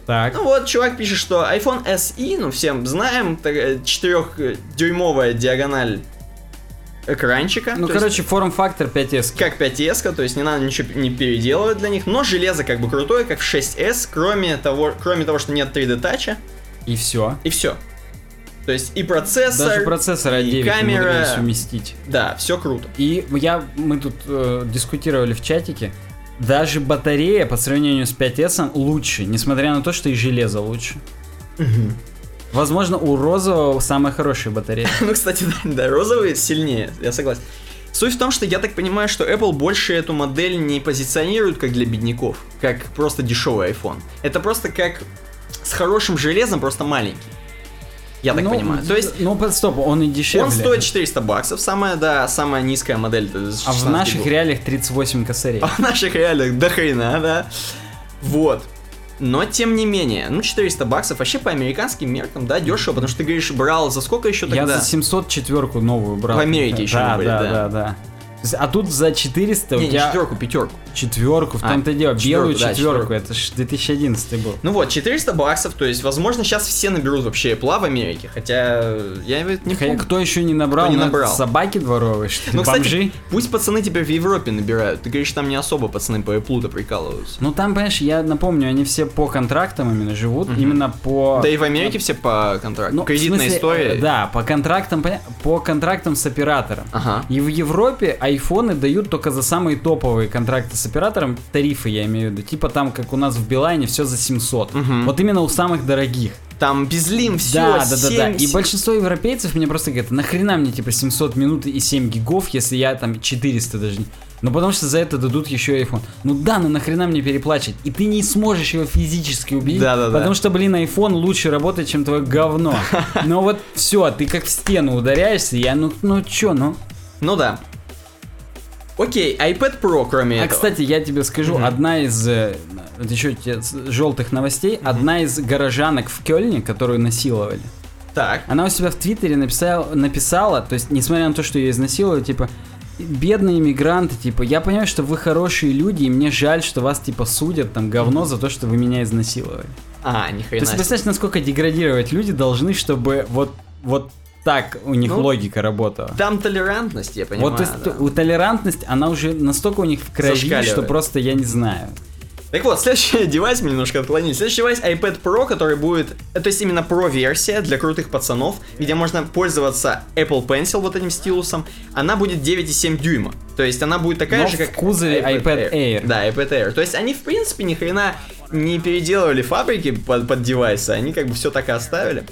Speaker 1: Так.
Speaker 2: Ну вот, чувак пишет, что iPhone SE, ну всем знаем, 4-дюймовая диагональ экранчика.
Speaker 1: Ну,
Speaker 2: то есть
Speaker 1: короче, форм-фактор 5S.
Speaker 2: как 5S, то есть не надо ничего не переделывать для них, но железо как бы крутое, как в 6S, кроме того, кроме того, что нет 3D тача,
Speaker 1: И все.
Speaker 2: и все. То есть и процессор,
Speaker 1: Даже процессора
Speaker 2: и
Speaker 1: 9
Speaker 2: камера,
Speaker 1: умудрились уместить.
Speaker 2: да, все круто.
Speaker 1: И я, мы тут э, дискутировали в чатике, даже батарея по сравнению с 5S лучше, несмотря на то, что и железо лучше. Возможно, у розового самая хорошая батарея.
Speaker 2: Ну, кстати, да, да, розовый сильнее, я согласен. Суть в том, что я так понимаю, что Apple больше эту модель не позиционирует как для бедняков, как просто дешевый iPhone. Это просто как с хорошим железом, просто маленький. Я так
Speaker 1: Ну,
Speaker 2: понимаю. То есть
Speaker 1: Ну, под- стоп, он и дешевле.
Speaker 2: он стоит 400 баксов, самая, да, самая низкая модель.
Speaker 1: А в
Speaker 2: 16
Speaker 1: наших
Speaker 2: гигов.
Speaker 1: реалиях 38 косарей.
Speaker 2: А в наших реалиях до хрена, да. Вот. Но, тем не менее, ну, 400 баксов вообще по американским меркам, да, дешево, потому что ты говоришь, брал за сколько еще
Speaker 1: Я
Speaker 2: тогда?
Speaker 1: за 704 новую брал.
Speaker 2: В Америке еще
Speaker 1: да,
Speaker 2: были,
Speaker 1: да,
Speaker 2: да.
Speaker 1: да, да. А тут за 400 у
Speaker 2: Не, не
Speaker 1: тебя
Speaker 2: четверку, пятерку.
Speaker 1: четверку, в
Speaker 2: А,
Speaker 1: том-то и дело,
Speaker 2: четверку,
Speaker 1: белую
Speaker 2: да,
Speaker 1: четверку,
Speaker 2: четверку.
Speaker 1: это ж 2011 был.
Speaker 2: Ну вот, 400 баксов, то есть, возможно, сейчас все наберут вообще Apple в Америке, хотя я это не
Speaker 1: Хотя
Speaker 2: помню.
Speaker 1: Кто еще не набрал?
Speaker 2: Кто не набрал.
Speaker 1: Собаки дворовые, что ли?
Speaker 2: Ну, кстати,
Speaker 1: Бомжи?
Speaker 2: пусть пацаны теперь в Европе набирают. Ты говоришь, там не особо пацаны по Apple-то прикалываются.
Speaker 1: Ну там, понимаешь, я напомню, они все по контрактам именно живут, именно по...
Speaker 2: Да и в Америке все по контракту.
Speaker 1: Ну,
Speaker 2: Кредитная
Speaker 1: смысле,
Speaker 2: история.
Speaker 1: э, Да, по контрактам, по контрактам с оператором.
Speaker 2: Ага.
Speaker 1: И в Европе айфоны дают только за самые топовые контракты с оператором, тарифы я имею в виду, типа там, как у нас в Билайне, все за 700.
Speaker 2: Мгм.
Speaker 1: Вот именно у самых дорогих.
Speaker 2: Там безлим, все,
Speaker 1: да, да, да, да. И большинство европейцев мне просто говорят, нахрена мне типа 700 минут и 7 гигов, если я там 400 даже не... Ну потому что за это дадут еще iPhone. Ну да, ну нахрена мне переплачивать? И ты не сможешь его физически убедить,
Speaker 2: Да-да-да.
Speaker 1: потому что, блин, iPhone лучше работает, чем твое говно. Но вот все, ты как в стену ударяешься, я ну, ну чё, ну...
Speaker 2: Ну да. Окей, iPad Pro, кроме
Speaker 1: А,
Speaker 2: этого.
Speaker 1: кстати, я тебе скажу,
Speaker 2: Мгм.
Speaker 1: одна из э, еще желтых новостей, одна из горожанок в Кёльне, которую насиловали,
Speaker 2: Так.
Speaker 1: Она у себя в Твиттере написала, написала, то есть, несмотря на то, что ее изнасиловали, типа, бедные иммигранты, типа, я понимаю, что вы хорошие люди, и мне жаль, что вас, типа, судят, там, говно за то, что вы меня изнасиловали.
Speaker 2: А, ни
Speaker 1: То есть, представляешь, насколько деградировать люди должны, чтобы вот, вот так у них
Speaker 2: Ну,
Speaker 1: логика работала.
Speaker 2: Там толерантность, я понимаю.
Speaker 1: вот, то есть,
Speaker 2: да.
Speaker 1: у толерантность, она уже настолько у них в крови, что просто я не знаю.
Speaker 2: Так вот, следующий девайс, мы немножко отклонились. Следующий девайс iPad Pro, который будет, э, то есть именно Pro-версия для крутых пацанов, где можно пользоваться Apple Pencil, вот этим стилусом. Она будет 9,7 дюйма. То есть она будет такая
Speaker 1: Но
Speaker 2: же,
Speaker 1: в
Speaker 2: как
Speaker 1: кузове iPad Air.
Speaker 2: Да, iPad Air. То есть они, в принципе, ни хрена не переделывали фабрики под, под девайсы, они как бы все так и оставили.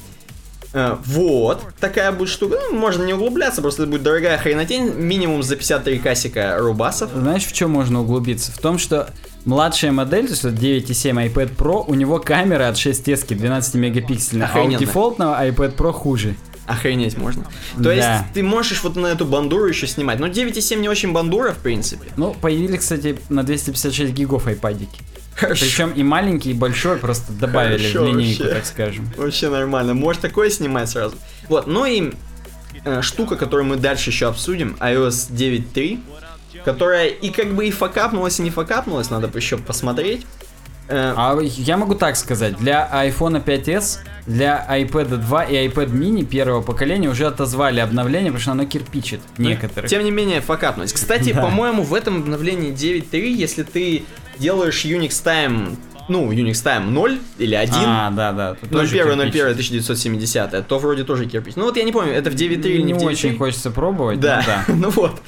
Speaker 2: Э, Вот, такая будет штука. Ну, можно не углубляться, просто это будет дорогая хренотень, минимум за 53 касика рубасов.
Speaker 1: Знаешь, в чем можно углубиться? В том, что младшая модель, то есть вот 9.7 iPad Pro, у него камера от 6S 12 мегапиксельная, а у
Speaker 2: Охрененно.
Speaker 1: дефолтного iPad Pro хуже.
Speaker 2: Охренеть можно. То
Speaker 1: Да.
Speaker 2: есть ты можешь вот на эту бандуру еще снимать. Но 9.7 не очень бандура, в принципе.
Speaker 1: Ну, появились, кстати, на 256 гигов айпадики.
Speaker 2: Хорошо.
Speaker 1: Причем и маленький, и большой просто добавили
Speaker 2: Хорошо
Speaker 1: в линейку,
Speaker 2: вообще.
Speaker 1: так скажем.
Speaker 2: Вообще нормально. Можешь такое снимать сразу. Вот, ну и э, штука, которую мы дальше еще обсудим, iOS 9.3, которая и как бы и факапнулась, и не факапнулась, надо еще посмотреть. Э,
Speaker 1: А я могу так сказать, для iPhone 5s, для iPad 2 и iPad mini первого поколения уже отозвали обновление, потому что оно кирпичит некоторых.
Speaker 2: Тем не менее, факапнулись. Кстати,
Speaker 1: Да.
Speaker 2: по-моему, в этом обновлении 9.3, если ты делаешь Unix Time, ну, Unix Time 0 или 1,
Speaker 1: А, да, да. тут тоже
Speaker 2: 01,
Speaker 1: кирпичит.
Speaker 2: 01, 1970, то вроде тоже кирпич. Ну вот я не помню, это в 9.3 или не в 9.3?
Speaker 1: очень хочется пробовать,
Speaker 2: Да,
Speaker 1: да.
Speaker 2: ну вот.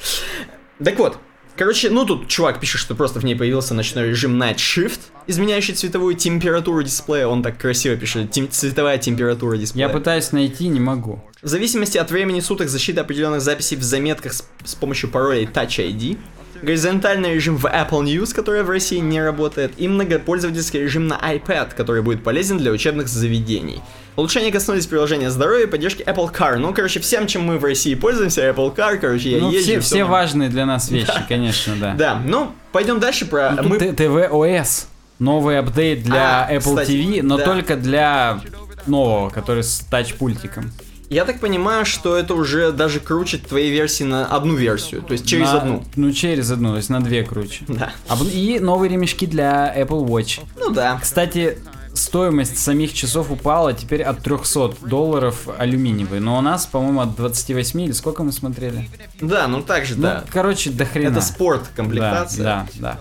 Speaker 2: Так вот, короче, ну тут чувак пишет, что просто в ней появился ночной режим Night Shift, изменяющий цветовую температуру дисплея. Он так красиво пишет, тем- цветовая температура дисплея.
Speaker 1: Я пытаюсь найти, не могу.
Speaker 2: В зависимости от времени суток защита определенных записей в заметках с, с помощью паролей Touch ID, горизонтальный режим в Apple News, который в России не работает, и многопользовательский режим на iPad, который будет полезен для учебных заведений. Улучшения коснулись приложения здоровья и поддержки Apple Car. Ну, короче, всем, чем мы в России пользуемся, Apple Car, короче, я
Speaker 1: ну,
Speaker 2: езжу.
Speaker 1: все, все важные для нас вещи, конечно, да.
Speaker 2: Да, ну, пойдем дальше про...
Speaker 1: Ну,
Speaker 2: мы...
Speaker 1: тут Т- TVOS. Новый апдейт для
Speaker 2: А,
Speaker 1: Apple
Speaker 2: кстати,
Speaker 1: TV, но
Speaker 2: да.
Speaker 1: только для нового, который с тач-пультиком.
Speaker 2: Я так понимаю, что это уже даже круче твоей версии на одну версию, то есть через
Speaker 1: На-
Speaker 2: одну.
Speaker 1: Ну, через одну, то есть на две круче.
Speaker 2: Да.
Speaker 1: Об- И новые ремешки для Apple Watch.
Speaker 2: Ну да.
Speaker 1: Кстати, стоимость самих часов упала теперь от 300 долларов алюминиевые. Но у нас, по-моему, от 28 или сколько мы смотрели?
Speaker 2: Да, ну так же,
Speaker 1: Ну,
Speaker 2: да.
Speaker 1: короче, до хрена.
Speaker 2: Это спорт,
Speaker 1: Да,
Speaker 2: комплектация.
Speaker 1: да, да.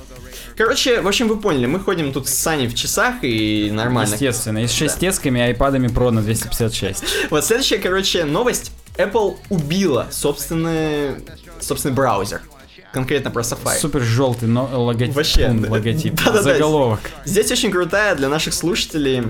Speaker 2: Короче, в общем, вы поняли, мы ходим тут с Саней в часах и нормально.
Speaker 1: Естественно. И с шестецками и айпадами Pro на 256.
Speaker 2: Вот следующая, короче, новость. Apple убила собственный, собственный браузер. Конкретно про Safari.
Speaker 1: Супер желтый но, логотип.
Speaker 2: Вообще,
Speaker 1: м,
Speaker 2: да.
Speaker 1: логотип.
Speaker 2: Да-да-да.
Speaker 1: Заголовок.
Speaker 2: Здесь очень крутая для наших слушателей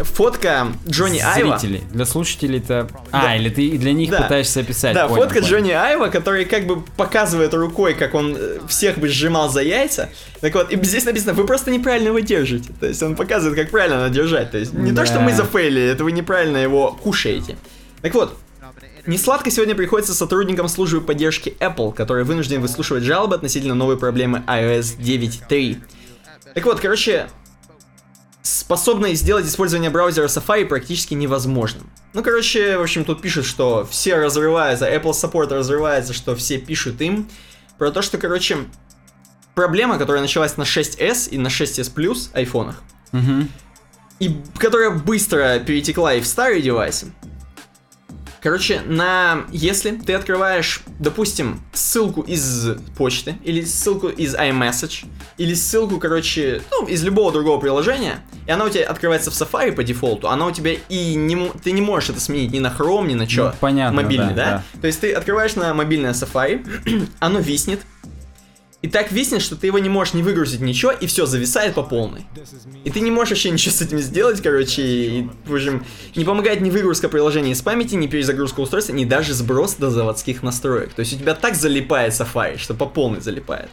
Speaker 2: фотка Джонни Айва.
Speaker 1: Зрителей. Для слушателей-то... А, или ты для них
Speaker 2: Да.
Speaker 1: пытаешься описать.
Speaker 2: Да,
Speaker 1: понял,
Speaker 2: фотка
Speaker 1: понял.
Speaker 2: Джонни Айва, который как бы показывает рукой, как он э, всех бы сжимал за яйца. Так вот, и здесь написано, вы просто неправильно его держите. То есть он показывает, как правильно надо держать. То есть не то, что
Speaker 1: Да.
Speaker 2: мы зафейлили, это вы неправильно его кушаете. Так вот, Несладко сегодня приходится сотрудникам службы поддержки Apple, которые вынуждены выслушивать жалобы относительно новой проблемы iOS 9.3. Так вот, короче, способны сделать использование браузера Safari практически невозможным. Ну, короче, в общем, тут пишут, что все разрываются, Apple Support разрывается, что все пишут им про то, что, короче, проблема, которая началась на 6s и на 6s Plus айфонах,
Speaker 1: Мгм.
Speaker 2: и которая быстро перетекла и в старые девайсы. Короче, на если ты открываешь, допустим, ссылку из почты, или ссылку из iMessage, или ссылку, короче, ну, из любого другого приложения, и она у тебя открывается в Safari по дефолту, она у тебя и не, ты не можешь это сменить ни на Chrome, ни на что.
Speaker 1: Ну, понятно,
Speaker 2: Мобильный,
Speaker 1: да,
Speaker 2: да? То есть ты открываешь на мобильное Safari, оно виснет, и так виснет, что ты его не можешь не выгрузить ничего, и все, зависает по полной. И ты не можешь вообще ничего с этим сделать, короче, и, в общем, не помогает ни выгрузка приложения из памяти, ни перезагрузка устройства, ни даже сброс до заводских настроек. То есть у тебя так залипает Safari, что по полной залипает.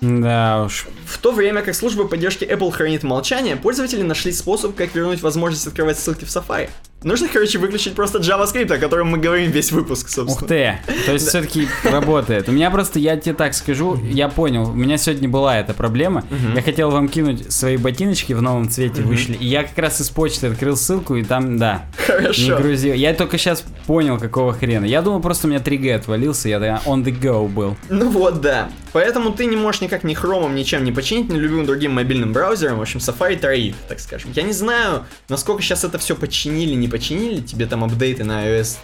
Speaker 1: Да уж.
Speaker 2: В то время как служба поддержки Apple хранит молчание, пользователи нашли способ, как вернуть возможность открывать ссылки в Safari. Нужно, короче, выключить просто JavaScript, о котором мы говорим весь выпуск,
Speaker 1: Ух
Speaker 2: собственно.
Speaker 1: ты, то есть все-таки работает. У меня просто, я тебе так скажу, я понял, у меня сегодня была эта проблема. Я хотел вам кинуть свои ботиночки в новом цвете вышли, и я как раз из почты открыл ссылку, и там, да, не
Speaker 2: Хорошо.
Speaker 1: грузил. Я только сейчас понял, какого хрена. Я думал, просто у меня 3G отвалился, я on the go был.
Speaker 2: Ну вот, да. Поэтому ты не можешь никак ни хромом, ничем не починить, ни любым другим мобильным браузером. В общем, Safari троит, так скажем. Я не знаю, насколько сейчас это все починили, не починили. Тебе там апдейты на iOS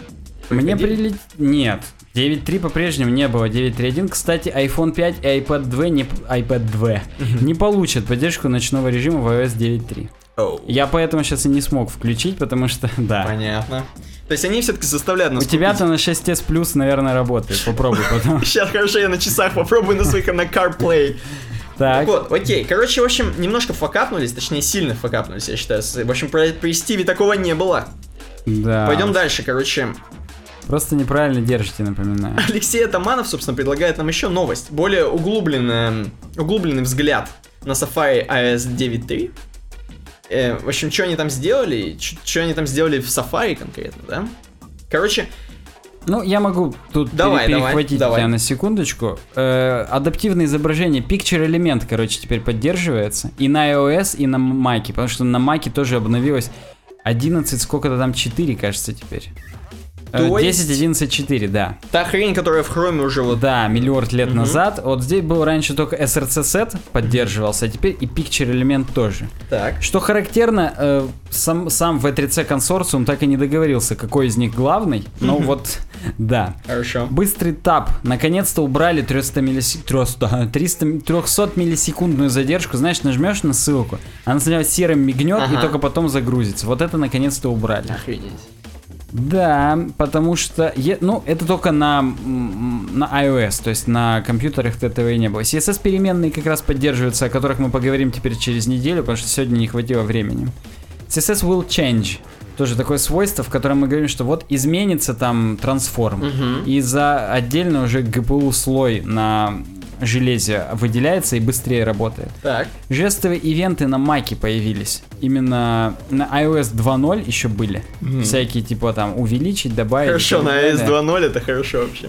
Speaker 1: Мне прилет... Нет. 9.3 по-прежнему не было. 9.3.1. Кстати, iPhone 5 и iPad 2 не, iPad 2 не получат поддержку ночного режима в iOS 9.3.
Speaker 2: Оу.
Speaker 1: Я поэтому сейчас и не смог включить, потому что, да.
Speaker 2: Понятно. То есть они все-таки заставляют
Speaker 1: У
Speaker 2: нас
Speaker 1: тебя-то на 6s Plus, наверное, работает. Попробуй потом.
Speaker 2: Сейчас хорошо, я на часах попробую на своих на CarPlay.
Speaker 1: Так.
Speaker 2: Вот, окей. Короче, в общем, немножко факапнулись, точнее, сильно факапнулись, я считаю. В общем, про- при Стиве такого не было.
Speaker 1: Да.
Speaker 2: Пойдем дальше, короче.
Speaker 1: Просто неправильно держите, напоминаю.
Speaker 2: Алексей Атаманов, собственно, предлагает нам еще новость. Более углубленный, углубленный взгляд на Safari iOS 9.3. Э, в общем, что они там сделали, что они там сделали в Safari конкретно, да? Короче,
Speaker 1: Ну, я могу тут
Speaker 2: Давай,
Speaker 1: пере-
Speaker 2: давай,
Speaker 1: перехватить
Speaker 2: давай.
Speaker 1: тебя на секундочку. Э, адаптивное изображение Picture Element, короче, теперь поддерживается. И на iOS, и на Маке. Потому что на Маке тоже обновилось 11, сколько-то там, 4, кажется, теперь. Э,
Speaker 2: То
Speaker 1: 10,
Speaker 2: есть-
Speaker 1: 11, 4, да.
Speaker 2: та хрень, которая в хроме уже вот...
Speaker 1: Да, миллиард лет назад. Вот здесь был раньше только SRC сет поддерживался, а теперь и Picture Element тоже.
Speaker 2: Так.
Speaker 1: Что характерно, э, сам, сам V3C консорциум так и не договорился, какой из них главный. Но вот, да.
Speaker 2: Хорошо.
Speaker 1: Быстрый тап. Наконец-то убрали 300 миллиси... 300, 300, 300 миллисекундную задержку. Знаешь, нажмешь на ссылку, она сначала серым мигнет и
Speaker 2: Ага.
Speaker 1: только потом загрузится. Вот это наконец-то убрали.
Speaker 2: Охренеть.
Speaker 1: Да, потому что, е- ну, это только на, на iOS, то есть на компьютерах этого и не было. CSS переменные как раз поддерживаются, о которых мы поговорим теперь через неделю, потому что сегодня не хватило времени. CSS will change. Тоже такое свойство, в котором мы говорим, что вот изменится там трансформ. И за отдельно уже GPU слой на железе выделяется и быстрее работает.
Speaker 2: Так.
Speaker 1: Жестовые ивенты на Маке появились. Именно на iOS 2.0 еще были. Всякие типа там увеличить, добавить.
Speaker 2: Хорошо, на
Speaker 1: далее.
Speaker 2: S2.0 это хорошо вообще.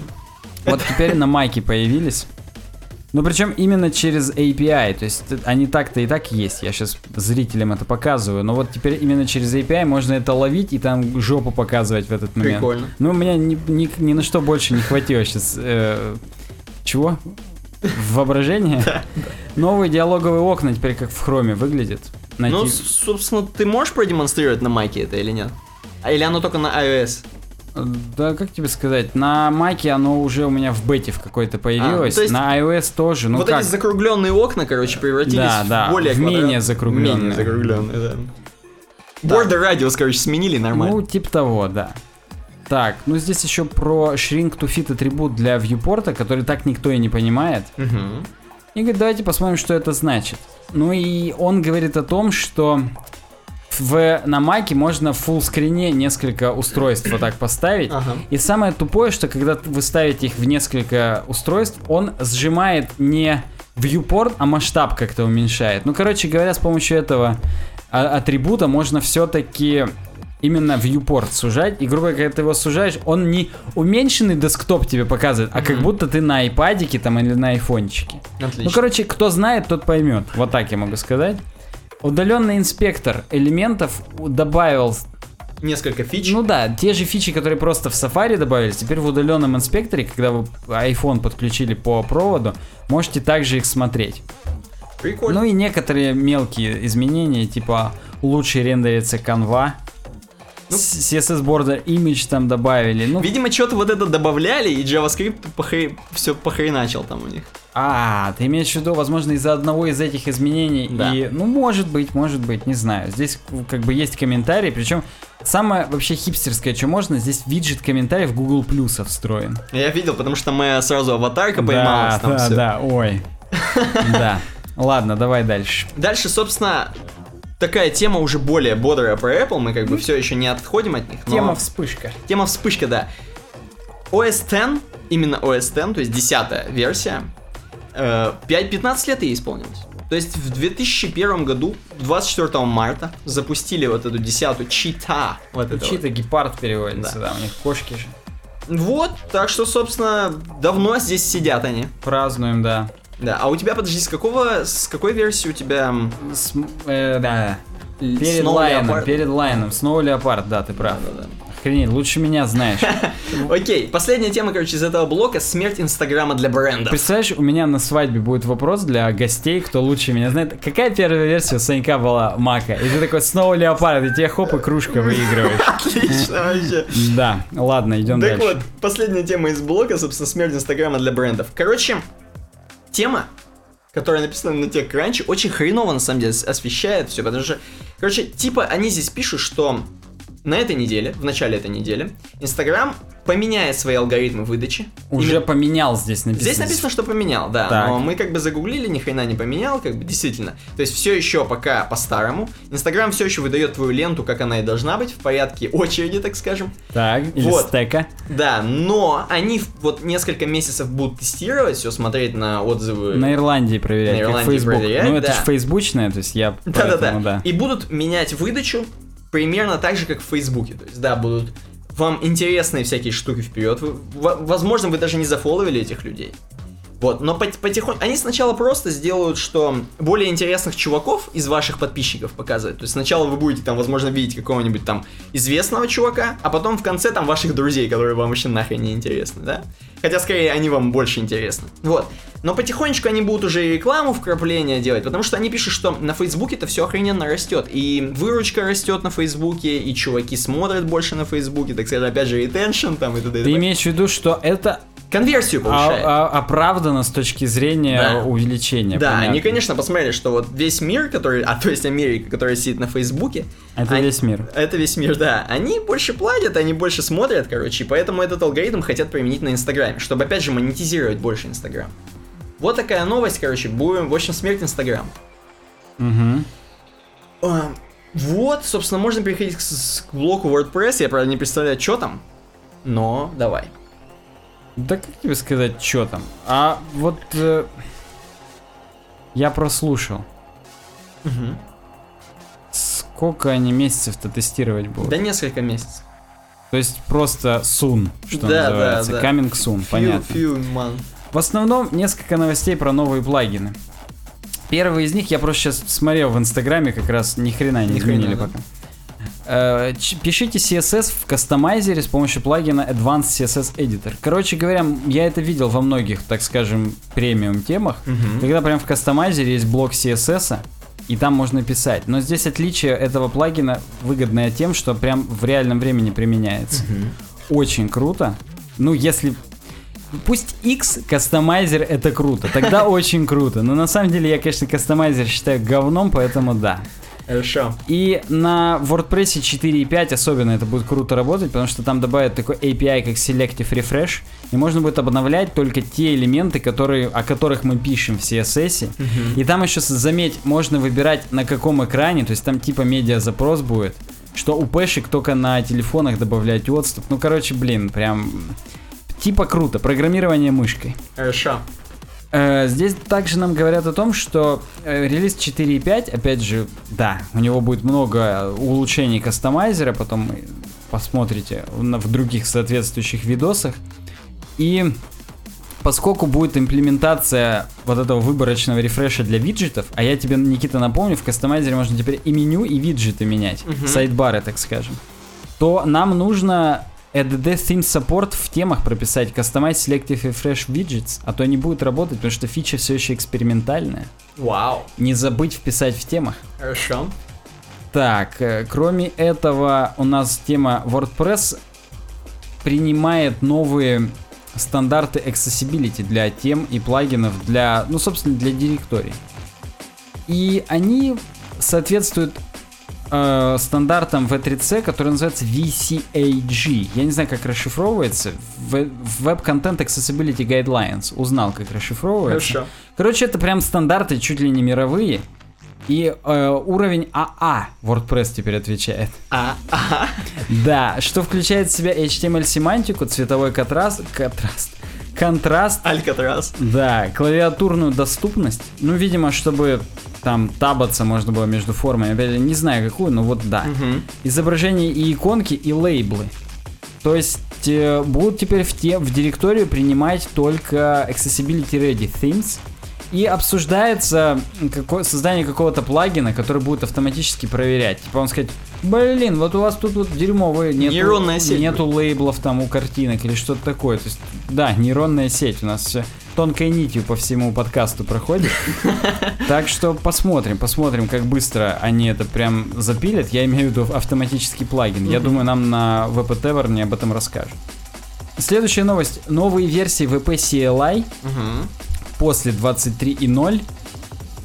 Speaker 1: Вот теперь на Маке появились. Ну причем именно через API, то есть они так-то и так есть. Я сейчас зрителям это показываю, но вот теперь именно через API можно это ловить и там жопу показывать в этот момент.
Speaker 2: Прикольно.
Speaker 1: Ну у меня ни, ни- ни на что больше не хватило сейчас. чего? Воображение? Новые диалоговые окна теперь как в хроме выглядят.
Speaker 2: Ну, собственно, ты можешь продемонстрировать на майке это или нет? А или оно только на iOS?
Speaker 1: Да, как тебе сказать, на Маке оно уже у меня в бете в какой-то появилось,
Speaker 2: А, есть
Speaker 1: на iOS тоже, ну
Speaker 2: вот
Speaker 1: как?
Speaker 2: эти закругленные окна, короче, превратились
Speaker 1: Да,
Speaker 2: в
Speaker 1: да,
Speaker 2: более
Speaker 1: в
Speaker 2: квадрат-
Speaker 1: менее закругленные.
Speaker 2: Менее закругленные, да. Бордер радиус, короче, сменили нормально.
Speaker 1: Ну, типа того, да. Так, ну здесь еще про shrink to fit атрибут для viewport, который так никто и не понимает.
Speaker 2: Мгм.
Speaker 1: И говорит, давайте посмотрим, что это значит. Ну и он говорит о том, что в, на Маке можно в full скрине несколько устройств вот так поставить.
Speaker 2: Ага.
Speaker 1: И самое тупое, что когда вы ставите их в несколько устройств, он сжимает не viewport, а масштаб как-то уменьшает. Ну, короче говоря, с помощью этого а- атрибута можно все-таки именно viewport сужать. И, грубо говоря, когда ты его сужаешь, он не уменьшенный десктоп тебе показывает, а как будто ты на айпадике там или на айфончике.
Speaker 2: Отлично.
Speaker 1: Ну, короче, кто знает, тот поймет. Вот так я могу сказать. Удаленный инспектор элементов добавил
Speaker 2: Несколько фич.
Speaker 1: ну да, те же фичи, которые просто в Safari добавились, теперь в удаленном инспекторе, когда вы iPhone подключили по проводу, можете также их смотреть.
Speaker 2: Прикольно.
Speaker 1: Ну и некоторые мелкие изменения, типа лучше рендерится канва,
Speaker 2: Ну.
Speaker 1: CSS борда image там добавили. Ну,
Speaker 2: Видимо, что-то вот это добавляли, и JavaScript все похреначил там у них.
Speaker 1: а, ты имеешь в виду, возможно, из-за одного из этих изменений.
Speaker 2: Да.
Speaker 1: И, ну, может быть, может быть, не знаю. Здесь как бы есть комментарии, причем самое вообще хипстерское, что можно, здесь виджет комментариев Google Плюса встроен.
Speaker 2: Я видел, потому что моя сразу аватарка поймалась
Speaker 1: да,
Speaker 2: там
Speaker 1: да,
Speaker 2: всё.
Speaker 1: да, ой. Да. Ладно, давай дальше.
Speaker 2: Дальше, собственно, такая тема уже более бодрая про Apple, мы как бы все еще не отходим от них. но-
Speaker 1: Тема вспышка.
Speaker 2: Тема вспышка, да. OS X, именно OS X, то есть 10 версия, э, 5-15 лет ей исполнилось. То есть в 2001 году, 24 марта, запустили вот эту десятую чита. Вот это вот.
Speaker 1: Чьи-то гепард переводится,
Speaker 2: Да.
Speaker 1: да, у них кошки же.
Speaker 2: Вот, так что, собственно, давно здесь сидят они.
Speaker 1: Празднуем, да.
Speaker 2: Да, а у тебя, подожди, с какого, с какой версии у тебя...
Speaker 1: С- э, да. Перед
Speaker 2: Snow
Speaker 1: лайном,
Speaker 2: Leopard?
Speaker 1: перед лайном. Снова леопард, да, ты прав.
Speaker 2: Да-да-да.
Speaker 1: Охренеть, лучше меня знаешь.
Speaker 2: Окей, последняя тема, короче, из этого блока — смерть Инстаграма для брендов.
Speaker 1: Представляешь, у меня на свадьбе будет вопрос для гостей, кто лучше меня знает. Какая первая версия у Санька была Мака? И ты такой, снова леопард, и тебе хоп и кружка выигрываешь.
Speaker 2: Отлично вообще.
Speaker 1: Да, ладно, идем
Speaker 2: Так
Speaker 1: дальше.
Speaker 2: вот, последняя тема из блока, собственно, смерть Инстаграма для брендов. Короче, тема, которая написана на тех раньше, очень хреново, на самом деле, освещает все, потому что, короче, типа, они здесь пишут, что на этой неделе, в начале этой недели, Инстаграм поменяет свои алгоритмы выдачи.
Speaker 1: Уже
Speaker 2: Именно-
Speaker 1: поменял здесь написано.
Speaker 2: Здесь написано, что поменял, да.
Speaker 1: Так.
Speaker 2: Но мы как бы загуглили, ни хрена не поменял, как бы действительно. То есть все еще пока по-старому. Инстаграм все еще выдает твою ленту, как она и должна быть, в порядке очереди, так скажем.
Speaker 1: Так, или
Speaker 2: Вот.
Speaker 1: стека.
Speaker 2: Да, но они вот несколько месяцев будут тестировать, все смотреть на отзывы.
Speaker 1: На Ирландии проверять,
Speaker 2: На
Speaker 1: как
Speaker 2: Ирландии
Speaker 1: Facebook.
Speaker 2: проверять,
Speaker 1: ну, это
Speaker 2: да.
Speaker 1: же фейсбучное, то есть я
Speaker 2: Да-да-да.
Speaker 1: да.
Speaker 2: И будут менять выдачу примерно так же, как в Фейсбуке. То есть, да, будут вам интересные всякие штуки вперед. Возможно, вы даже не зафоловили этих людей. Вот, но пот- потихоньку... Они сначала просто сделают, что более интересных чуваков из ваших подписчиков показывают. То есть сначала вы будете там, возможно, видеть какого-нибудь там известного чувака, а потом в конце там ваших друзей, которые вам вообще нахрен не интересны, да? Хотя, скорее, они вам больше интересны. Вот. Но потихонечку они будут уже и рекламу вкрапления делать, потому что они пишут, что на Фейсбуке это все охрененно растет. И выручка растет на Фейсбуке, и чуваки смотрят больше на Фейсбуке, так сказать, опять же, retention там и т.д.
Speaker 1: Ты имеешь в виду, что это
Speaker 2: Конверсию повышает.
Speaker 1: а- а- оправдано с точки зрения
Speaker 2: Да.
Speaker 1: увеличения?
Speaker 2: Да,
Speaker 1: понятно.
Speaker 2: они, конечно, посмотрели, что вот весь мир, который, а то есть Америка, которая сидит на Фейсбуке,
Speaker 1: Это
Speaker 2: они-
Speaker 1: весь мир.
Speaker 2: Это весь мир, да. Они больше платят, они больше смотрят, короче, и поэтому этот алгоритм хотят применить на Инстаграме, чтобы, опять же, монетизировать больше Инстаграм. Вот такая новость, короче, будем, в общем, смерть Инстаграм.
Speaker 1: Мгм.
Speaker 2: А, Вот, собственно, можно переходить к, к блоку WordPress, я, правда, не представляю, что там, но давай.
Speaker 1: Да как тебе сказать, что там? А вот э, я прослушал. Сколько они месяцев-то тестировать будут?
Speaker 2: Да несколько месяцев.
Speaker 1: То есть просто soon, что
Speaker 2: Да, да,
Speaker 1: называется.
Speaker 2: да.
Speaker 1: Coming soon, понятно.
Speaker 2: Few, few months.
Speaker 1: В основном несколько новостей про новые плагины. Первый из них я просто сейчас смотрел в Инстаграме, как раз ни хрена не
Speaker 2: Ни хрена,
Speaker 1: изменили
Speaker 2: да.
Speaker 1: пока. Ч- Пишите CSS в кастомайзере с помощью плагина Advanced CSS Editor. Короче говоря, я это видел во многих, так скажем, премиум темах,
Speaker 2: Мгм.
Speaker 1: когда прям в кастомайзере есть блок CSS, и там можно писать. Но здесь отличие этого плагина выгодное тем, что прям в реальном времени применяется. Очень круто. Ну, если Пусть X кастомайзер это круто, тогда очень круто. Но на самом деле я, конечно, кастомайзер считаю говном, поэтому да.
Speaker 2: Хорошо.
Speaker 1: И на WordPress 4.5 особенно это будет круто работать, потому что там добавят такой API, как Selective Refresh, и можно будет обновлять только те элементы, которые, о которых мы пишем в CSS. И там еще, заметь, можно выбирать на каком экране, то есть там типа медиа запрос будет, что у пэшек только на телефонах добавлять отступ. Ну, короче, блин, прям типа круто, программирование мышкой.
Speaker 2: Хорошо.
Speaker 1: Э, Здесь также нам говорят о том, что э, релиз 4.5, опять же, да, у него будет много улучшений кастомайзера, потом посмотрите в других соответствующих видосах. И поскольку будет имплементация вот этого выборочного рефреша для виджетов, а я тебе, Никита, напомню, в кастомайзере можно теперь и меню, и виджеты менять, сайдбары, так скажем, то нам нужно ADD Theme Support в темах прописать Customize Selective Refresh Widgets, а то не будет работать, потому что фича все еще экспериментальная.
Speaker 2: Вау.
Speaker 1: Не забыть вписать в темах.
Speaker 2: Хорошо.
Speaker 1: Так, э, кроме этого, у нас тема WordPress принимает новые стандарты accessibility для тем и плагинов для, ну, собственно, для директорий. И они соответствуют э, стандартам V3C, который называется VCAG. Я не знаю, как расшифровывается. Web Content Accessibility Guidelines. Узнал, как расшифровывается.
Speaker 2: Хорошо.
Speaker 1: Короче, это прям стандарты чуть ли не мировые. И э, уровень АА WordPress теперь отвечает.
Speaker 2: А, ага.
Speaker 1: Да, что включает в себя HTML-семантику, цветовой контраст, контраст, контраст,
Speaker 2: Алькатрас.
Speaker 1: да, клавиатурную доступность. Ну, видимо, чтобы там табаться можно было между формами. Опять же, не знаю какую, но вот да.
Speaker 2: Мгм.
Speaker 1: Изображения и иконки, и лейблы. То есть э, будут теперь в, те, в директорию принимать только Accessibility Ready Themes. И обсуждается какое, создание какого-то плагина, который будет автоматически проверять. Типа он сказать, блин, вот у вас тут вот дерьмовые, нету,
Speaker 2: Нейронная сеть
Speaker 1: нету лейблов там у картинок или что-то такое. То есть, да, нейронная сеть у нас все тонкой нитью по всему подкасту проходит. Так что посмотрим, посмотрим, как быстро они это прям запилят. Я имею в виду автоматический плагин. Я думаю, нам на VP Tavern об этом расскажут. Следующая новость. Новые версии VP CLI после 23.0.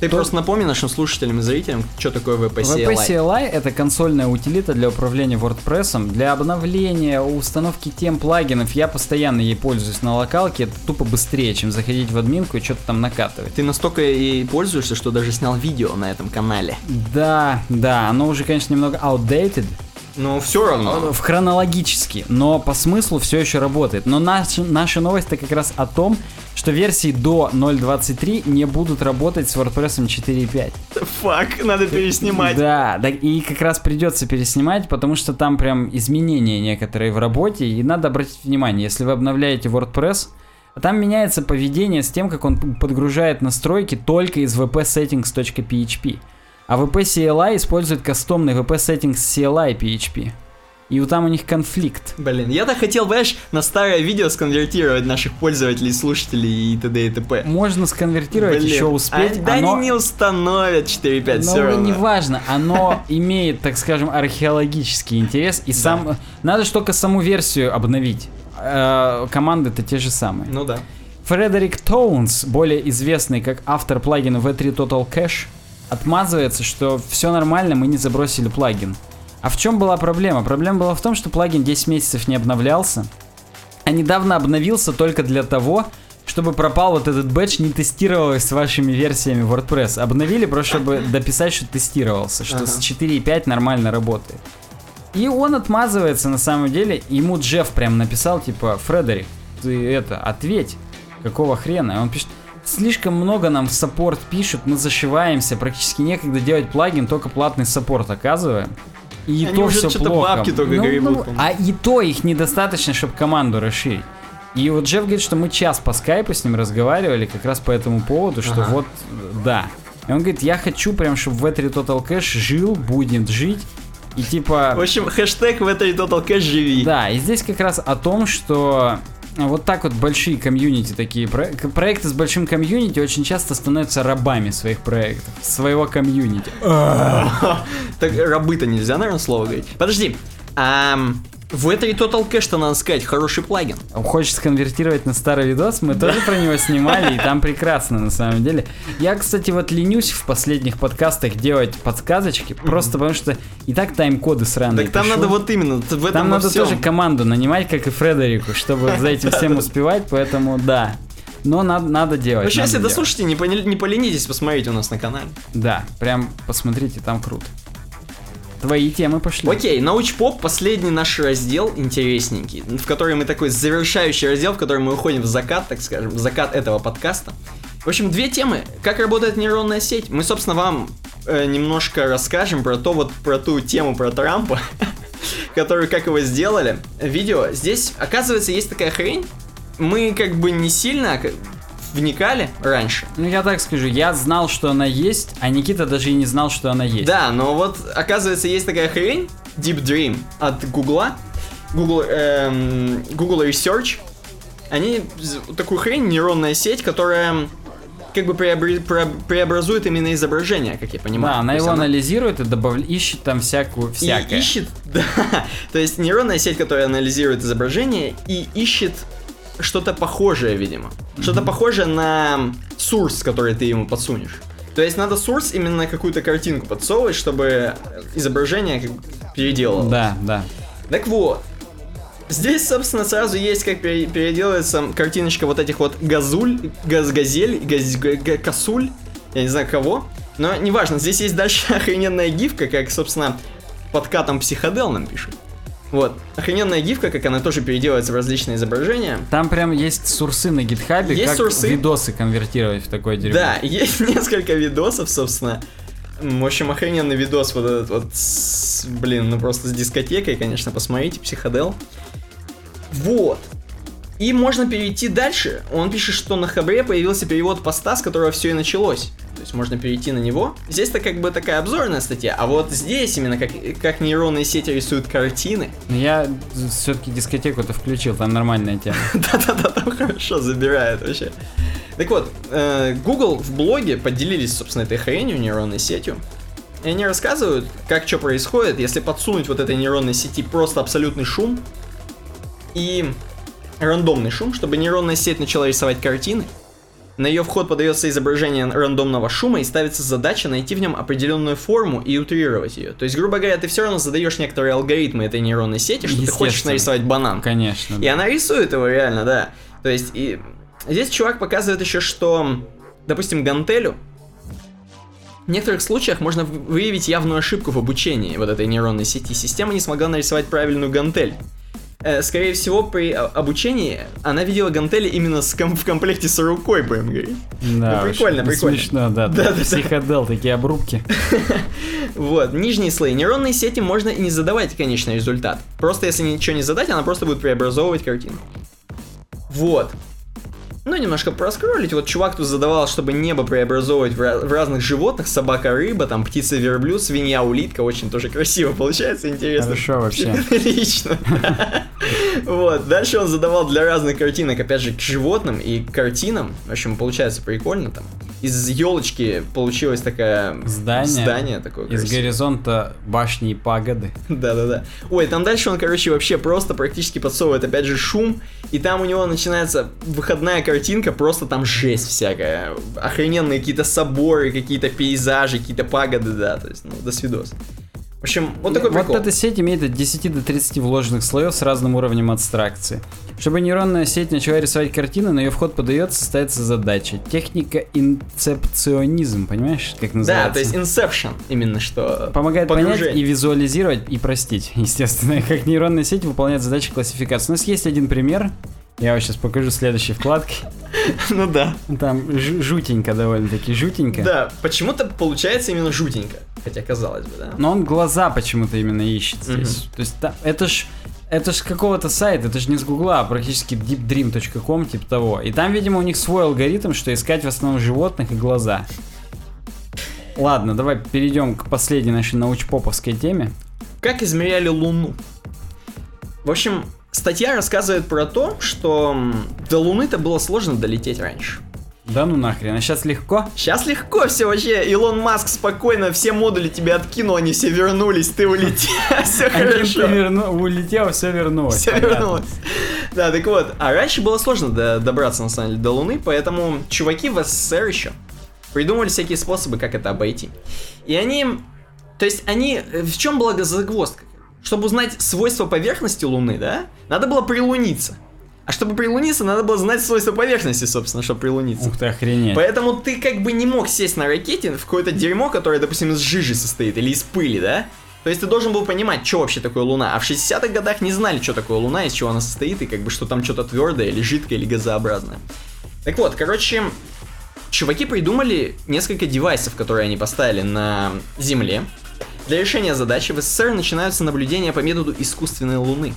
Speaker 2: Ты просто напомни нашим слушателям и зрителям, что такое VP
Speaker 1: VP
Speaker 2: CLI.
Speaker 1: CLI это консольная утилита для управления WordPress, для обновления, установки тем плагинов. Я постоянно ей пользуюсь на локалке. Это тупо быстрее, чем заходить в админку и что-то там накатывать.
Speaker 2: Ты настолько ей пользуешься, что даже снял видео на этом канале.
Speaker 1: Да, да, оно уже, конечно, немного outdated,
Speaker 2: Но все равно.
Speaker 1: В хронологически, но по смыслу все еще работает. Но наша, наша новость-то как раз о том, что версии до 0.23 не будут работать с WordPress 4.5.
Speaker 2: Фак, надо переснимать.
Speaker 1: Да, да, и как раз придется переснимать, потому что там прям изменения некоторые в работе, и надо обратить внимание, если вы обновляете WordPress, там меняется поведение с тем, как он подгружает настройки только из wp-settings.php. А WP CLI использует кастомный WP Settings CLI PHP. И вот там у них конфликт.
Speaker 2: Блин, я так хотел, знаешь, на старое видео сконвертировать наших пользователей, слушателей и т.д. и т.п.
Speaker 1: Можно сконвертировать,
Speaker 2: Блин,
Speaker 1: еще успеть.
Speaker 2: А, да
Speaker 1: оно...
Speaker 2: они не установят 4.5 все
Speaker 1: Но
Speaker 2: равно.
Speaker 1: неважно, оно имеет, так скажем, археологический интерес. И сам... Надо только саму версию обновить. Э, Команды-то те же самые.
Speaker 2: Ну да.
Speaker 1: Фредерик Тоунс, более известный как автор плагина V3 Total Cache, отмазывается, что все нормально, мы не забросили плагин. А в чем была проблема? Проблема была в том, что плагин 10 месяцев не обновлялся, а недавно обновился только для того, чтобы пропал вот этот бэдж, не тестировалось с вашими версиями WordPress. Обновили просто, чтобы дописать, что тестировался, что с 4.5 нормально работает. И он отмазывается на самом деле. Ему Джефф прям написал, типа, Фредерик, ты это, ответь, какого хрена? И он пишет, слишком много нам в саппорт пишут, мы зашиваемся, практически некогда делать плагин, только платный саппорт оказываем. И
Speaker 2: Они
Speaker 1: то
Speaker 2: уже
Speaker 1: все плохо.
Speaker 2: бабки только гребут, по-моему.
Speaker 1: а и то их недостаточно, чтобы команду расширить. И вот Джефф говорит, что мы час по скайпу с ним разговаривали как раз по этому поводу, что
Speaker 2: Ага.
Speaker 1: вот, да. И он говорит, я хочу прям, чтобы в W3 Total Cache жил, будет жить. И типа...
Speaker 2: В общем, хэштег в этой Total Cash живи.
Speaker 1: Да, и здесь как раз о том, что вот так вот большие комьюнити такие, проекты с большим комьюнити очень часто становятся рабами своих проектов, своего комьюнити.
Speaker 2: Так рабы-то нельзя, наверное, слово говорить. Подожди. В этой Total Cash-то, надо сказать, хороший плагин.
Speaker 1: Хочешь сконвертировать на старый видос? Мы тоже про него снимали, и там прекрасно на самом деле. Я, кстати, вот ленюсь в последних подкастах делать подсказочки, просто потому что и так тайм-коды сраные
Speaker 2: Так там надо вот именно, в этом
Speaker 1: Там надо тоже команду нанимать, как и Фредерику, чтобы за этим всем успевать, поэтому да. Но надо, надо делать.
Speaker 2: В общем,
Speaker 1: надо
Speaker 2: если
Speaker 1: делать.
Speaker 2: дослушайте, не, не поленитесь, посмотрите у нас на канале.
Speaker 1: Да, прям посмотрите, там круто. Твои темы пошли.
Speaker 2: Окей, научпоп, последний наш раздел, интересненький, в который мы такой завершающий раздел, в который мы уходим в закат, так скажем, в закат этого подкаста. В общем, две темы. Как работает нейронная сеть. Мы, собственно, вам э, немножко расскажем про то, вот про ту тему про Трампа, которую, как его сделали. Видео. Здесь, оказывается, есть такая хрень. Мы как бы не сильно как, вникали раньше.
Speaker 1: Ну я так скажу, я знал, что она есть, а Никита даже и не знал, что она есть.
Speaker 2: Да, но вот оказывается есть такая хрень Deep Dream от Гугла, Google, эм, Google Research. Они такую хрень нейронная сеть, которая как бы преобр- преобразует именно изображение, как я понимаю.
Speaker 1: Да, она его анализирует и добав... ищет там всякую,
Speaker 2: и
Speaker 1: всякое.
Speaker 2: ищет, да, то есть нейронная сеть, которая анализирует изображение и ищет что-то похожее, видимо. Что-то похожее на сурс, который ты ему подсунешь. То есть надо сурс именно какую-то картинку подсовывать, чтобы изображение как бы переделало.
Speaker 1: Да, да.
Speaker 2: Так вот, здесь, собственно, сразу есть, как пере- переделывается картиночка вот этих вот газуль, газ газель, газ, га- га- косуль, я не знаю кого, но неважно, здесь есть дальше охрененная гифка, как, собственно, подкатом психодел нам пишут. Вот, охрененная гифка, как она тоже переделывается в различные изображения.
Speaker 1: Там прям есть сурсы на гитхабе,
Speaker 2: Есть
Speaker 1: как
Speaker 2: сурсы.
Speaker 1: видосы конвертировать в такое дерьмо.
Speaker 2: Да, есть несколько видосов, собственно. В общем, охрененный видос вот этот вот, с- блин, ну просто с дискотекой, конечно, посмотрите, психодел. Вот. И можно перейти дальше. Он пишет, что на Хабре появился перевод поста, с которого все и началось. То есть можно перейти на него. Здесь-то как бы такая обзорная статья, а вот здесь именно как, как нейронные сети рисуют картины.
Speaker 1: Но Я все-таки дискотеку-то включил, там нормальная тема.
Speaker 2: Да-да-да, там хорошо забирает вообще. Так вот, э, Google в блоге поделились, собственно, этой хренью, нейронной сетью. И они рассказывают, как что происходит, если подсунуть вот этой нейронной сети просто абсолютный шум и рандомный шум, чтобы нейронная сеть начала рисовать картины. На ее вход подается изображение рандомного шума и ставится задача найти в нем определенную форму и утрировать ее. То есть, грубо говоря, ты все равно задаешь некоторые алгоритмы этой нейронной сети, что ты хочешь нарисовать банан.
Speaker 1: Конечно.
Speaker 2: И она рисует его реально, да. То есть, и здесь чувак показывает еще, что, допустим, гантелю В некоторых случаях можно выявить явную ошибку в обучении вот этой нейронной сети. Система не смогла нарисовать правильную гантель. Э, Скорее всего, при обучении она видела гантели именно с ком- в комплекте с рукой, будем говорить.
Speaker 1: Да,
Speaker 2: Ну, прикольно, прикольно.
Speaker 1: Смешно, да.
Speaker 2: Да, да, да.
Speaker 1: Психодел, такие обрубки.
Speaker 2: Вот, нижние слои нейронной сети можно и не задавать конечный результат. Просто если ничего не задать, она просто будет преобразовывать картинку. Вот. Ну, немножко проскролить. Вот чувак тут задавал, чтобы небо преобразовывать в, ra- в разных животных. Собака, рыба, там птица, верблюд, свинья, улитка. Очень тоже красиво получается, интересно.
Speaker 1: Хорошо вообще.
Speaker 2: Лично. Вот. Дальше он задавал для разных картинок, опять же, к животным и к картинам. В общем, получается прикольно там. Из елочки получилось такая
Speaker 1: Здание.
Speaker 2: здание такое.
Speaker 1: Из
Speaker 2: красивое.
Speaker 1: горизонта башни и пагоды.
Speaker 2: Да-да-да. Ой, там дальше он, короче, вообще просто практически подсовывает опять же шум, и там у него начинается выходная картинка, просто там жесть всякая. Охрененные какие-то соборы, какие-то пейзажи, какие-то пагоды, да, то есть, ну, до свидос. В общем, вот такой
Speaker 1: вот
Speaker 2: прикол.
Speaker 1: эта сеть имеет от 10 до 30 вложенных слоев с разным уровнем абстракции. Чтобы нейронная сеть начала рисовать картины, на ее вход подается, ставится задача. Техника инцепционизм, понимаешь, как
Speaker 2: Да,
Speaker 1: называется?
Speaker 2: то есть Inception, именно что.
Speaker 1: Помогает понять
Speaker 2: погружение.
Speaker 1: и визуализировать и простить, естественно, как нейронная сеть выполняет задачи классификации. У нас есть один пример. Я вам сейчас покажу следующей вкладке.
Speaker 2: Ну да.
Speaker 1: Там жу- жутенько довольно-таки, жутенько.
Speaker 2: Да, почему-то получается именно жутенько. Хотя казалось бы, да.
Speaker 1: Но он глаза почему-то именно ищет здесь. То есть это ж это ж какого-то сайта, это же не с гугла, а практически deepdream.com, типа того. И там, видимо, у них свой алгоритм, что искать в основном животных и глаза. Ладно, давай перейдем к последней нашей научпоповской теме.
Speaker 2: Как измеряли Луну? В общем, статья рассказывает про то, что до Луны-то было сложно долететь раньше.
Speaker 1: Да ну нахрен, а сейчас легко?
Speaker 2: Сейчас легко все вообще. Илон Маск спокойно все модули тебе откинул, они все вернулись, ты улетел. Все хорошо.
Speaker 1: улетел, все вернулось.
Speaker 2: Все вернулось. Да, так вот. А раньше было сложно до- добраться, на самом деле, до Луны, поэтому чуваки в СССР еще придумали всякие способы, как это обойти. И они... То есть они... В чем была загвоздка? Чтобы узнать свойства поверхности Луны, да, надо было прилуниться. А чтобы прилуниться, надо было знать свойства поверхности, собственно, чтобы прилуниться.
Speaker 1: Ух ты, охренеть.
Speaker 2: Поэтому ты как бы не мог сесть на ракете в какое-то дерьмо, которое, допустим, из жижи состоит или из пыли, да? То есть ты должен был понимать, что вообще такое Луна. А в 60-х годах не знали, что такое Луна, из чего она состоит, и как бы что там что-то твердое, или жидкое, или газообразное. Так вот, короче, чуваки придумали несколько девайсов, которые они поставили на Земле. Для решения задачи в СССР начинаются наблюдения по методу искусственной Луны.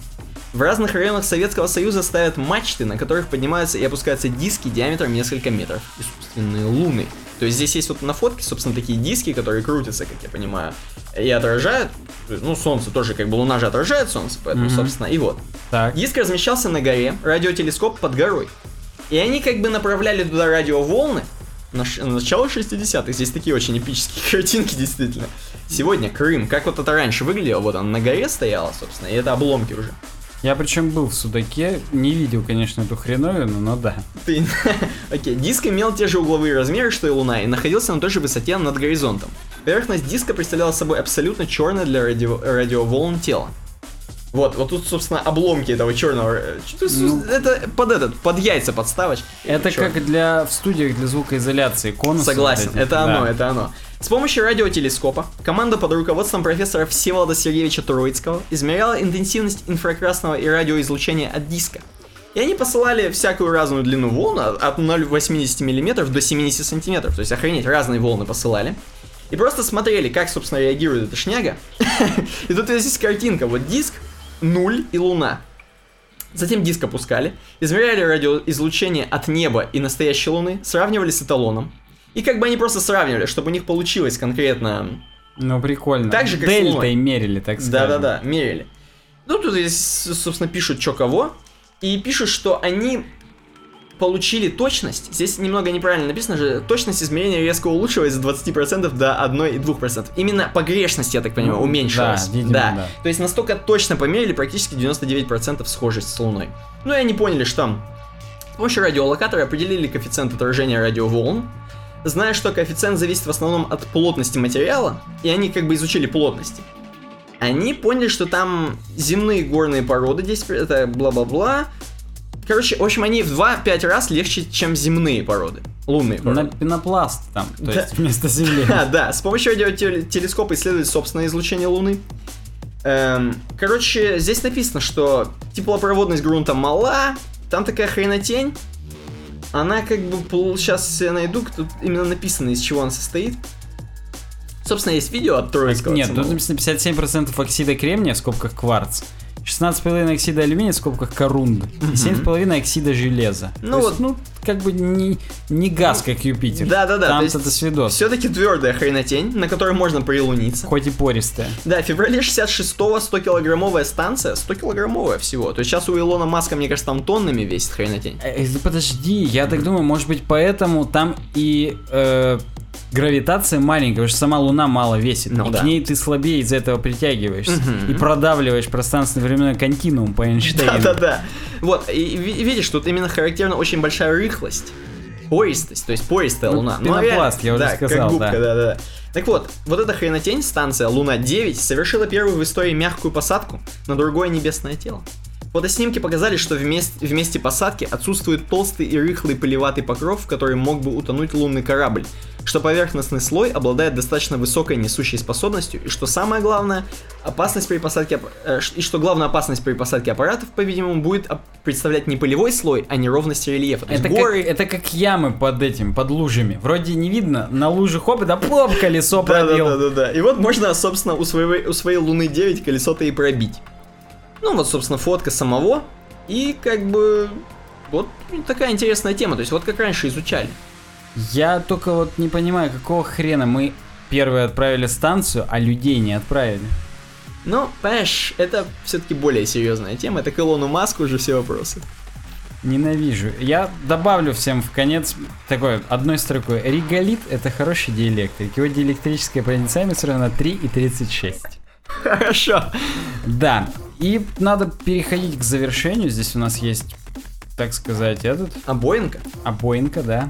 Speaker 2: В разных районах Советского Союза ставят мачты, на которых поднимаются и опускаются диски диаметром несколько метров. Искусственные луны. То есть здесь есть вот на фотке, собственно, такие диски, которые крутятся, как я понимаю, и отражают, ну, солнце тоже, как бы луна же отражает солнце, поэтому,
Speaker 1: Мгм.
Speaker 2: собственно, и вот.
Speaker 1: Так.
Speaker 2: Диск размещался на горе, радиотелескоп под горой. И они как бы направляли туда радиоволны. Начало 60-х. Здесь такие очень эпические картинки, действительно. Сегодня Крым. Как вот это раньше выглядело? Вот он на горе стояла, собственно, и это обломки уже.
Speaker 1: Я причем был в Судаке, не видел, конечно, эту хреновину, но да.
Speaker 2: Ты... Окей, диск имел те же угловые размеры, что и Луна, и находился на той же высоте над горизонтом. Поверхность диска представляла собой абсолютно черное для радио... радиоволн тело. Вот, вот тут, собственно, обломки этого черного. э,
Speaker 1: Ну.
Speaker 2: Это под этот, под яйца подставочки.
Speaker 1: Это
Speaker 2: Чёрный.
Speaker 1: как для в студиях для звукоизоляции конусы.
Speaker 2: Согласен,
Speaker 1: вот эти.
Speaker 2: это оно,
Speaker 1: Да.
Speaker 2: это оно. С помощью радиотелескопа команда под руководством профессора Всеволода Сергеевича Троицкого измеряла интенсивность инфракрасного и радиоизлучения от диска. И они посылали всякую разную длину волн от от 0,80 мм до 70 см. То есть, охренеть, разные волны посылали. И просто смотрели, как, собственно, реагирует эта шняга. И тут здесь картинка. Вот диск, нуль и луна. Затем диск опускали, измеряли радиоизлучение от неба и настоящей Луны, сравнивали с эталоном. И как бы они просто сравнивали, чтобы у них получилось конкретно...
Speaker 1: Ну прикольно.
Speaker 2: Так же, как
Speaker 1: Дельтой мерили, так сказать.
Speaker 2: Да-да-да, мерили. Ну, тут собственно, пишут, что кого. И пишут, что они получили точность. Здесь немного неправильно написано же. Точность измерения резко улучшилась с 20% до 1,2%. Именно погрешность, я так понимаю,
Speaker 1: Ну,
Speaker 2: уменьшилась.
Speaker 1: да, видимо, да.
Speaker 2: То есть настолько точно померили, практически 99% схожесть с Луной. Ну и они поняли, что с помощью радиолокатора определили коэффициент отражения радиоволн, зная, что коэффициент зависит в основном от плотности материала, и они как бы изучили плотности. Они поняли, что там земные горные породы, здесь это бла-бла-бла, Короче, в общем, они в 2-5 раз легче, чем земные породы. Лунные
Speaker 1: На
Speaker 2: породы.
Speaker 1: пенопласт там, то
Speaker 2: Да.
Speaker 1: есть вместо Земли.
Speaker 2: А, да, с помощью радиотелескопа исследуют собственное излучение Луны. Эм, короче, здесь написано, что теплопроводность грунта мала, там такая хренотень. Она как бы, сейчас я найду, тут именно написано, из чего она состоит. Собственно, есть видео от Троицкого.
Speaker 1: Нет, тут написано 57% оксида кремния в скобках кварц, 16,5 оксида алюминия в скобках корунд и 7,5 оксида железа.
Speaker 2: Ну вот-
Speaker 1: ну, как бы не, не газ, как Юпитер.
Speaker 2: Да-да-да, то
Speaker 1: Там
Speaker 2: есть
Speaker 1: это свидос.
Speaker 2: Все-таки твердая хренотень, на которой можно прилуниться.
Speaker 1: Хоть и пористая.
Speaker 2: Да, в феврале 66-го 100-килограммовая станция, 100-килограммовая всего. То есть сейчас у Илона Маска, мне кажется, там тоннами весит хренотень.
Speaker 1: Э, э, подожди, я так думаю, может быть, поэтому там и э, гравитация маленькая, потому что сама Луна мало весит.
Speaker 2: Ну
Speaker 1: и
Speaker 2: да.
Speaker 1: к ней ты слабее из-за этого притягиваешься.
Speaker 2: Мгм.
Speaker 1: И продавливаешь пространственно-временной континуум по Эйнштейну.
Speaker 2: Да-да-да. Вот, и ви- видишь, тут именно характерна очень большая рыхлость. Пористость, то есть пористая
Speaker 1: Ну,
Speaker 2: Луна.
Speaker 1: пенопласт, я уже
Speaker 2: да,
Speaker 1: сказал,
Speaker 2: как губка,
Speaker 1: да.
Speaker 2: да-да. Так вот, вот эта хренотень, станция Луна-9, совершила первую в истории мягкую посадку на другое небесное тело. Фотоснимки показали, что вместе, вместе посадки отсутствует толстый и рыхлый пылеватый покров, в который мог бы утонуть лунный корабль, что поверхностный слой обладает достаточно высокой несущей способностью, и что самое главное, опасность при посадке, э, и что главная опасность при посадке аппаратов, по-видимому, будет представлять не пылевой слой, а неровность рельефа. То
Speaker 1: Это как,
Speaker 2: горы,
Speaker 1: это как ямы под этим, под лужами. Вроде не видно, на луже хоп, да плоп, колесо пробил.
Speaker 2: да, да, да. И вот можно, собственно, у своей, у своей Луны 9 колесо-то и пробить. Ну, вот, собственно, фотка самого. И как бы вот такая интересная тема. То есть вот как раньше изучали.
Speaker 1: Я только вот не понимаю, какого хрена мы первые отправили станцию, а людей не отправили.
Speaker 2: Но, понимаешь, это все-таки более серьезная тема. Это к Илону Маску уже все вопросы.
Speaker 1: Ненавижу. Я добавлю всем в конец такой одной строкой. Реголит это хороший диэлектрик. Его диэлектрическая проницаемость равна 3,36.
Speaker 2: Хорошо.
Speaker 1: Да. И надо переходить к завершению. Здесь у нас есть, так сказать, этот
Speaker 2: А Боинга?
Speaker 1: обоинка, да.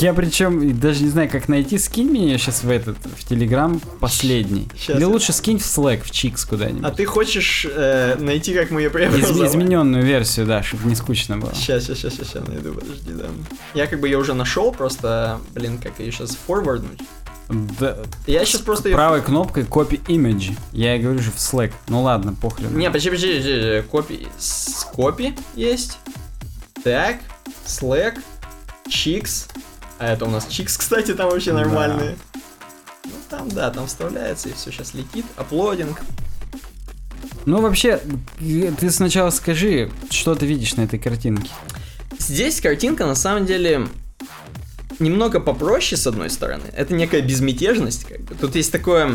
Speaker 1: Я причем даже не знаю, как найти. Скинь меня сейчас в этот, в Телеграм последний.
Speaker 2: Щас
Speaker 1: Или лучше скинь в Slack, в Чикс куда-нибудь.
Speaker 2: А ты хочешь э, найти, как мы ее
Speaker 1: Из-
Speaker 2: преобразовали?
Speaker 1: измененную версию, да, чтобы не скучно было.
Speaker 2: Сейчас, сейчас, сейчас, сейчас, найду, подожди, да. Я как бы ее уже нашел, просто, блин, как ее сейчас форварднуть.
Speaker 1: Да,
Speaker 2: Я сейчас просто
Speaker 1: правой кнопкой copy image. Я и говорю же в Slack. Ну ладно, похрен.
Speaker 2: Не, подожди, подожди, подожди, копи, копи есть. Так, Slack, Чикс. А это у нас Чикс, кстати, там вообще
Speaker 1: Да.
Speaker 2: нормальные. Ну там, да, там вставляется и все сейчас летит. Аплодинг.
Speaker 1: Ну вообще, ты сначала скажи, что ты видишь на этой картинке.
Speaker 2: Здесь картинка на самом деле немного попроще, с одной стороны. Это некая безмятежность, как бы. Тут есть такое...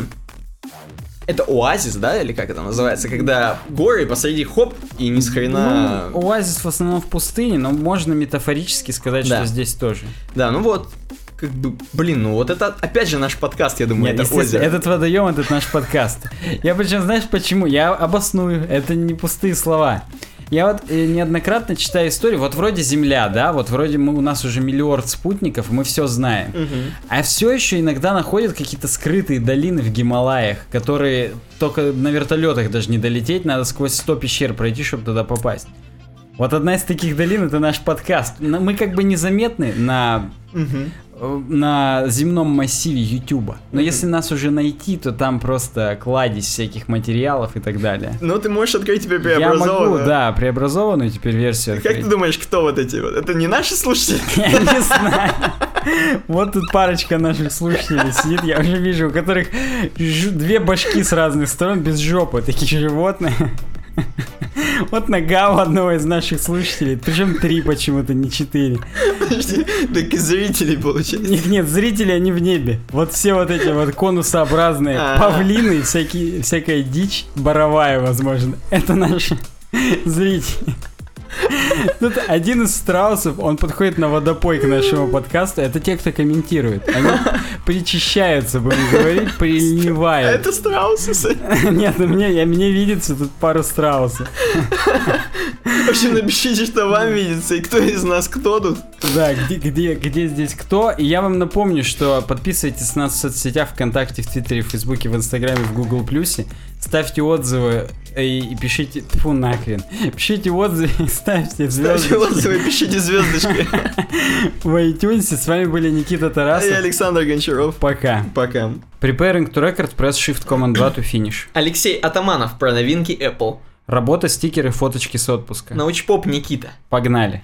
Speaker 2: Это оазис, да, или как это называется, когда горы посреди хоп и ни с хрена...
Speaker 1: Ну, оазис в основном в пустыне, но можно метафорически сказать,
Speaker 2: Да.
Speaker 1: что здесь тоже.
Speaker 2: Да, ну вот, как бы, блин, ну вот это опять же наш подкаст, я думаю,
Speaker 1: Нет,
Speaker 2: это озеро.
Speaker 1: этот водоем, этот наш подкаст. Я причем, знаешь почему? Я обосную, это не пустые слова. Я вот э, неоднократно читаю историю, вот вроде Земля, да, вот вроде мы, у нас уже миллиард спутников, мы все знаем.
Speaker 2: Мгм.
Speaker 1: А все еще иногда находят какие-то скрытые долины в Гималаях, которые только на вертолетах даже не долететь, надо сквозь 100 пещер пройти, чтобы туда попасть. Вот одна из таких долин это наш подкаст. Мы как бы незаметны на,
Speaker 2: Мгм.
Speaker 1: Э, на земном массиве Ютуба. Но если нас уже найти, то там просто кладезь всяких материалов и так далее.
Speaker 2: Ну ты можешь открыть теперь
Speaker 1: Я могу,
Speaker 2: преобразованную.
Speaker 1: да, преобразованную теперь версию
Speaker 2: Как ты думаешь, кто вот эти вот? Это не наши слушатели?
Speaker 1: Я не знаю. Вот тут парочка наших слушателей сидит, я уже вижу, у которых две башки с разных сторон без жопы, такие животные. Вот нога у одного из наших слушателей, причем три почему-то, не четыре.
Speaker 2: Подожди, так и зрителей получается.
Speaker 1: Нет, нет, зрители, они в небе. Вот все вот эти вот конусообразные
Speaker 2: А.
Speaker 1: павлины, всякие, всякая дичь, боровая, возможно. Это наши зрители. Тут один из страусов, он подходит на водопой к нашему подкасту. Это те, кто комментирует. Они причащаются, будем говорить, приливают.
Speaker 2: Это страусы.
Speaker 1: Нет, мне, я, мне видится тут пару страусов.
Speaker 2: В общем, напишите, что вам видится, и кто из нас кто тут.
Speaker 1: Да, где, где, где здесь кто? И я вам напомню, что подписывайтесь на нас в соцсетях ВКонтакте, в Твиттере, в Фейсбуке, в Инстаграме, в Гугл Плюсе. Ставьте отзывы и, и пишите... Тьфу, нахрен. Пишите отзывы и ставьте звездочки.
Speaker 2: Ставьте отзывы, пишите звездочки.
Speaker 1: В iTunes. С вами были Никита Тарасов.
Speaker 2: я Александр Гончаров.
Speaker 1: Пока.
Speaker 2: Пока.
Speaker 1: Preparing to record, press Shift Command 2 to finish.
Speaker 2: Алексей Атаманов про новинки Apple.
Speaker 1: Работа, стикеры, фоточки с отпуска.
Speaker 2: Научпоп Никита.
Speaker 1: Погнали.